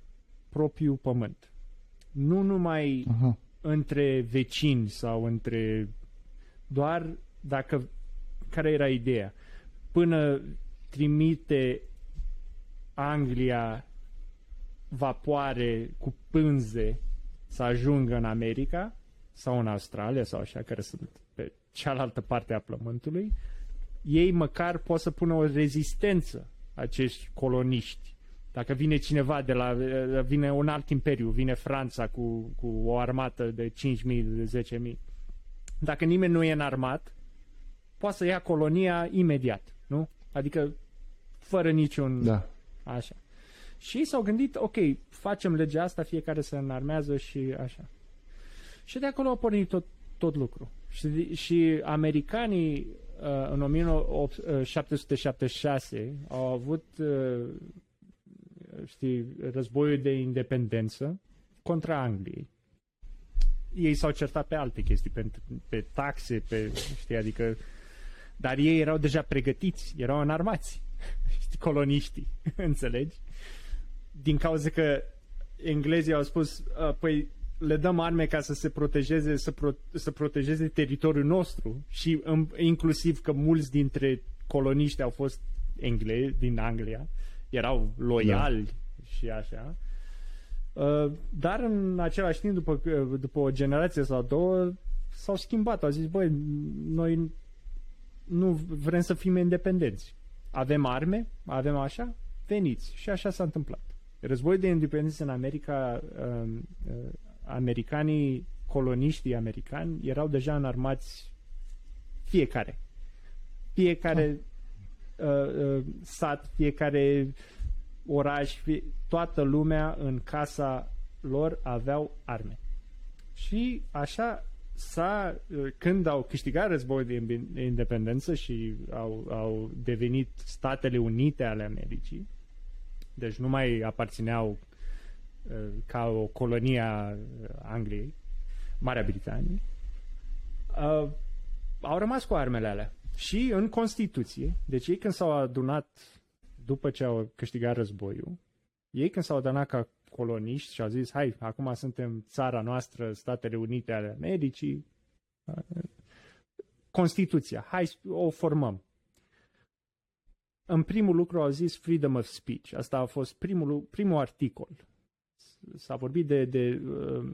[SPEAKER 2] propriul pământ. Nu numai
[SPEAKER 1] Aha.
[SPEAKER 2] între vecini sau între doar dacă care era ideea până trimite Anglia vapoare cu pânze să ajungă în America sau în Australia sau așa care sunt pe cealaltă parte a plământului ei măcar pot să pună o rezistență acești coloniști dacă vine cineva de la vine un alt imperiu, vine Franța cu, cu o armată de 5.000, de 10.000 dacă nimeni nu e înarmat poate să ia colonia imediat, nu? Adică fără niciun...
[SPEAKER 1] Da.
[SPEAKER 2] Așa. Și ei s-au gândit, ok, facem legea asta, fiecare se înarmează și așa. Și de acolo a pornit tot, tot lucru. Și, și americanii uh, în 1776 au avut uh, știi, războiul de independență contra Angliei. Ei s-au certat pe alte chestii, pe, pe taxe, pe, știi, adică dar ei erau deja pregătiți, erau înarmați, știi, coloniștii, înțelegi? Din cauza că englezii au spus, "A, păi le dăm arme ca să se protejeze, să, pro- să protejeze teritoriul nostru și în, inclusiv că mulți dintre coloniști au fost englezi din Anglia, erau loiali da. și așa. Uh, dar în același timp, după, după o generație sau două, s-au schimbat. Au zis, băi, noi nu vrem să fim independenți. Avem arme, avem așa, veniți. Și așa s-a întâmplat. Războiul de independență în America, uh, uh, americanii, coloniștii americani, erau deja înarmați fiecare. Fiecare uh, uh, sat, fiecare oraș, fie, toată lumea în casa lor aveau arme. Și așa s-a, când au câștigat războiul de independență și au, au devenit Statele Unite ale Americii, deci nu mai aparțineau uh, ca o colonie a Angliei, Marea Britanie, uh, au rămas cu armele alea. Și în Constituție, deci ei când s-au adunat după ce au câștigat războiul, ei când s-au adunat ca coloniști și au zis, hai, acum suntem țara noastră, Statele Unite ale Americii, Constituția, hai o formăm. În primul lucru au zis freedom of speech. Asta a fost primul, primul articol. S-a vorbit de, de,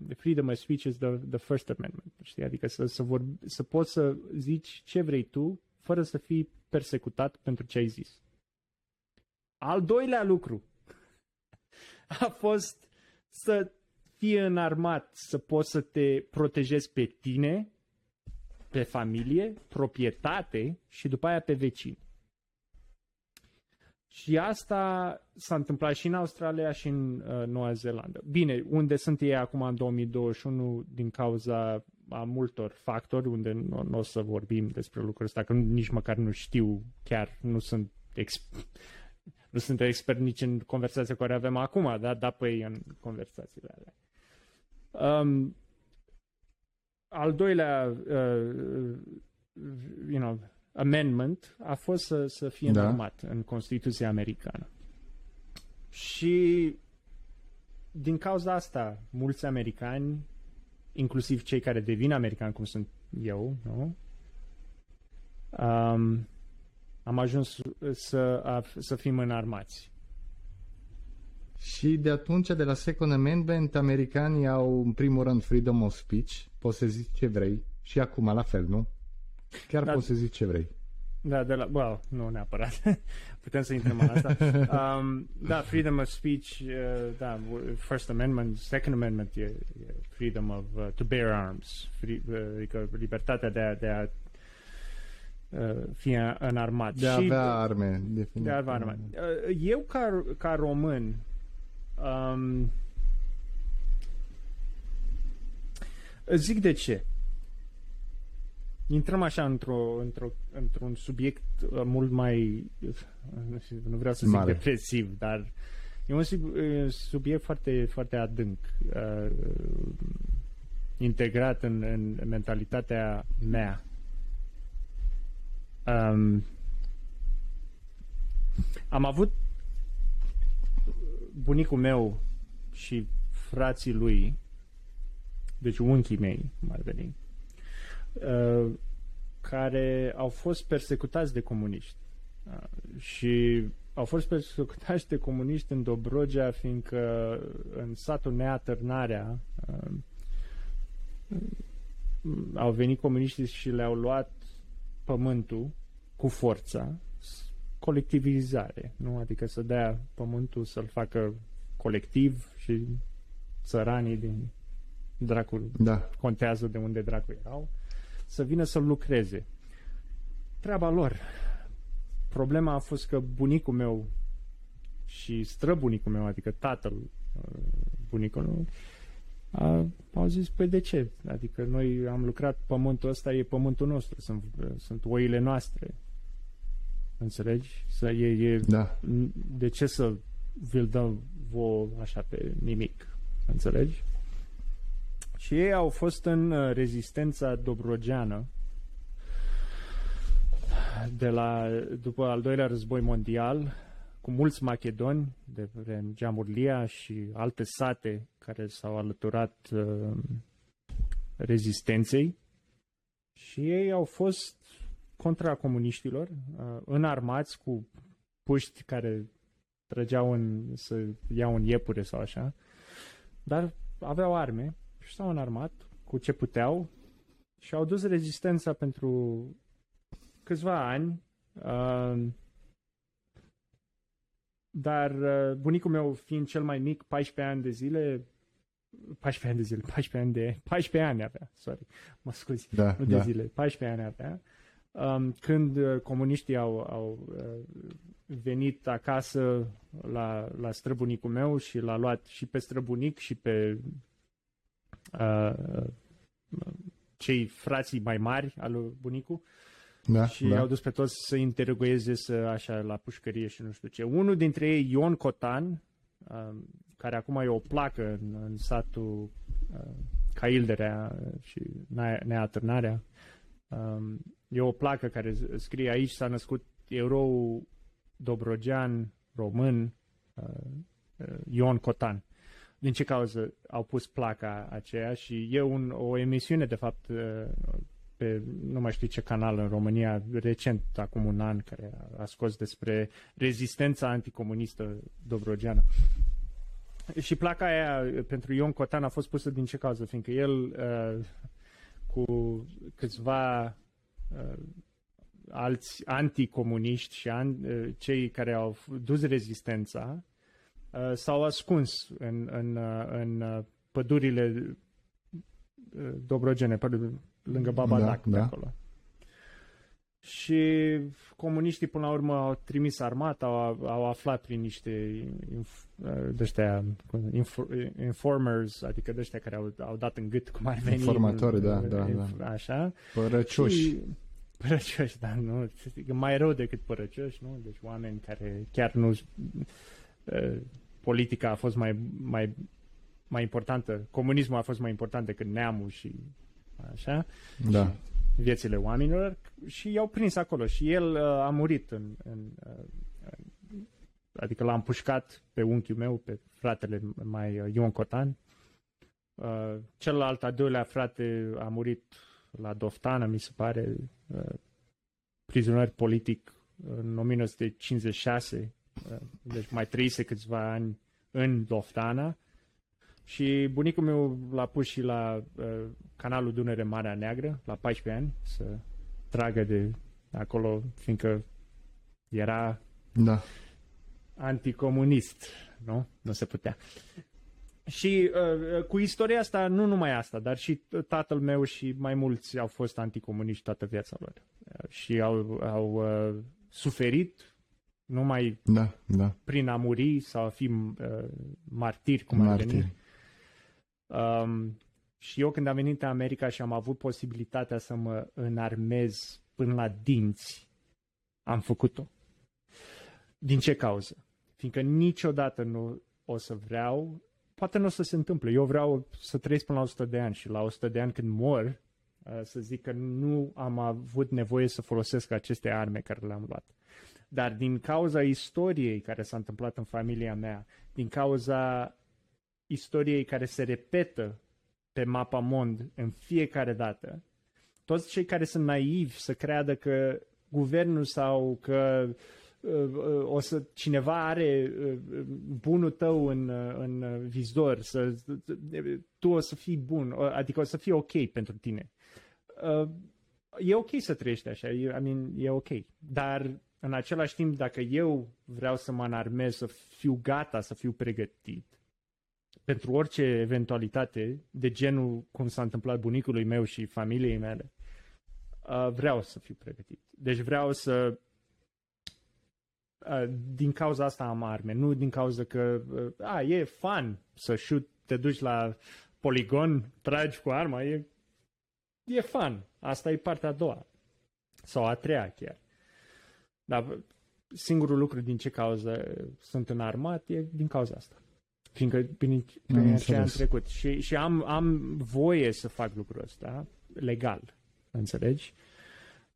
[SPEAKER 2] de freedom of speech is the, the first amendment. Știi? Adică să, să, vorbi, să poți să zici ce vrei tu fără să fii persecutat pentru ce ai zis. Al doilea lucru a fost să fii înarmat, să poți să te protejezi pe tine, pe familie, proprietate și după aia pe vecini. Și asta s-a întâmplat și în Australia și în uh, Noua Zeelandă. Bine, unde sunt ei acum în 2021 din cauza a multor factori unde nu, nu o să vorbim despre lucrul ăsta, că nici măcar nu știu, chiar nu sunt exp- nu sunt expert nici în conversația care avem acum, dar da păi în conversațiile alea. Um, al doilea uh, you know, amendment a fost să, să fie da. normat în Constituția Americană. Și din cauza asta, mulți americani, inclusiv cei care devin americani, cum sunt eu, nu? Um, am ajuns să, a, să fim înarmați.
[SPEAKER 1] Și de atunci, de la Second Amendment, americanii au, în primul rând, freedom of speech, poți să zici ce vrei, și acum la fel, nu? Chiar da, poți să zici ce vrei.
[SPEAKER 2] Da, de la, well, nu neapărat. Putem să intrăm în asta. Um, da, freedom of speech, uh, da, First Amendment, Second Amendment e, e freedom of uh, to bear arms, free, uh, adică libertatea de a, de a uh, fi înarmat.
[SPEAKER 1] De a și, avea arme, definitiv.
[SPEAKER 2] De a avea arme. Uh, eu, ca, ca român, um, zic de ce intrăm așa într-o, într-o, într-un subiect uh, mult mai, nu vreau să zic Mare. depresiv, dar e un subiect foarte, foarte adânc, uh, integrat în, în mentalitatea mea. Um, am avut bunicul meu și frații lui, deci unchii mei, mai veni, Uh, care au fost persecutați de comuniști. Uh, și au fost persecutați de comuniști în Dobrogea, fiindcă în satul Neatârnarea uh, au venit comuniștii și le-au luat pământul cu forța, colectivizare, nu? Adică să dea pământul să-l facă colectiv și țăranii din dracul da. contează de unde dracu erau să vină să lucreze. Treaba lor. Problema a fost că bunicul meu și străbunicul meu, adică tatăl uh, bunicul meu, a, au zis, păi de ce? Adică noi am lucrat, pământul ăsta e pământul nostru, sunt, sunt oile noastre. Înțelegi? Să e, e,
[SPEAKER 1] da.
[SPEAKER 2] De ce să vi-l dăm vouă așa pe nimic? Înțelegi? Și ei au fost în uh, rezistența dobrogeană de la, după al doilea război mondial, cu mulți macedoni de pe Geamurlia și alte sate care s-au alăturat uh, rezistenței. Și ei au fost contra comuniștilor, uh, înarmați cu puști care trăgeau în, să iau în iepure sau așa, dar aveau arme și s-au înarmat cu ce puteau și au dus rezistența pentru câțiva ani. Uh, dar uh, bunicul meu fiind cel mai mic, 14 ani de zile, 14 ani de zile, 14 ani de, 14 ani avea, sorry, mă scuzi,
[SPEAKER 1] da,
[SPEAKER 2] nu de da. zile, 14 ani avea, um, când uh, comuniștii au, au uh, venit acasă la, la străbunicul meu și l-a luat și pe străbunic și pe uh, cei frații mai mari al lui bunicu da, și da. au dus pe toți să interogueze să, așa la pușcărie și nu știu ce. Unul dintre ei, Ion Cotan, uh, care acum e o placă în, în satul uh, Cailderea și Neatârnarea, um, e o placă care scrie aici s-a născut erou dobrogean român uh, uh, Ion Cotan din ce cauză au pus placa aceea și e un, o emisiune, de fapt, uh, pe nu mai știu ce canal în România, recent, acum un an, care a scos despre rezistența anticomunistă dobrogeană. Și placa aia pentru Ion Cotan a fost pusă din ce cauză? Fiindcă el, uh, cu câțiva uh, alți anticomuniști și an, uh, cei care au dus rezistența, uh, s-au ascuns în, în, uh, în uh, pădurile uh, Dobrogene, lângă Babadac, da, da. acolo. și comuniștii până la urmă au trimis armata, au, au aflat prin niște inf, ăștia, informers, adică ăștia care au, au dat în gât cum ar veni.
[SPEAKER 1] Informatori, da, da, da.
[SPEAKER 2] Așa.
[SPEAKER 1] Părăcioși. Și,
[SPEAKER 2] părăcioși, da, nu, mai rău decât părăcioși, nu? Deci oameni care chiar nu... Politica a fost mai, mai, mai importantă, comunismul a fost mai important decât neamul și așa.
[SPEAKER 1] Da.
[SPEAKER 2] Și, viețile oamenilor și i-au prins acolo și el uh, a murit în, în uh, adică l-a împușcat pe unchiul meu, pe fratele mai uh, Ion Cotan. Uh, celălalt, a doilea frate, a murit la Doftana, mi se pare, uh, prizonier politic în 1956, uh, deci mai trăise câțiva ani în Doftana și bunicul meu l-a pus și la uh, canalul Dunăre Marea Neagră, la 14 ani, să tragă de acolo, fiindcă era
[SPEAKER 1] da.
[SPEAKER 2] anticomunist, nu? Nu se putea. Și uh, cu istoria asta, nu numai asta, dar și tatăl meu și mai mulți au fost anticomuniști toată viața lor. Uh, și au, au uh, suferit numai
[SPEAKER 1] da, da.
[SPEAKER 2] prin a muri sau a fi uh, martiri, cum martiri. ar veni, Um, și eu când am venit în America și am avut posibilitatea să mă înarmez până la dinți, am făcut-o. Din ce cauză? Fiindcă niciodată nu o să vreau, poate nu o să se întâmple. Eu vreau să trăiesc până la 100 de ani și la 100 de ani când mor, uh, să zic că nu am avut nevoie să folosesc aceste arme care le-am luat. Dar din cauza istoriei care s-a întâmplat în familia mea, din cauza istoriei care se repetă pe mapa mond în fiecare dată, toți cei care sunt naivi să creadă că guvernul sau că uh, uh, o să cineva are uh, bunul tău în, în vizor, să, tu o să fii bun, adică o să fie ok pentru tine. E ok să trăiești așa, I mean, e ok. Dar în același timp, dacă eu vreau să mă înarmez, să fiu gata, să fiu pregătit, pentru orice eventualitate de genul cum s-a întâmplat bunicului meu și familiei mele, uh, vreau să fiu pregătit. Deci vreau să uh, din cauza asta am arme, nu din cauza că uh, a, e fun să shoot, te duci la poligon, tragi cu arma, e, e fun. Asta e partea a doua. Sau a treia chiar. Dar singurul lucru din ce cauză sunt în armat e din cauza asta fiindcă prin, prin ce am trecut. Și, și am, am voie să fac lucrul ăsta legal, înțelegi?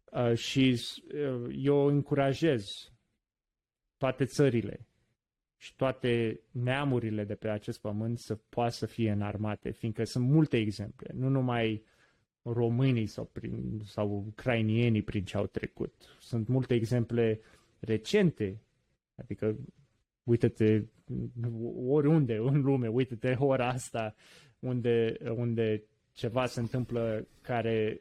[SPEAKER 2] Uh, și uh, eu încurajez toate țările și toate neamurile de pe acest pământ să poată să fie înarmate, fiindcă sunt multe exemple, nu numai românii sau, prin, sau ucrainienii prin ce au trecut. Sunt multe exemple recente, adică uite-te oriunde în lume, uite-te ora asta unde, unde ceva se întâmplă care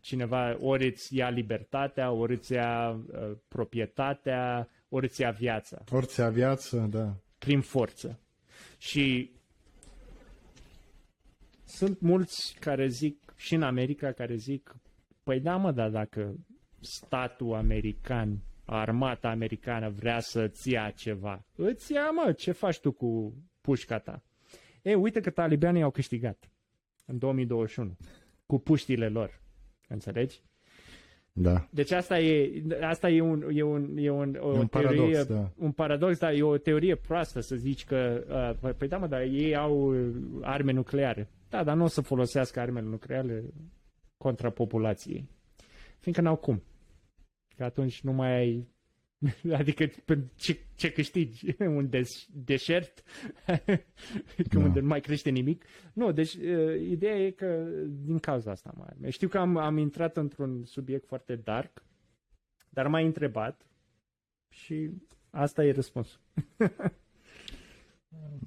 [SPEAKER 2] cineva ori îți ia libertatea, ori îți ia uh, proprietatea, ori îți ia viața.
[SPEAKER 1] Ori îți ia viață, da.
[SPEAKER 2] Prin forță. Și sunt mulți care zic, și în America, care zic, păi da mă, dar dacă statul american armata americană vrea să-ți ia ceva. Îți ia, mă, ce faci tu cu pușca ta? E, uite că talibanii au câștigat în 2021 cu puștile lor. Înțelegi?
[SPEAKER 1] Da.
[SPEAKER 2] Deci asta e, asta e un, e un, e un, o e un teorie, paradox, da. un paradox, dar e o teorie proastă să zici că, uh, păi, păi da mă, dar ei au arme nucleare. Da, dar nu o să folosească armele nucleare contra populației. Fiindcă n-au cum. Că atunci nu mai ai Adică ce, ce câștigi? Un des, deșert? că da. unde nu mai crește nimic? Nu, deci uh, ideea e că din cauza asta mai Știu că am, am intrat într-un subiect foarte dark, dar m-ai întrebat și asta e răspunsul.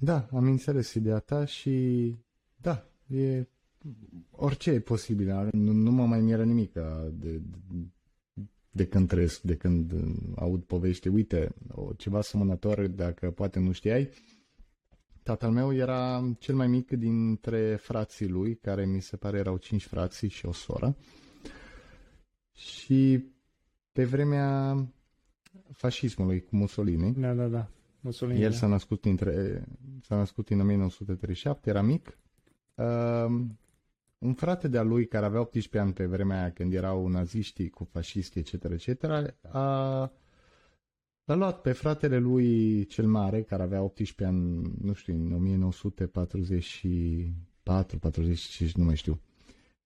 [SPEAKER 1] da, am înțeles ideea ta și da, e orice e posibil. Nu, nu mă mai miră nimic de, de de când trăiesc, de când uh, aud povești, uite, o, ceva asemănător, dacă poate nu știai, tatăl meu era cel mai mic dintre frații lui, care mi se pare erau cinci frații și o soră. Și pe vremea fascismului cu Mussolini.
[SPEAKER 2] Da, da, da. Mussolini,
[SPEAKER 1] El
[SPEAKER 2] da.
[SPEAKER 1] s-a născut, între, s-a născut în 1937, era mic. Uh, un frate de-a lui care avea 18 ani pe vremea aia când erau naziștii cu fascisti, etc., etc., a, l-a luat pe fratele lui cel mare, care avea 18 ani, nu știu, în 1944, 45, nu mai știu,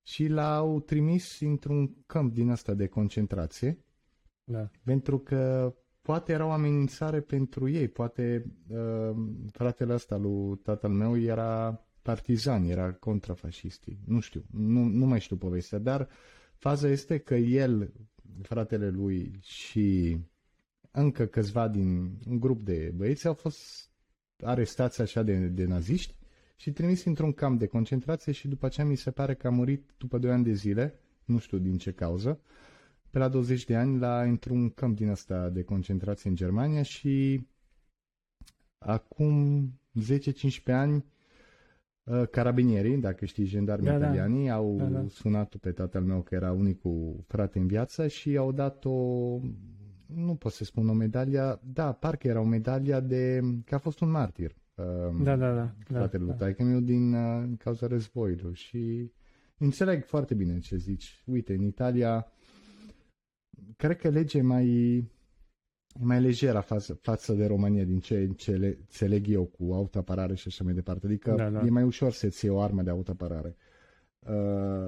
[SPEAKER 1] și l-au trimis într-un câmp din asta de concentrație,
[SPEAKER 2] da.
[SPEAKER 1] pentru că poate era o amenințare pentru ei, poate uh, fratele ăsta lui tatăl meu era partizan, era contrafascistii, nu știu, nu, nu mai știu povestea, dar faza este că el, fratele lui și încă câțiva din un grup de băieți au fost arestați așa de, de naziști și trimis într-un camp de concentrație și după aceea mi se pare că a murit după 2 ani de zile, nu știu din ce cauză, pe la 20 de ani la într-un câmp din asta de concentrație în Germania și acum 10-15 ani uh, carabinierii, dacă știi, jandarmii
[SPEAKER 2] Da, da.
[SPEAKER 1] italiani, au
[SPEAKER 2] Da, da.
[SPEAKER 1] sunat pe tatăl meu că era unicul frate în viață și au dat o, nu pot să spun o medalia, da, parcă era o medalia de, că a fost un martir. um,
[SPEAKER 2] Da, da, da. da,
[SPEAKER 1] fratele lui
[SPEAKER 2] da.
[SPEAKER 1] taică meu din uh, cauza războiului și înțeleg foarte bine ce zici. Uite, în Italia cred că legea e mai e mai lejeră față, față de România din ce ce înțeleg eu cu autoapărare și așa mai departe. Adică
[SPEAKER 2] Da, da.
[SPEAKER 1] e mai ușor să-ți iei o armă de autoapărare. Uh,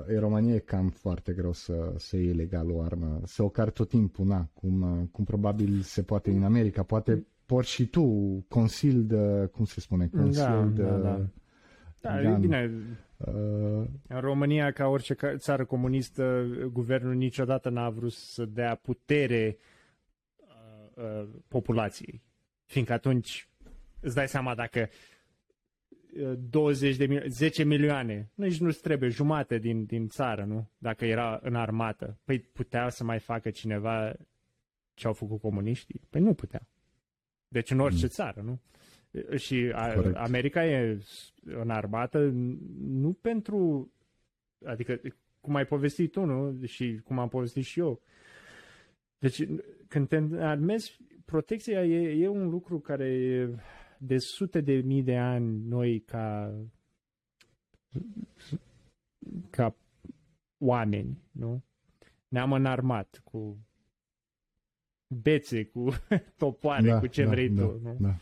[SPEAKER 1] în România e cam foarte greu să, să iei legal o armă, să o cari tot timpul, na, cum, uh, cum probabil se poate în America. Poate porți și tu consil de, cum se spune, consil
[SPEAKER 2] Da,
[SPEAKER 1] de,
[SPEAKER 2] da, da. Da, e
[SPEAKER 1] gun.
[SPEAKER 2] bine.
[SPEAKER 1] Uh,
[SPEAKER 2] În România, ca orice ca- țară comunistă, guvernul niciodată n-a vrut să dea putere uh, uh, populației. Fiindcă atunci îți dai seama dacă uh, 20 de milioane, 10 milioane, nici nu-ți trebuie jumate din, din țară, nu? Dacă era în armată. Păi putea să mai facă cineva ce au făcut comuniștii? Păi nu putea. Deci în orice țară, nu? Și a,
[SPEAKER 1] Corect.
[SPEAKER 2] America e în armată nu pentru, adică cum ai povestit tu, nu? Și cum am povestit și eu. Deci când te armezi, protecția e, e un lucru care e de sute de mii de ani noi ca ca oameni, nu? Ne-am înarmat cu bețe, cu topoare, cu ce vrei
[SPEAKER 1] da,
[SPEAKER 2] tu, nu?
[SPEAKER 1] Da.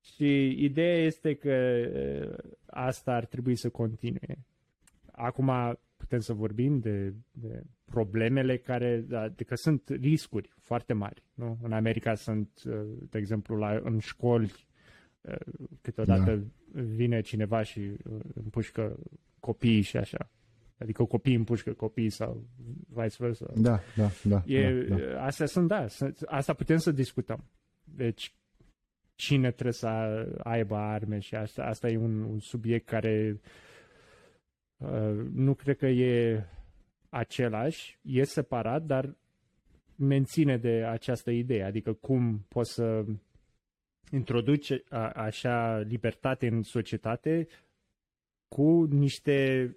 [SPEAKER 2] Și ideea este că uh, asta ar trebui să continue. Acum putem să vorbim de, de problemele care, adică sunt riscuri foarte mari. Nu? În America sunt, uh, de exemplu, la, în școli, uh, câteodată da. vine cineva și uh, împușcă copiii și așa. Adică copiii împușcă copiii sau vice versa.
[SPEAKER 1] Da, da, da.
[SPEAKER 2] E,
[SPEAKER 1] da, da.
[SPEAKER 2] Astea sunt, da, sunt, asta putem să discutăm. Deci, cine trebuie să aibă arme și asta, asta e un, un subiect care uh, nu cred că e același, e separat, dar menține de această idee, adică cum poți să introduci a, așa libertate în societate cu niște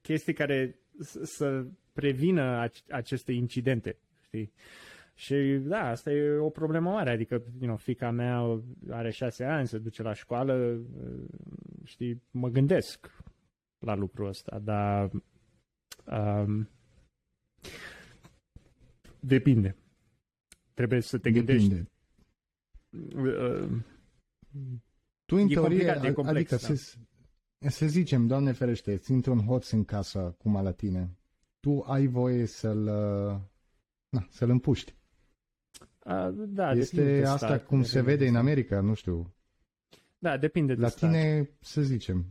[SPEAKER 2] chestii care s- să prevină ac- aceste incidente, știi? Și da, asta e o problemă mare, adică, you know, fica mea are șase ani, se duce la școală, uh, știi, mă gândesc la lucrul ăsta, dar um, depinde. Trebuie să te gândești.
[SPEAKER 1] Depinde.
[SPEAKER 2] Uh,
[SPEAKER 1] Tu, în
[SPEAKER 2] E
[SPEAKER 1] teorie,
[SPEAKER 2] complicat, e complex,
[SPEAKER 1] adică
[SPEAKER 2] da.
[SPEAKER 1] să, să zicem, Doamne ferește, îți intră un hoț în casă, cum la tine. Tu ai voie să-l, uh, na, să-l împuști.
[SPEAKER 2] uh, da,
[SPEAKER 1] este
[SPEAKER 2] depinde de
[SPEAKER 1] asta
[SPEAKER 2] stat,
[SPEAKER 1] cum se
[SPEAKER 2] depinde
[SPEAKER 1] vede
[SPEAKER 2] de
[SPEAKER 1] în
[SPEAKER 2] stat.
[SPEAKER 1] America, nu știu.
[SPEAKER 2] Da, depinde de
[SPEAKER 1] La
[SPEAKER 2] stat.
[SPEAKER 1] tine, să zicem,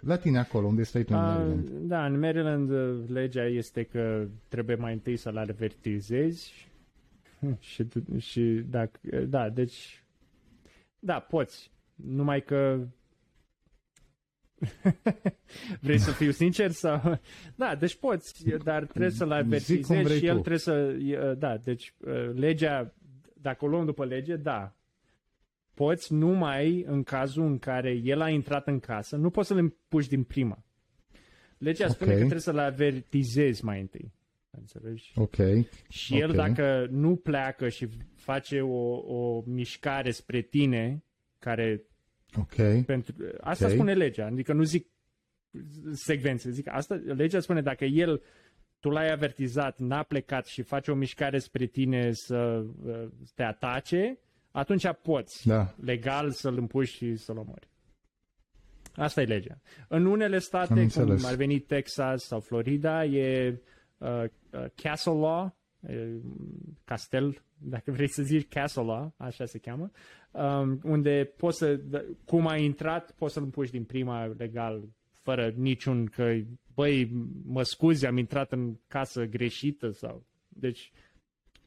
[SPEAKER 1] la tine acolo, unde stai tu în
[SPEAKER 2] A,
[SPEAKER 1] Maryland.
[SPEAKER 2] Da, în Maryland uh, legea este că trebuie mai întâi să-l avertizezi și, tu- și dacă, da, deci da, poți, numai că vrei să fiu sincer sau da, deci poți, dar trebuie să-l
[SPEAKER 1] Zic cum
[SPEAKER 2] avertizezi
[SPEAKER 1] vrei
[SPEAKER 2] și el
[SPEAKER 1] tu.
[SPEAKER 2] trebuie să e, da, deci uh, legea dacă o luăm după lege, da, poți numai în cazul în care el a intrat în casă, nu poți să-l împuși din prima. Legea spune
[SPEAKER 1] Ok.
[SPEAKER 2] că trebuie să-l avertizezi mai întâi. Înțelegi?
[SPEAKER 1] Ok.
[SPEAKER 2] Și el
[SPEAKER 1] Ok.
[SPEAKER 2] dacă nu pleacă și face o, o mișcare spre tine, care
[SPEAKER 1] Ok.
[SPEAKER 2] pentru... Asta
[SPEAKER 1] Ok.
[SPEAKER 2] spune legea, adică nu zic secvențe, zic asta, legea spune dacă el tu l-ai avertizat, n-a plecat și face o mișcare spre tine să uh, te atace, atunci poți
[SPEAKER 1] Da.
[SPEAKER 2] legal să-l împuși și să-l omori. Asta e legea. În unele
[SPEAKER 1] Am
[SPEAKER 2] state, cum
[SPEAKER 1] înțeles.
[SPEAKER 2] ar veni Texas sau Florida, e uh, uh, castle law, e, castel, dacă vrei să zici castle law, așa se cheamă, um, unde poți să, d- cum ai intrat, poți să-l împuși din prima legal, fără niciun că, băi, mă scuzi, am intrat în casă greșită sau... Deci,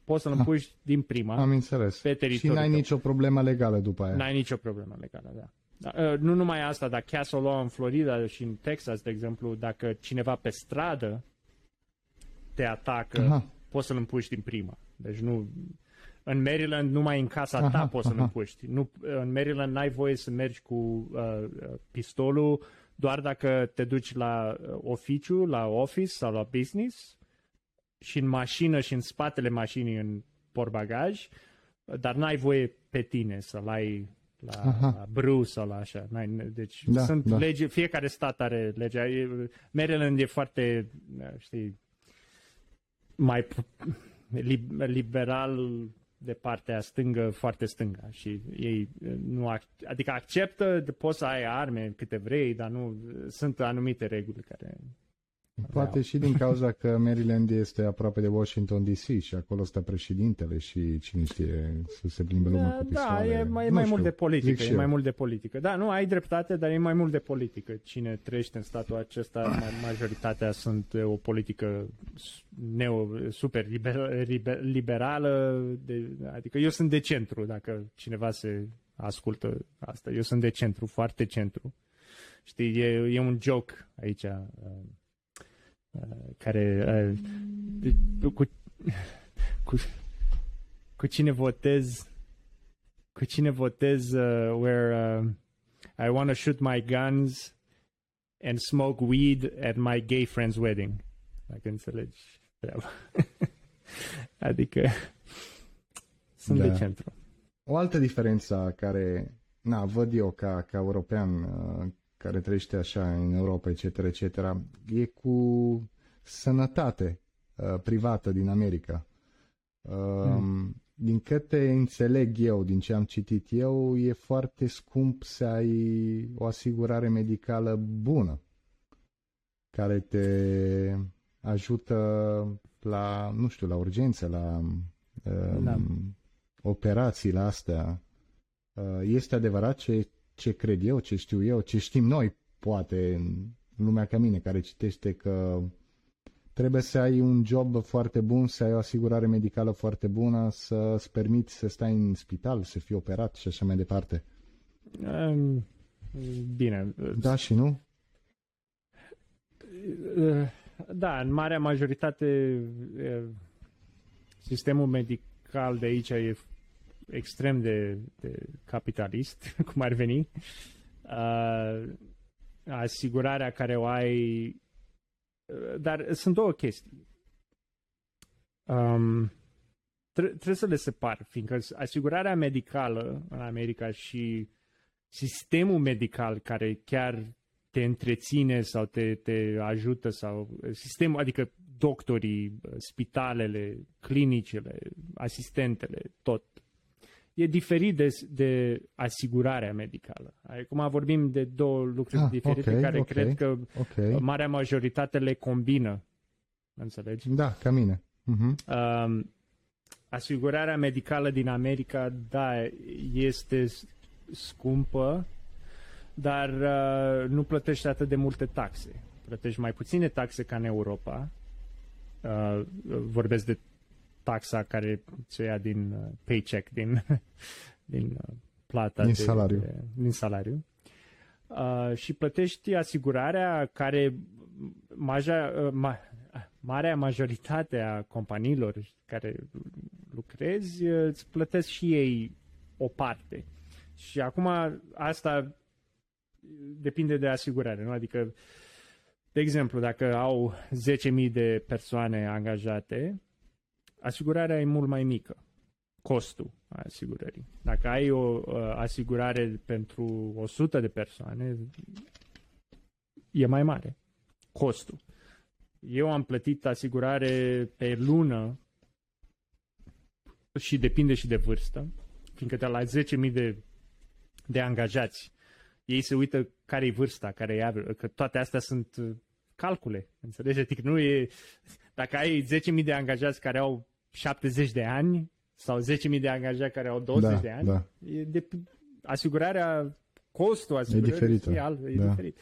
[SPEAKER 2] poți să-l împuși din prima.
[SPEAKER 1] Am înțeles.
[SPEAKER 2] Pe
[SPEAKER 1] Și
[SPEAKER 2] teritoriul
[SPEAKER 1] n-ai
[SPEAKER 2] tău.
[SPEAKER 1] nicio problemă legală după aia.
[SPEAKER 2] N-ai nicio problemă legală, da. Da, uh, Nu numai asta, dar Castle Law în Florida și în Texas, de exemplu, dacă cineva pe stradă te atacă,
[SPEAKER 1] Aha.
[SPEAKER 2] poți să-l împuști din prima. Deci nu... În Maryland, numai în casa ta
[SPEAKER 1] Aha,
[SPEAKER 2] poți să-l
[SPEAKER 1] aha.
[SPEAKER 2] împuști. Nu, în Maryland n-ai voie să mergi cu uh, uh, pistolul doar dacă te duci la uh, oficiu, la office sau la business și în mașină și în spatele mașinii în portbagaj, dar n-ai voie pe tine să-l ai la,
[SPEAKER 1] Aha.
[SPEAKER 2] la brâu sau la așa. N-ai, deci
[SPEAKER 1] Da,
[SPEAKER 2] sunt
[SPEAKER 1] da.
[SPEAKER 2] legi, fiecare stat are legea. E- Maryland e foarte, știi, mai p- lib- liberal de partea stângă, foarte stânga și ei eh, nu, ac- adică acceptă, poți să ai arme câte vrei, dar nu, sunt anumite reguli care
[SPEAKER 1] Poate și din cauza că Maryland este aproape de Washington DC și acolo stă președintele și cine știe să se plimbe lumea cu
[SPEAKER 2] Da,
[SPEAKER 1] pistoale.
[SPEAKER 2] e mai, e
[SPEAKER 1] Nu
[SPEAKER 2] mai
[SPEAKER 1] știu,
[SPEAKER 2] mult de
[SPEAKER 1] zic
[SPEAKER 2] politică,
[SPEAKER 1] și
[SPEAKER 2] e mai
[SPEAKER 1] eu.
[SPEAKER 2] mult de politică. Da, nu, ai dreptate, dar e mai mult de politică. Cine trăiește în statul acesta, ma- majoritatea sunt e, o politică s- neo, super liber, liber, liberală, de, adică eu sunt de centru, dacă cineva se ascultă asta. Eu sunt de centru, foarte centru. Știi, e, e un joke aici uh, uh, care uh, de- cu, cu, cu cine votez cu cine votez uh, where uh, I want to shoot my guns and smoke weed at my gay friend's wedding. Dacă înțelegi treaba. adică sunt
[SPEAKER 1] Da.
[SPEAKER 2] de centru.
[SPEAKER 1] O altă diferență care, na, văd eu ca, ca european uh, care trăiește așa în Europa, etc., etc., e cu sănătate uh, privată din America. Uh, Din câte înțeleg eu, din ce am citit eu, e foarte scump să ai o asigurare medicală bună care te ajută la, nu știu, la urgențe, la uh,
[SPEAKER 2] Da.
[SPEAKER 1] operațiile astea. Uh, Este adevărat ce, ce cred eu, ce știu eu, ce știm noi, poate, în lumea ca mine, care citește că trebuie să ai un job foarte bun, să ai o asigurare medicală foarte bună, să îți permiți să stai în spital, să fii operat și așa mai departe.
[SPEAKER 2] Um, Bine.
[SPEAKER 1] Da și nu?
[SPEAKER 2] Uh, Da, în marea majoritate uh, sistemul medical de aici e extrem de, de capitalist, cum ar veni. Uh, asigurarea care o ai... uh, Dar sunt două chestii. Um, tre- trebuie să le separ, fiindcă asigurarea medicală în America și sistemul medical care chiar te întreține sau te, te ajută sau sistemul, adică doctorii, spitalele, clinicile, asistentele, tot. E diferit de, de asigurarea medicală. Acum vorbim de două lucruri
[SPEAKER 1] Ah,
[SPEAKER 2] diferite
[SPEAKER 1] ok,
[SPEAKER 2] care
[SPEAKER 1] ok.
[SPEAKER 2] cred că
[SPEAKER 1] Ok.
[SPEAKER 2] marea majoritate le combină. Înțelegi?
[SPEAKER 1] Da, ca mine. Mhm.
[SPEAKER 2] Um, asigurarea medicală din America, da, este s- scumpă, dar uh, nu plătești atât de multe taxe. Plătești mai puține taxe ca în Europa. Uh, vorbesc de taxa care ți ia din uh, paycheck, din, din uh, plata
[SPEAKER 1] Din
[SPEAKER 2] de,
[SPEAKER 1] salariu.
[SPEAKER 2] De, din salariu. Uh, și plătești asigurarea care maja, uh, ma, marea majoritate a companiilor care lucrezi uh, îți plătesc și ei o parte. Și acum asta depinde de asigurare, nu? Adică De exemplu, dacă au 10.000 de persoane angajate, asigurarea e mult mai mică, costul asigurării. Dacă ai o uh, asigurare pentru 100 de persoane, e mai mare costul. Eu am plătit asigurare pe lună și depinde și de vârstă, fiindcă de la 10.000 de, de angajați, ei se uită care e vârsta, care e că toate astea sunt uh, calcule, înțelegi? Adică nu e, dacă ai 10.000 de angajați care au 70 de ani sau 10.000 de angajați care au 20
[SPEAKER 1] da,
[SPEAKER 2] de ani,
[SPEAKER 1] da.
[SPEAKER 2] e de, asigurarea, costul asigurării
[SPEAKER 1] e diferit.
[SPEAKER 2] E, alt, e da. diferit.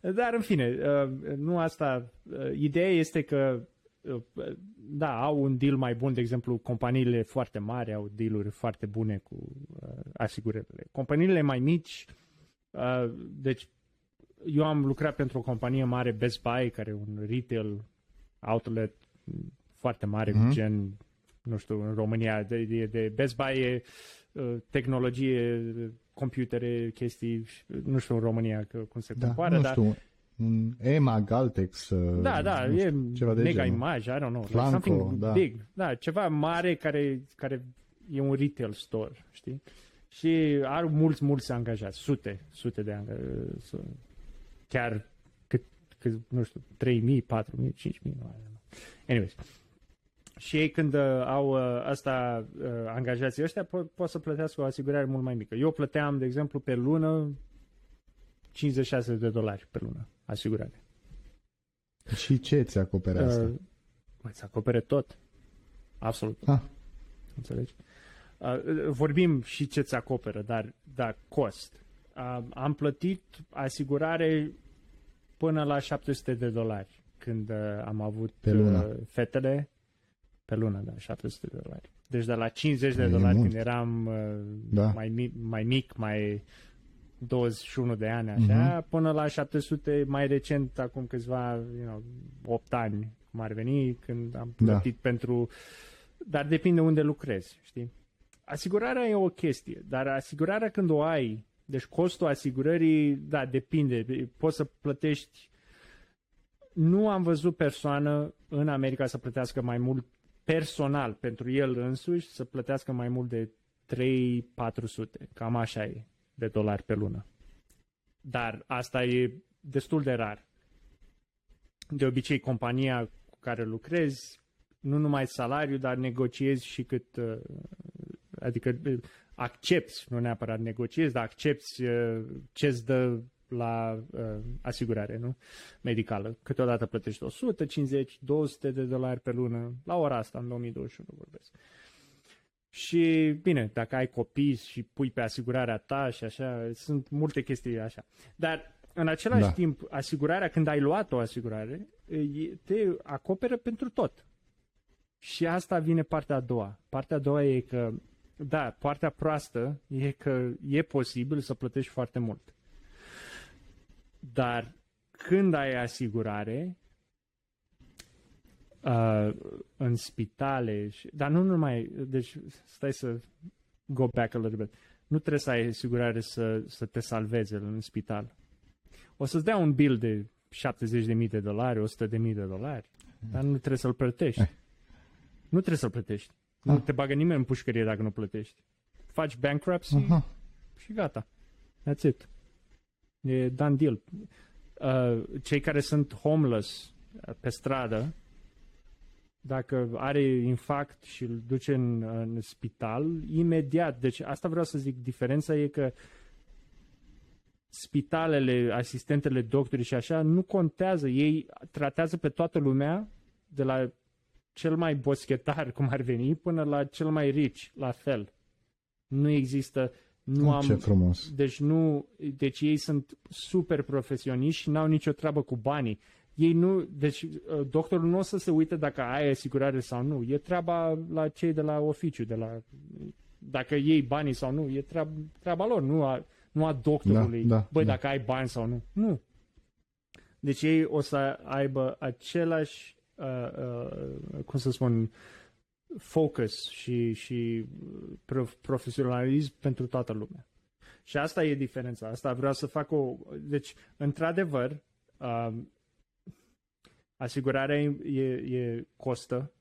[SPEAKER 2] Dar, în fine, uh, nu asta. Uh, ideea este că uh, da, au un deal mai bun, de exemplu, companiile foarte mari au dealuri foarte bune cu asigurările. Companiile mai mici, deci eu am lucrat pentru o companie mare, Best Buy, care e un retail outlet foarte mare, mm-hmm. gen, nu știu, în România, de, de, de Best Buy e tehnologie computere, chestii, nu știu în România că, cum se
[SPEAKER 1] da,
[SPEAKER 2] compară,
[SPEAKER 1] nu
[SPEAKER 2] dar...
[SPEAKER 1] Știu, un EMA, Galtex,
[SPEAKER 2] da, da,
[SPEAKER 1] știu,
[SPEAKER 2] e
[SPEAKER 1] ceva de
[SPEAKER 2] mega
[SPEAKER 1] genul.
[SPEAKER 2] image, I don't know,
[SPEAKER 1] Flanco,
[SPEAKER 2] like something
[SPEAKER 1] da.
[SPEAKER 2] big, da, ceva mare care, care e un retail store, știi? Și are mulți, mulți angajați, sute, sute de angajați, chiar cât, cât nu știu, 3.000, 4.000, 5.000, nu Anyways, și ei când uh, au uh, asta, uh, angajații ăștia, po- pot să plătească o asigurare mult mai mică. Eu plăteam, de exemplu, pe lună 56 de dolari pe lună asigurare.
[SPEAKER 1] Și ce ți acopere asta?
[SPEAKER 2] Uh, îți acopere tot. Absolut.
[SPEAKER 1] Ah.
[SPEAKER 2] Înțelegi? Uh, vorbim și ce ți acoperă, dar da, cost. Uh, am plătit asigurare până la 700 de dolari când uh, am avut
[SPEAKER 1] Pe lună.
[SPEAKER 2] uh, fetele pe lună, da, 700 de dolari. Deci de la 50 de
[SPEAKER 1] E
[SPEAKER 2] dolari
[SPEAKER 1] mult.
[SPEAKER 2] când eram uh,
[SPEAKER 1] Da.
[SPEAKER 2] mai, mic, mai mic, mai 21 de ani, așa,
[SPEAKER 1] Mhm.
[SPEAKER 2] până la 700 mai recent, acum câțiva, you know, 8 ani, cum ar veni, când am
[SPEAKER 1] Da.
[SPEAKER 2] plătit pentru... Dar depinde unde lucrezi, știi? Asigurarea e o chestie, dar asigurarea când o ai, deci costul asigurării, da, depinde, poți să plătești nu am văzut persoană în America să plătească mai mult personal pentru el însuși, să plătească mai mult de 3-400, cam așa e, de dolari pe lună. Dar asta e destul de rar. De obicei, compania cu care lucrezi, nu numai salariu, dar negociezi și cât, uh, adică uh, accepti, nu neapărat negociezi, dar accepti uh, ce-ți dă la uh, asigurare, nu? Medicală. Câteodată plătești 150, 200 de dolari pe lună, la ora asta, în 2021 vorbesc. Și, bine, dacă ai copii și pui pe asigurarea ta și așa, sunt multe chestii așa. Dar, în același
[SPEAKER 1] Da.
[SPEAKER 2] timp, asigurarea, când ai luat o asigurare, e- te acoperă pentru tot. Și asta vine partea a doua. Partea a doua e că, da, partea proastă e că e posibil să plătești foarte mult. Dar când ai asigurare, uh, în spitale, și, dar nu numai, deci stai să go back a little bit. Nu trebuie să ai asigurare să, să te salveze în spital. O să-ți dea un bill de 70.000 de dolari, 100.000 de dolari, dar nu trebuie să-l plătești.
[SPEAKER 1] Eh.
[SPEAKER 2] Nu trebuie să-l plătești. Nu
[SPEAKER 1] Ah.
[SPEAKER 2] te bagă nimeni în pușcărie dacă nu plătești. Faci bankruptcy
[SPEAKER 1] Aha.
[SPEAKER 2] și gata. That's it. E done deal. Uh, cei care sunt homeless uh, pe stradă, dacă are infarct și îl duce în, în spital, imediat. Deci asta vreau să zic, diferența e că spitalele, asistentele, doctorii și așa, nu contează. Ei tratează pe toată lumea, de la cel mai boschetar, cum ar veni, până la cel mai rich, la fel. Nu există, nu am...
[SPEAKER 1] Ce frumos.
[SPEAKER 2] Deci nu, deci ei sunt super profesioniști și n-au nicio treabă cu banii. Ei nu, deci uh, doctorul nu o să se uite dacă ai asigurare sau nu. E treaba la cei de la oficiu, de la dacă iei banii sau nu, e treaba, treaba lor, nu a, nu a doctorului.
[SPEAKER 1] Da, da,
[SPEAKER 2] Băi,
[SPEAKER 1] da.
[SPEAKER 2] dacă ai bani sau nu. Nu. Deci ei o să aibă același, uh, uh, cum să spun, focus și, și prof- profesionalism pentru toată lumea. Și asta e diferența. Asta vreau să fac o... Deci, într-adevăr, um, asigurarea e, e costă,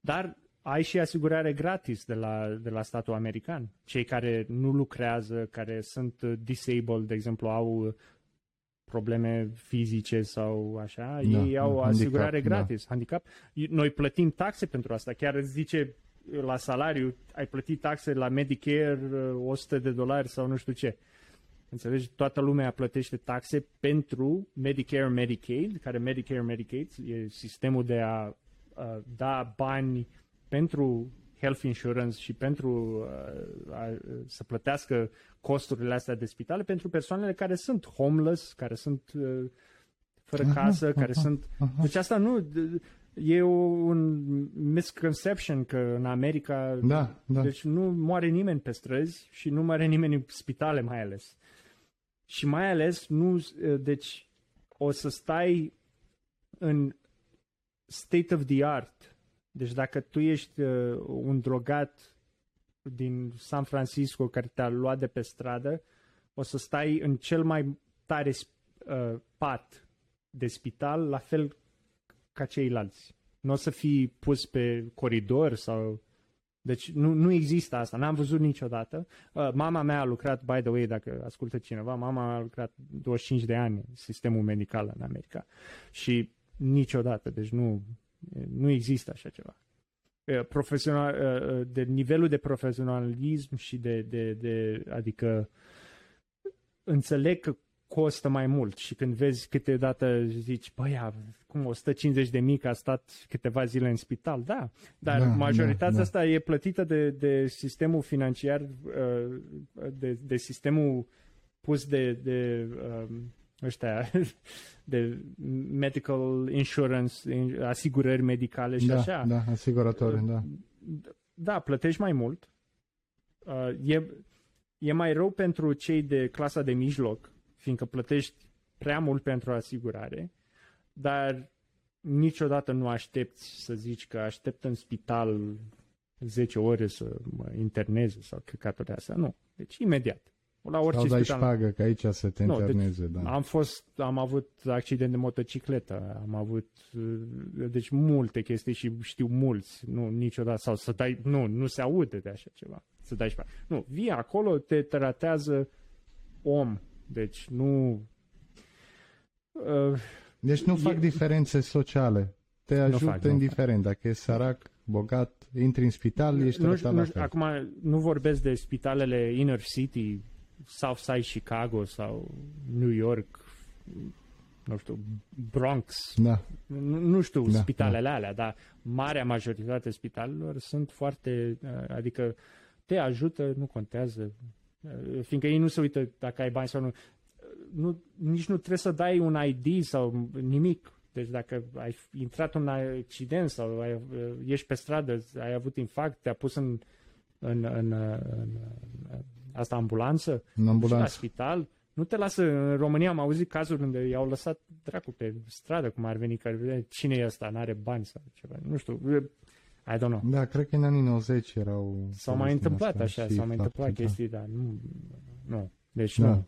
[SPEAKER 2] dar ai și asigurare gratis de la, de la statul american. Cei care nu lucrează, care sunt disabled, de exemplu, au probleme fizice sau așa, da, ei au handicap, asigurare da. gratis, da. handicap. Noi plătim taxe pentru asta. Chiar îți zice la salariu, ai plătit taxe la Medicare 100 de dolari sau nu știu ce. Înțelegi? Toată lumea plătește taxe pentru Medicare, Medicaid, care Medicare, Medicaid e sistemul de a, a da bani pentru health insurance și pentru uh, a, să plătească costurile astea de spitale pentru persoanele care sunt homeless, care sunt uh, fără casă, aha, care aha, sunt... Aha. Deci asta nu... E un misconception că în America...
[SPEAKER 1] Da, da.
[SPEAKER 2] Deci nu moare nimeni pe străzi și nu moare nimeni în spitale mai ales. Și mai ales nu... Deci o să stai în state of the art deci dacă tu ești uh, un drogat din San Francisco care te-a luat de pe stradă, o să stai în cel mai tare uh, pat de spital, la fel ca ceilalți. Nu o să fii pus pe coridor sau... Deci nu, nu există asta, n-am văzut niciodată. Uh, mama mea a lucrat, by the way, dacă ascultă cineva, mama a lucrat 25 de ani în sistemul medical în America și niciodată, deci nu, nu există așa ceva. Profesional, de nivelul de profesionalism și de, de, de adică înțeleg că costă mai mult și când vezi câteodată zici, băi, cum 150 de mii că a stat câteva zile în spital, da, dar da, majoritatea da, da. asta e plătită de, de sistemul financiar, de, de sistemul pus de, de ăștia de medical insurance, asigurări medicale și
[SPEAKER 1] da,
[SPEAKER 2] așa.
[SPEAKER 1] Da, asigurători, da.
[SPEAKER 2] Da, plătești mai mult. Uh, e, e mai rău pentru cei de clasa de mijloc, fiindcă plătești prea mult pentru asigurare, dar niciodată nu aștepți să zici că aștept în spital 10 ore să mă interneze sau căcaturi astea. Nu. Deci imediat la orice
[SPEAKER 1] Sau dai șpagă, că aici să te nu, deci interneze, deci
[SPEAKER 2] da. Am fost, am avut accident de motocicletă, am avut, deci multe chestii și știu mulți, nu, niciodată, sau să dai, nu, nu se aude de așa ceva, să dai șpagă. Nu, vii acolo, te tratează om, deci nu...
[SPEAKER 1] Uh, deci nu fac e, diferențe sociale, te ajută indiferent, dacă e sărac, bogat, intri în spital, ești nu, tratat nu, la fel.
[SPEAKER 2] Acum nu vorbesc de spitalele inner city, Southside Chicago sau New York, nu știu, Bronx,
[SPEAKER 1] da.
[SPEAKER 2] nu, nu știu da, spitalele da. alea, dar marea majoritate spitalelor sunt foarte, uh, adică te ajută, nu contează, uh, fiindcă ei nu se uită dacă ai bani sau nu, nu nici nu trebuie să dai un ID sau nimic. Deci dacă ai intrat în accident sau ai, uh, ești pe stradă, ai avut infarct, te-a pus în, în, în, în, în asta ambulanță,
[SPEAKER 1] în ambulanță.
[SPEAKER 2] la spital, nu te lasă, în România am auzit cazuri unde i-au lăsat dracu pe stradă, cum ar veni, care cine e ăsta, n-are bani sau ceva, nu știu, I don't know.
[SPEAKER 1] Da, cred că în anii 90 erau...
[SPEAKER 2] S-au mai întâmplat așa, s-au mai întâmplat da. chestii, dar nu, nu, deci da. nu.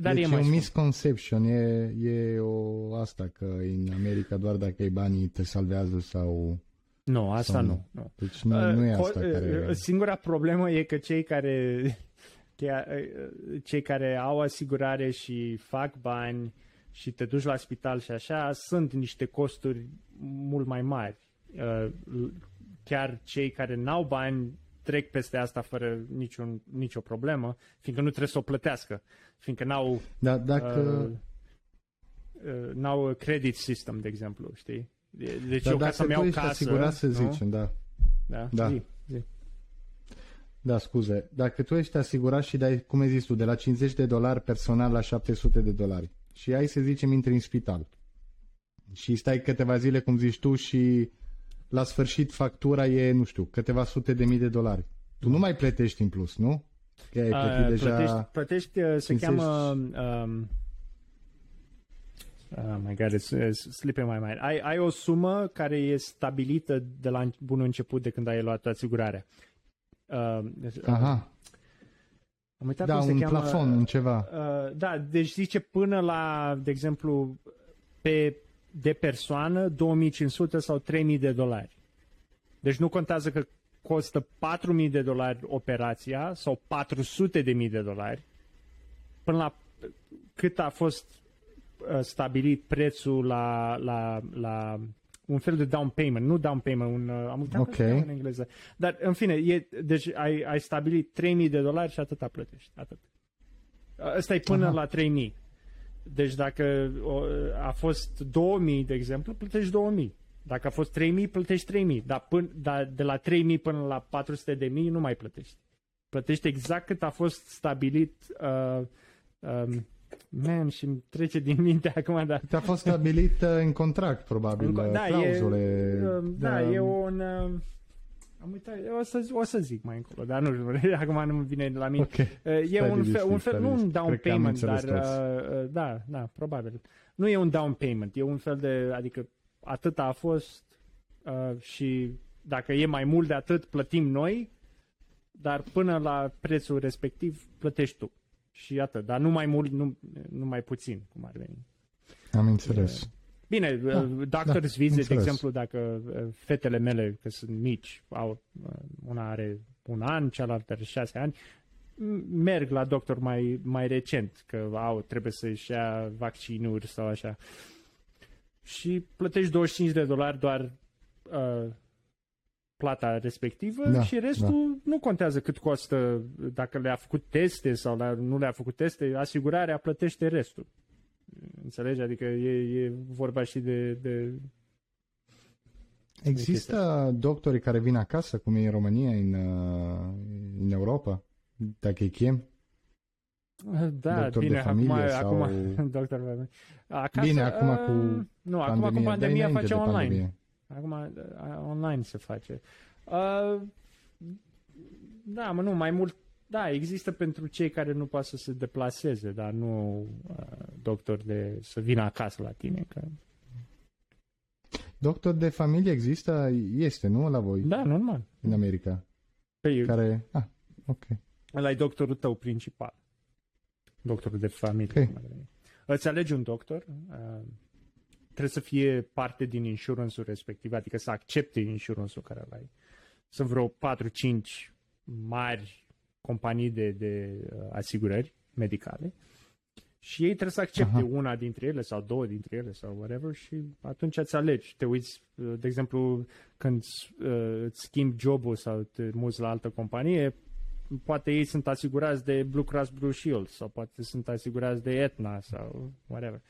[SPEAKER 1] Dar deci e, e un misconception, e, e o asta că în America doar dacă ai banii te salvează sau
[SPEAKER 2] nu, asta nu. nu. nu.
[SPEAKER 1] Deci nu, nu e asta uh, care...
[SPEAKER 2] Singura problemă e că cei care, cei care au asigurare și fac bani și te duci la spital și așa, sunt niște costuri mult mai mari. Uh, chiar cei care n-au bani trec peste asta fără niciun, nicio problemă, fiindcă nu trebuie să o plătească, fiindcă n-au...
[SPEAKER 1] Da, dacă... Uh,
[SPEAKER 2] uh, n-au credit system, de exemplu, știi? Deci
[SPEAKER 1] Dar
[SPEAKER 2] eu ca să-mi iau casă...
[SPEAKER 1] asigurat să zicem, da.
[SPEAKER 2] Da? Da. Zi, zi.
[SPEAKER 1] Da, scuze. Dacă tu ești asigurat și dai, cum ai zis tu, de la 50 de dolari personal la 700 de dolari și ai, să zicem, intri în spital și stai câteva zile, cum zici tu, și la sfârșit factura e, nu știu, câteva sute de mii de dolari. Tu nu mai plătești în plus, nu?
[SPEAKER 2] Că ai plătit uh, deja... Plătești, plătești uh, se 50... cheamă... Um, Oh my god, it's, it's slipping my mind. Ai, ai o sumă care e stabilită de la bun început de când ai luat asigurarea.
[SPEAKER 1] Uh, Aha.
[SPEAKER 2] Am uitat
[SPEAKER 1] da,
[SPEAKER 2] cum
[SPEAKER 1] un
[SPEAKER 2] se cheamă,
[SPEAKER 1] plafon, un ceva.
[SPEAKER 2] Uh, da, deci zice până la, de exemplu, pe de persoană 2500 sau 3000 de dolari. Deci nu contează că costă 4000 de dolari operația sau 400 de mii de dolari până la cât a fost uh, stabilit prețul la, la, la un fel de down payment, nu down payment, un, uh, am uitat
[SPEAKER 1] okay.
[SPEAKER 2] în engleză. Dar, în fine, e, deci ai, ai stabilit 3000 de dolari și atâta plătești. Atât. Ăsta e până Aha. la 3000. Deci dacă a fost 2000, de exemplu, plătești 2000. Dacă a fost 3000, plătești 3000. Dar, până, dar de la 3000 până la 400 de mii nu mai plătești. Plătești exact cât a fost stabilit uh, um, Man, și îmi trece din minte acum, dar...
[SPEAKER 1] Te-a fost stabilit uh, în contract, probabil, în, da, clauzule.
[SPEAKER 2] E, uh, da, de... e un... Uh, am uitat, o să, o să zic mai încolo, dar nu știu, acum nu mi vine la mine. Okay. Uh, e un fel, un fel, nu un down payment, dar uh, da, da, probabil. Nu e un down payment, e un fel de, adică atât a fost uh, și dacă e mai mult de atât plătim noi, dar până la prețul respectiv plătești tu. Și atât, dar nu mai mult, nu, nu mai puțin, cum ar veni.
[SPEAKER 1] Am înțeles.
[SPEAKER 2] Bine, da, uh, doctor's da, visit, înțeles. de exemplu, dacă uh, fetele mele, că sunt mici, au, uh, una are un an, cealaltă are șase ani, merg la doctor mai, mai recent, că au, trebuie să-și ia vaccinuri sau așa. Și plătești 25 de dolari doar uh, plata respectivă da, și restul da. nu contează cât costă, dacă le-a făcut teste sau le nu le-a făcut teste, asigurarea plătește restul. Înțelegi? Adică e, e vorba și de... de
[SPEAKER 1] Există de doctori care vin acasă, cum e în România, în, în Europa, dacă îi chem?
[SPEAKER 2] Da, doctor bine, de familie acum, sau... acum doctor,
[SPEAKER 1] acasă, bine, acum uh, cu
[SPEAKER 2] Nu, acum cu pandemia face online. Pandemie. Acum online se face. Uh, da, mă, nu, mai mult, da, există pentru cei care nu poate să se deplaseze, dar nu uh, doctor de să vină acasă la tine. Că...
[SPEAKER 1] Doctor de familie există? Este, nu, la voi?
[SPEAKER 2] Da, normal.
[SPEAKER 1] În America. Păi, care... Ah, ok.
[SPEAKER 2] Ăla e doctorul tău principal. Doctorul de familie. Okay. Îți alegi un doctor, uh, trebuie să fie parte din insurance-ul respectiv, adică să accepte insurance-ul care îl ai. Sunt vreo 4-5 mari companii de, de uh, asigurări medicale și ei trebuie să accepte Aha. una dintre ele sau două dintre ele sau whatever și atunci îți alegi. Te uiți, uh, de exemplu, când uh, îți schimbi jobul sau te muți la altă companie, poate ei sunt asigurați de Blue Cross Blue Shield sau poate sunt asigurați de Aetna sau whatever.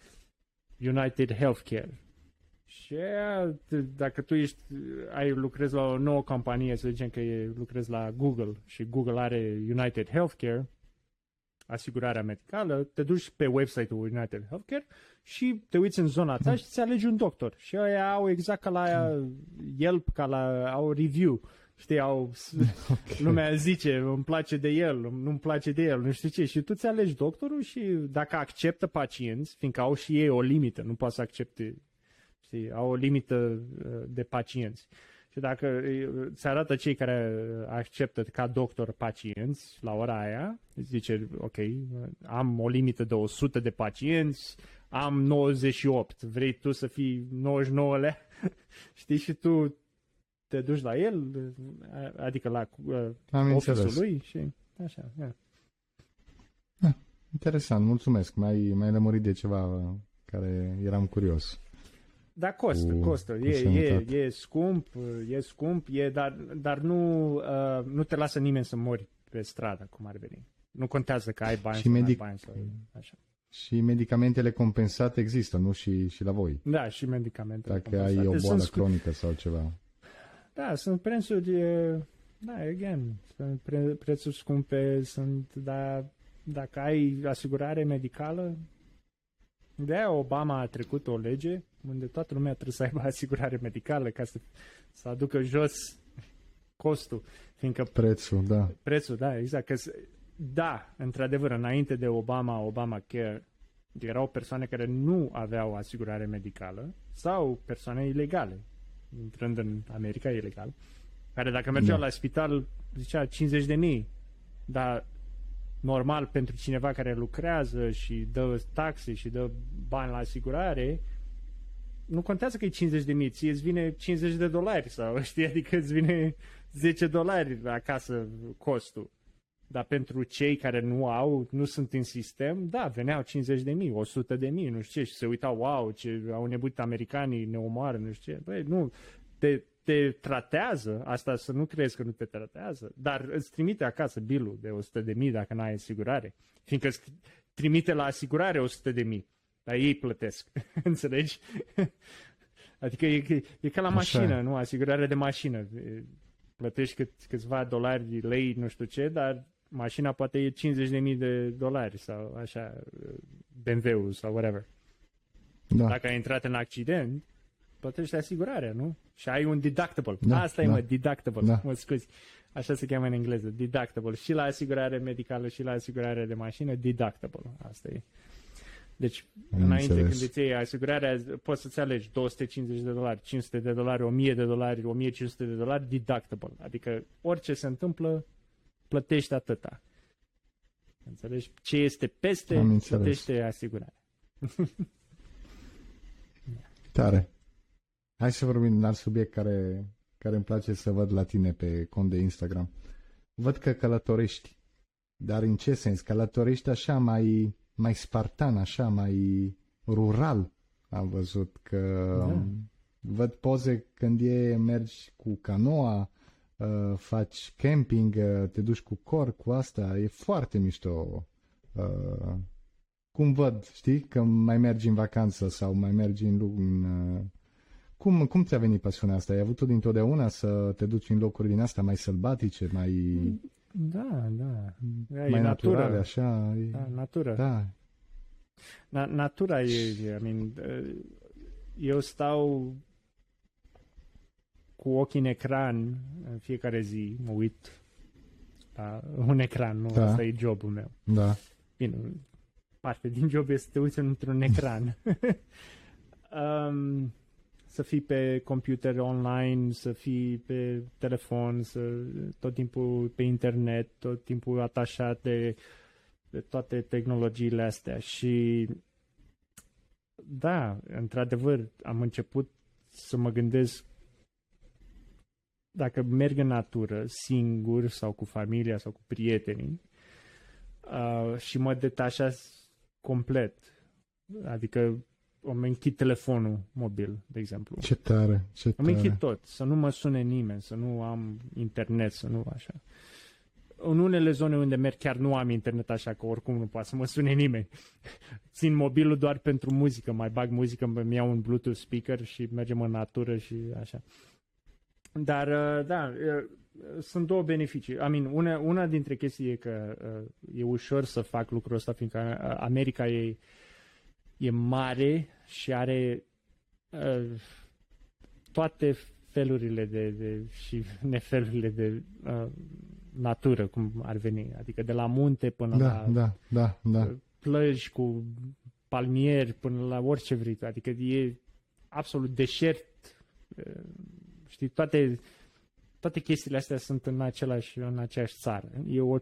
[SPEAKER 2] United Healthcare. Și dacă tu ești, ai lucrezi la o nouă companie, să zicem că e, lucrezi la Google și Google are United Healthcare, asigurarea medicală, te duci pe website-ul United Healthcare și te uiți în zona ta și ți alegi un doctor. Și ăia au exact ca la Yelp, ca la au review. Știi, au, okay. lumea zice, îmi place de el, nu-mi place de el, nu știu ce. Și tu ți alegi doctorul și dacă acceptă pacienți, fiindcă au și ei o limită, nu poate să accepte, știi, au o limită uh, de pacienți. Și dacă ți arată cei care acceptă ca doctor pacienți la ora aia, zice, ok, am o limită de 100 de pacienți, am 98, vrei tu să fii 99-le? Știi, și tu te duci la el, adică la uh, ofisul lui și așa. Yeah.
[SPEAKER 1] Da, interesant, mulțumesc. Mai, mai lămurit de ceva care eram curios.
[SPEAKER 2] Da, costă, cu, costă. Cu e, e, e scump, e scump, e, dar, dar nu, uh, nu te lasă nimeni să mori pe stradă, cum ar veni. Nu contează că ai bani și sau medic... ai bani sau așa.
[SPEAKER 1] Și medicamentele compensate există, nu? Și, și la voi.
[SPEAKER 2] Da, și medicamentele
[SPEAKER 1] Dacă compensate. ai o boală Sunt cronică sau ceva.
[SPEAKER 2] Da, sunt prețuri, da, again, sunt pre, prețuri scumpe, sunt, da, dacă ai asigurare medicală, de aia Obama a trecut o lege unde toată lumea trebuie să aibă asigurare medicală ca să, să aducă jos costul, fiindcă...
[SPEAKER 1] Prețul, da.
[SPEAKER 2] Prețul, da, exact. Că, da, într-adevăr, înainte de Obama, Obama Care, erau persoane care nu aveau asigurare medicală sau persoane ilegale intrând în America, e legal, care dacă mergeau da. la spital zicea 50 de mii, dar normal pentru cineva care lucrează și dă taxe și dă bani la asigurare, nu contează că e 50 de mii, ție îți vine 50 de dolari sau știi, adică îți vine 10 dolari acasă costul. Dar pentru cei care nu au, nu sunt în sistem, da, veneau 50 de mii, 100 de mii, nu știu ce, și se uitau, wow, ce au nebunit americanii, ne omoară, nu știu ce. Băi, nu, te, te tratează, asta să nu crezi că nu te tratează, dar îți trimite acasă bilul de 100 de mii dacă n-ai asigurare, fiindcă îți trimite la asigurare 100 de mii, dar ei plătesc, înțelegi? Adică e, e ca la Așa. mașină, nu? Asigurare de mașină. Plătești cât, câțiva dolari, lei, nu știu ce, dar mașina poate e 50.000 de dolari sau așa, BMW-ul sau whatever. Da. Dacă ai intrat în accident, plătești asigurarea, nu? Și ai un deductible. Da, Asta da. e, mă, deductible. Da. Mă scuzi. Așa se cheamă în engleză, deductible. Și la asigurare medicală și la asigurare de mașină, deductible. Asta e. Deci, Am înainte înțeles. când îți iei asigurarea, poți să-ți alegi 250 de dolari, 500 de dolari, 1000 de dolari, 1500 de dolari, deductible. Adică orice se întâmplă, plătești atâta. Înțelegi? Ce este peste, plătește asigurarea.
[SPEAKER 1] Tare. Hai să vorbim de alt subiect care, care îmi place să văd la tine pe cont de Instagram. Văd că călătorești. Dar în ce sens? Călătorești așa mai, mai spartan, așa mai rural. Am văzut că da. văd poze când e, mergi cu canoa, uh, faci camping, uh, te duci cu cor, cu asta, e foarte mișto. Uh, cum văd, știi, că mai mergi în vacanță sau mai mergi în, în uh, cum, cum ți-a venit pasiunea asta? Ai avut-o dintotdeauna să te duci în locuri din astea mai sălbatice, mai...
[SPEAKER 2] Da, da.
[SPEAKER 1] Mai e naturale, natură. așa?
[SPEAKER 2] E... Da, natură.
[SPEAKER 1] Da.
[SPEAKER 2] Na, natura e, I mean, eu stau cu ochii în ecran în fiecare zi, mă uit la un ecran, nu? Da. Asta e jobul meu.
[SPEAKER 1] Da.
[SPEAKER 2] Bine, parte din job este să te uiți într-un ecran. um, să fii pe computer online, să fii pe telefon, să tot timpul pe internet, tot timpul atașat de, de toate tehnologiile astea și da, într-adevăr, am început să mă gândesc dacă merg în natură, singur sau cu familia sau cu prietenii uh, și mă detașez complet. Adică îmi închid telefonul mobil, de exemplu.
[SPEAKER 1] Ce tare, ce tare.
[SPEAKER 2] Îmi închid tot, să nu mă sune nimeni, să nu am internet, să nu așa. În unele zone unde merg chiar nu am internet așa că oricum nu poate să mă sune nimeni. Țin mobilul doar pentru muzică, mai bag muzică, îmi iau un Bluetooth speaker și mergem în natură și așa. Dar, uh, da, uh, sunt două beneficii. I mean, una, una dintre chestii e că uh, e ușor să fac lucrul ăsta, fiindcă America e e mare și are uh, toate felurile de, de și nefelurile de uh, natură, cum ar veni. Adică de la munte până
[SPEAKER 1] da,
[SPEAKER 2] la
[SPEAKER 1] da, da, da. Uh,
[SPEAKER 2] plăji cu palmieri până la orice vrei. Adică e absolut deșert. Uh, știi, toate, toate chestiile astea sunt în, același, în aceeași țară. E o,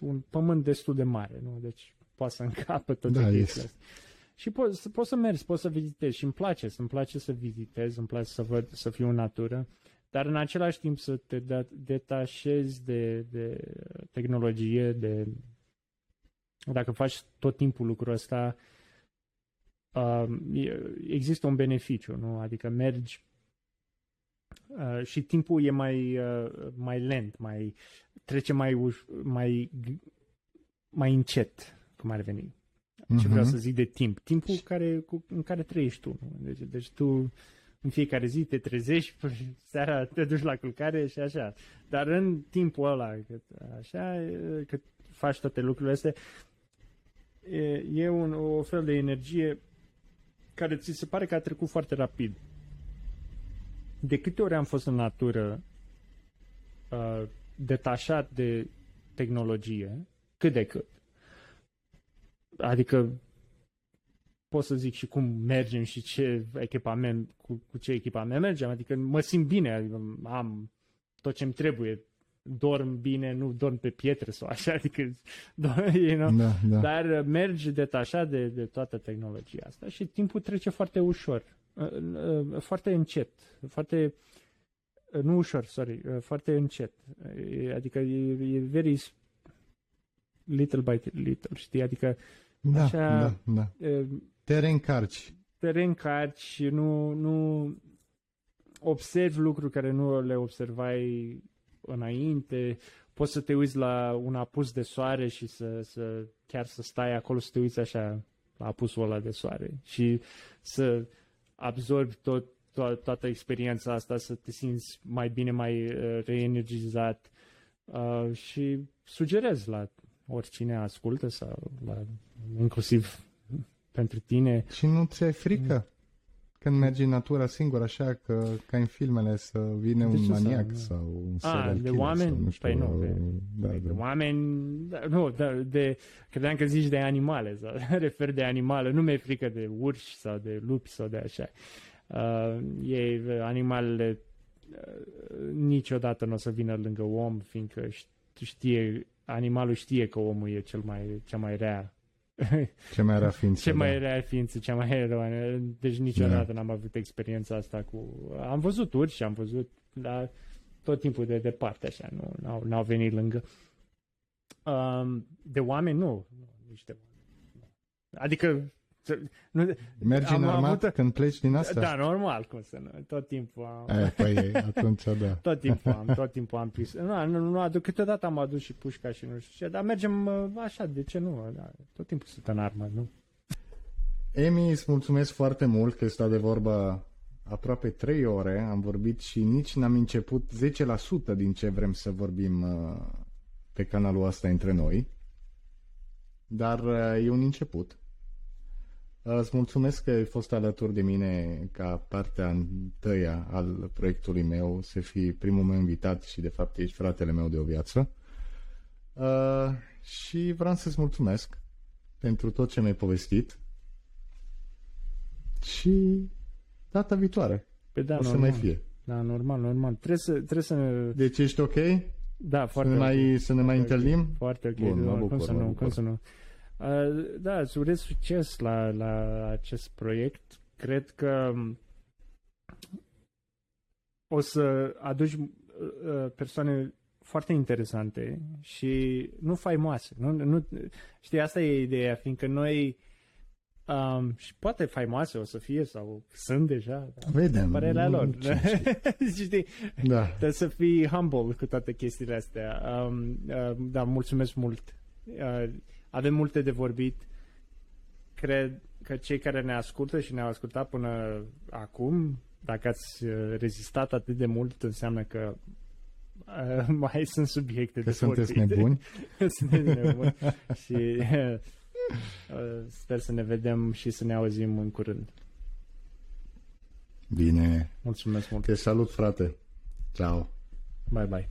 [SPEAKER 2] un pământ destul de mare, nu? Deci poate să încapă toate da, chestiile astea. Și poți, poți să mergi, poți să vizitezi și îmi place, îmi place să vizitez, îmi place să văd, să fiu în natură, dar în același timp să te detașezi de, de tehnologie, de dacă faci tot timpul lucrul ăsta, uh, există un beneficiu, nu? Adică mergi uh, și timpul e mai, uh, mai lent, mai trece mai, uș- mai, mai încet, cum ar veni uh-huh. ce vreau mhm. să zic de timp. Timpul care, cu, în care trăiești tu. Nu? Deci, deci tu în fiecare zi te trezești, seara te duci la culcare și așa. Dar în timpul ăla, cât, așa, cât faci toate lucrurile astea, e, e un, o fel de energie care ți se pare că a trecut foarte rapid. De câte ori am fost în natură uh, detașat de tehnologie, cât de cât, adică pot să zic și cum mergem și ce echipament, cu, cu ce echipament mergem, adică mă simt bine, adică am tot ce-mi trebuie, dorm bine, nu dorm pe pietre sau așa, adică, you know? da, da. dar mergi detașat de, de toată tehnologia asta și timpul trece foarte ușor. Uh, foarte încet, foarte uh, nu ușor, sorry, uh, foarte încet. Uh, Adică e, e very little by little, știi? Adică
[SPEAKER 1] Da,
[SPEAKER 2] Așa-
[SPEAKER 1] da, da.
[SPEAKER 2] uh,
[SPEAKER 1] Te reîncarci.
[SPEAKER 2] te reîncarci și nu, nu observi lucruri care nu le observai înainte, poți să te uiți la un apus de soare și să, să chiar să stai acolo să te uiți așa la apusul ăla de soare și să absorbi tot, to- toată experiența asta, să te simți mai bine, mai uh, reenergizat uh, și sugerez la oricine ascultă sau la, inclusiv pentru tine.
[SPEAKER 1] Și nu ți-e frică când mergi în natura singur, așa că ca în filmele să vine
[SPEAKER 2] De
[SPEAKER 1] un
[SPEAKER 2] ce să-
[SPEAKER 1] maniac
[SPEAKER 2] nu?
[SPEAKER 1] sau un
[SPEAKER 2] A,
[SPEAKER 1] serial
[SPEAKER 2] de
[SPEAKER 1] killer
[SPEAKER 2] oameni?
[SPEAKER 1] Sau, nu știu,
[SPEAKER 2] Păi nu, de-
[SPEAKER 1] da,
[SPEAKER 2] de
[SPEAKER 1] da.
[SPEAKER 2] oameni, da, nu, da, de, credeam că zici de animale, sau refer de animale, nu mi-e frică de urși sau de lupi sau de așa. Uh, ei, animalele uh, niciodată nu o să vină lângă om, fiindcă ș- știe, animalul știe că omul e cel mai, cea mai rea
[SPEAKER 1] Ce mai era ființă.
[SPEAKER 2] ce
[SPEAKER 1] da.
[SPEAKER 2] mai rea ființă, cea mai eroană. Deci niciodată n-am avut experiența asta cu... Am văzut urși, am văzut, dar tot timpul de departe, așa, nu, n-au, n-au venit lângă. Um, de oameni, nu. nu nici de oameni. nu. Adică... să- Nu,
[SPEAKER 1] Mergi
[SPEAKER 2] am
[SPEAKER 1] în armat
[SPEAKER 2] avut-
[SPEAKER 1] când pleci din asta?
[SPEAKER 2] da, normal, cum să nu. Tot timpul am...
[SPEAKER 1] E, păi, atunci, da.
[SPEAKER 2] Tot timpul am, tot timpul am pis. Nu, nu, nu aduc, câteodată am adus și pușca și nu știu ce, dar mergem uh, așa, de ce nu? Da, tot timpul sunt în armă, nu?
[SPEAKER 1] Emi, îți mulțumesc foarte mult că stă de vorbă aproape 3 ore. Am vorbit și nici n-am început 10% din ce vrem să vorbim uh, pe canalul ăsta între noi. Dar uh, e un început. Uh, Îți mulțumesc că ai fost alături de mine ca partea întâia al proiectului meu, să fii primul meu invitat și de fapt ești fratele meu de o viață. Uh, și vreau să-ți mulțumesc pentru tot ce mi-ai povestit și data viitoare
[SPEAKER 2] Pe da,
[SPEAKER 1] o să
[SPEAKER 2] normal.
[SPEAKER 1] mai fie.
[SPEAKER 2] Da, normal, normal. Trebuie să, trebuie să ne...
[SPEAKER 1] Deci ești ok?
[SPEAKER 2] Da,
[SPEAKER 1] Să
[SPEAKER 2] foarte
[SPEAKER 1] ne
[SPEAKER 2] ok.
[SPEAKER 1] mai, să ne mai
[SPEAKER 2] Foarte ok.
[SPEAKER 1] întâlnim?
[SPEAKER 2] Foarte ok.
[SPEAKER 1] Bun, mă
[SPEAKER 2] da, cum
[SPEAKER 1] bucur,
[SPEAKER 2] să
[SPEAKER 1] mă
[SPEAKER 2] nu,
[SPEAKER 1] bucur.
[SPEAKER 2] cum să nu. Uh, da, îți urez succes la, la acest proiect. Cred că um, o să aduci uh, persoane foarte interesante și nu faimoase. Nu, nu, știi, asta e ideea, fiindcă noi um, și poate faimoase o să fie sau sunt deja, dar
[SPEAKER 1] Vedem.
[SPEAKER 2] părerea lor.
[SPEAKER 1] Ce-
[SPEAKER 2] știi,
[SPEAKER 1] Da.
[SPEAKER 2] Trebuie să fii humble cu toate chestiile astea. Um, uh, da, mulțumesc mult. Uh, avem multe de vorbit. Cred că cei care ne ascultă și ne-au ascultat până acum, dacă ați uh, rezistat atât de mult, înseamnă că uh, mai sunt subiecte
[SPEAKER 1] Că
[SPEAKER 2] de
[SPEAKER 1] sunteți
[SPEAKER 2] vorbit.
[SPEAKER 1] nebuni.
[SPEAKER 2] sunteți nebuni. și uh, uh, sper să ne vedem și să ne auzim în curând.
[SPEAKER 1] Bine.
[SPEAKER 2] Mulțumesc mult.
[SPEAKER 1] Te salut, frate. Ciao.
[SPEAKER 2] Bye bye.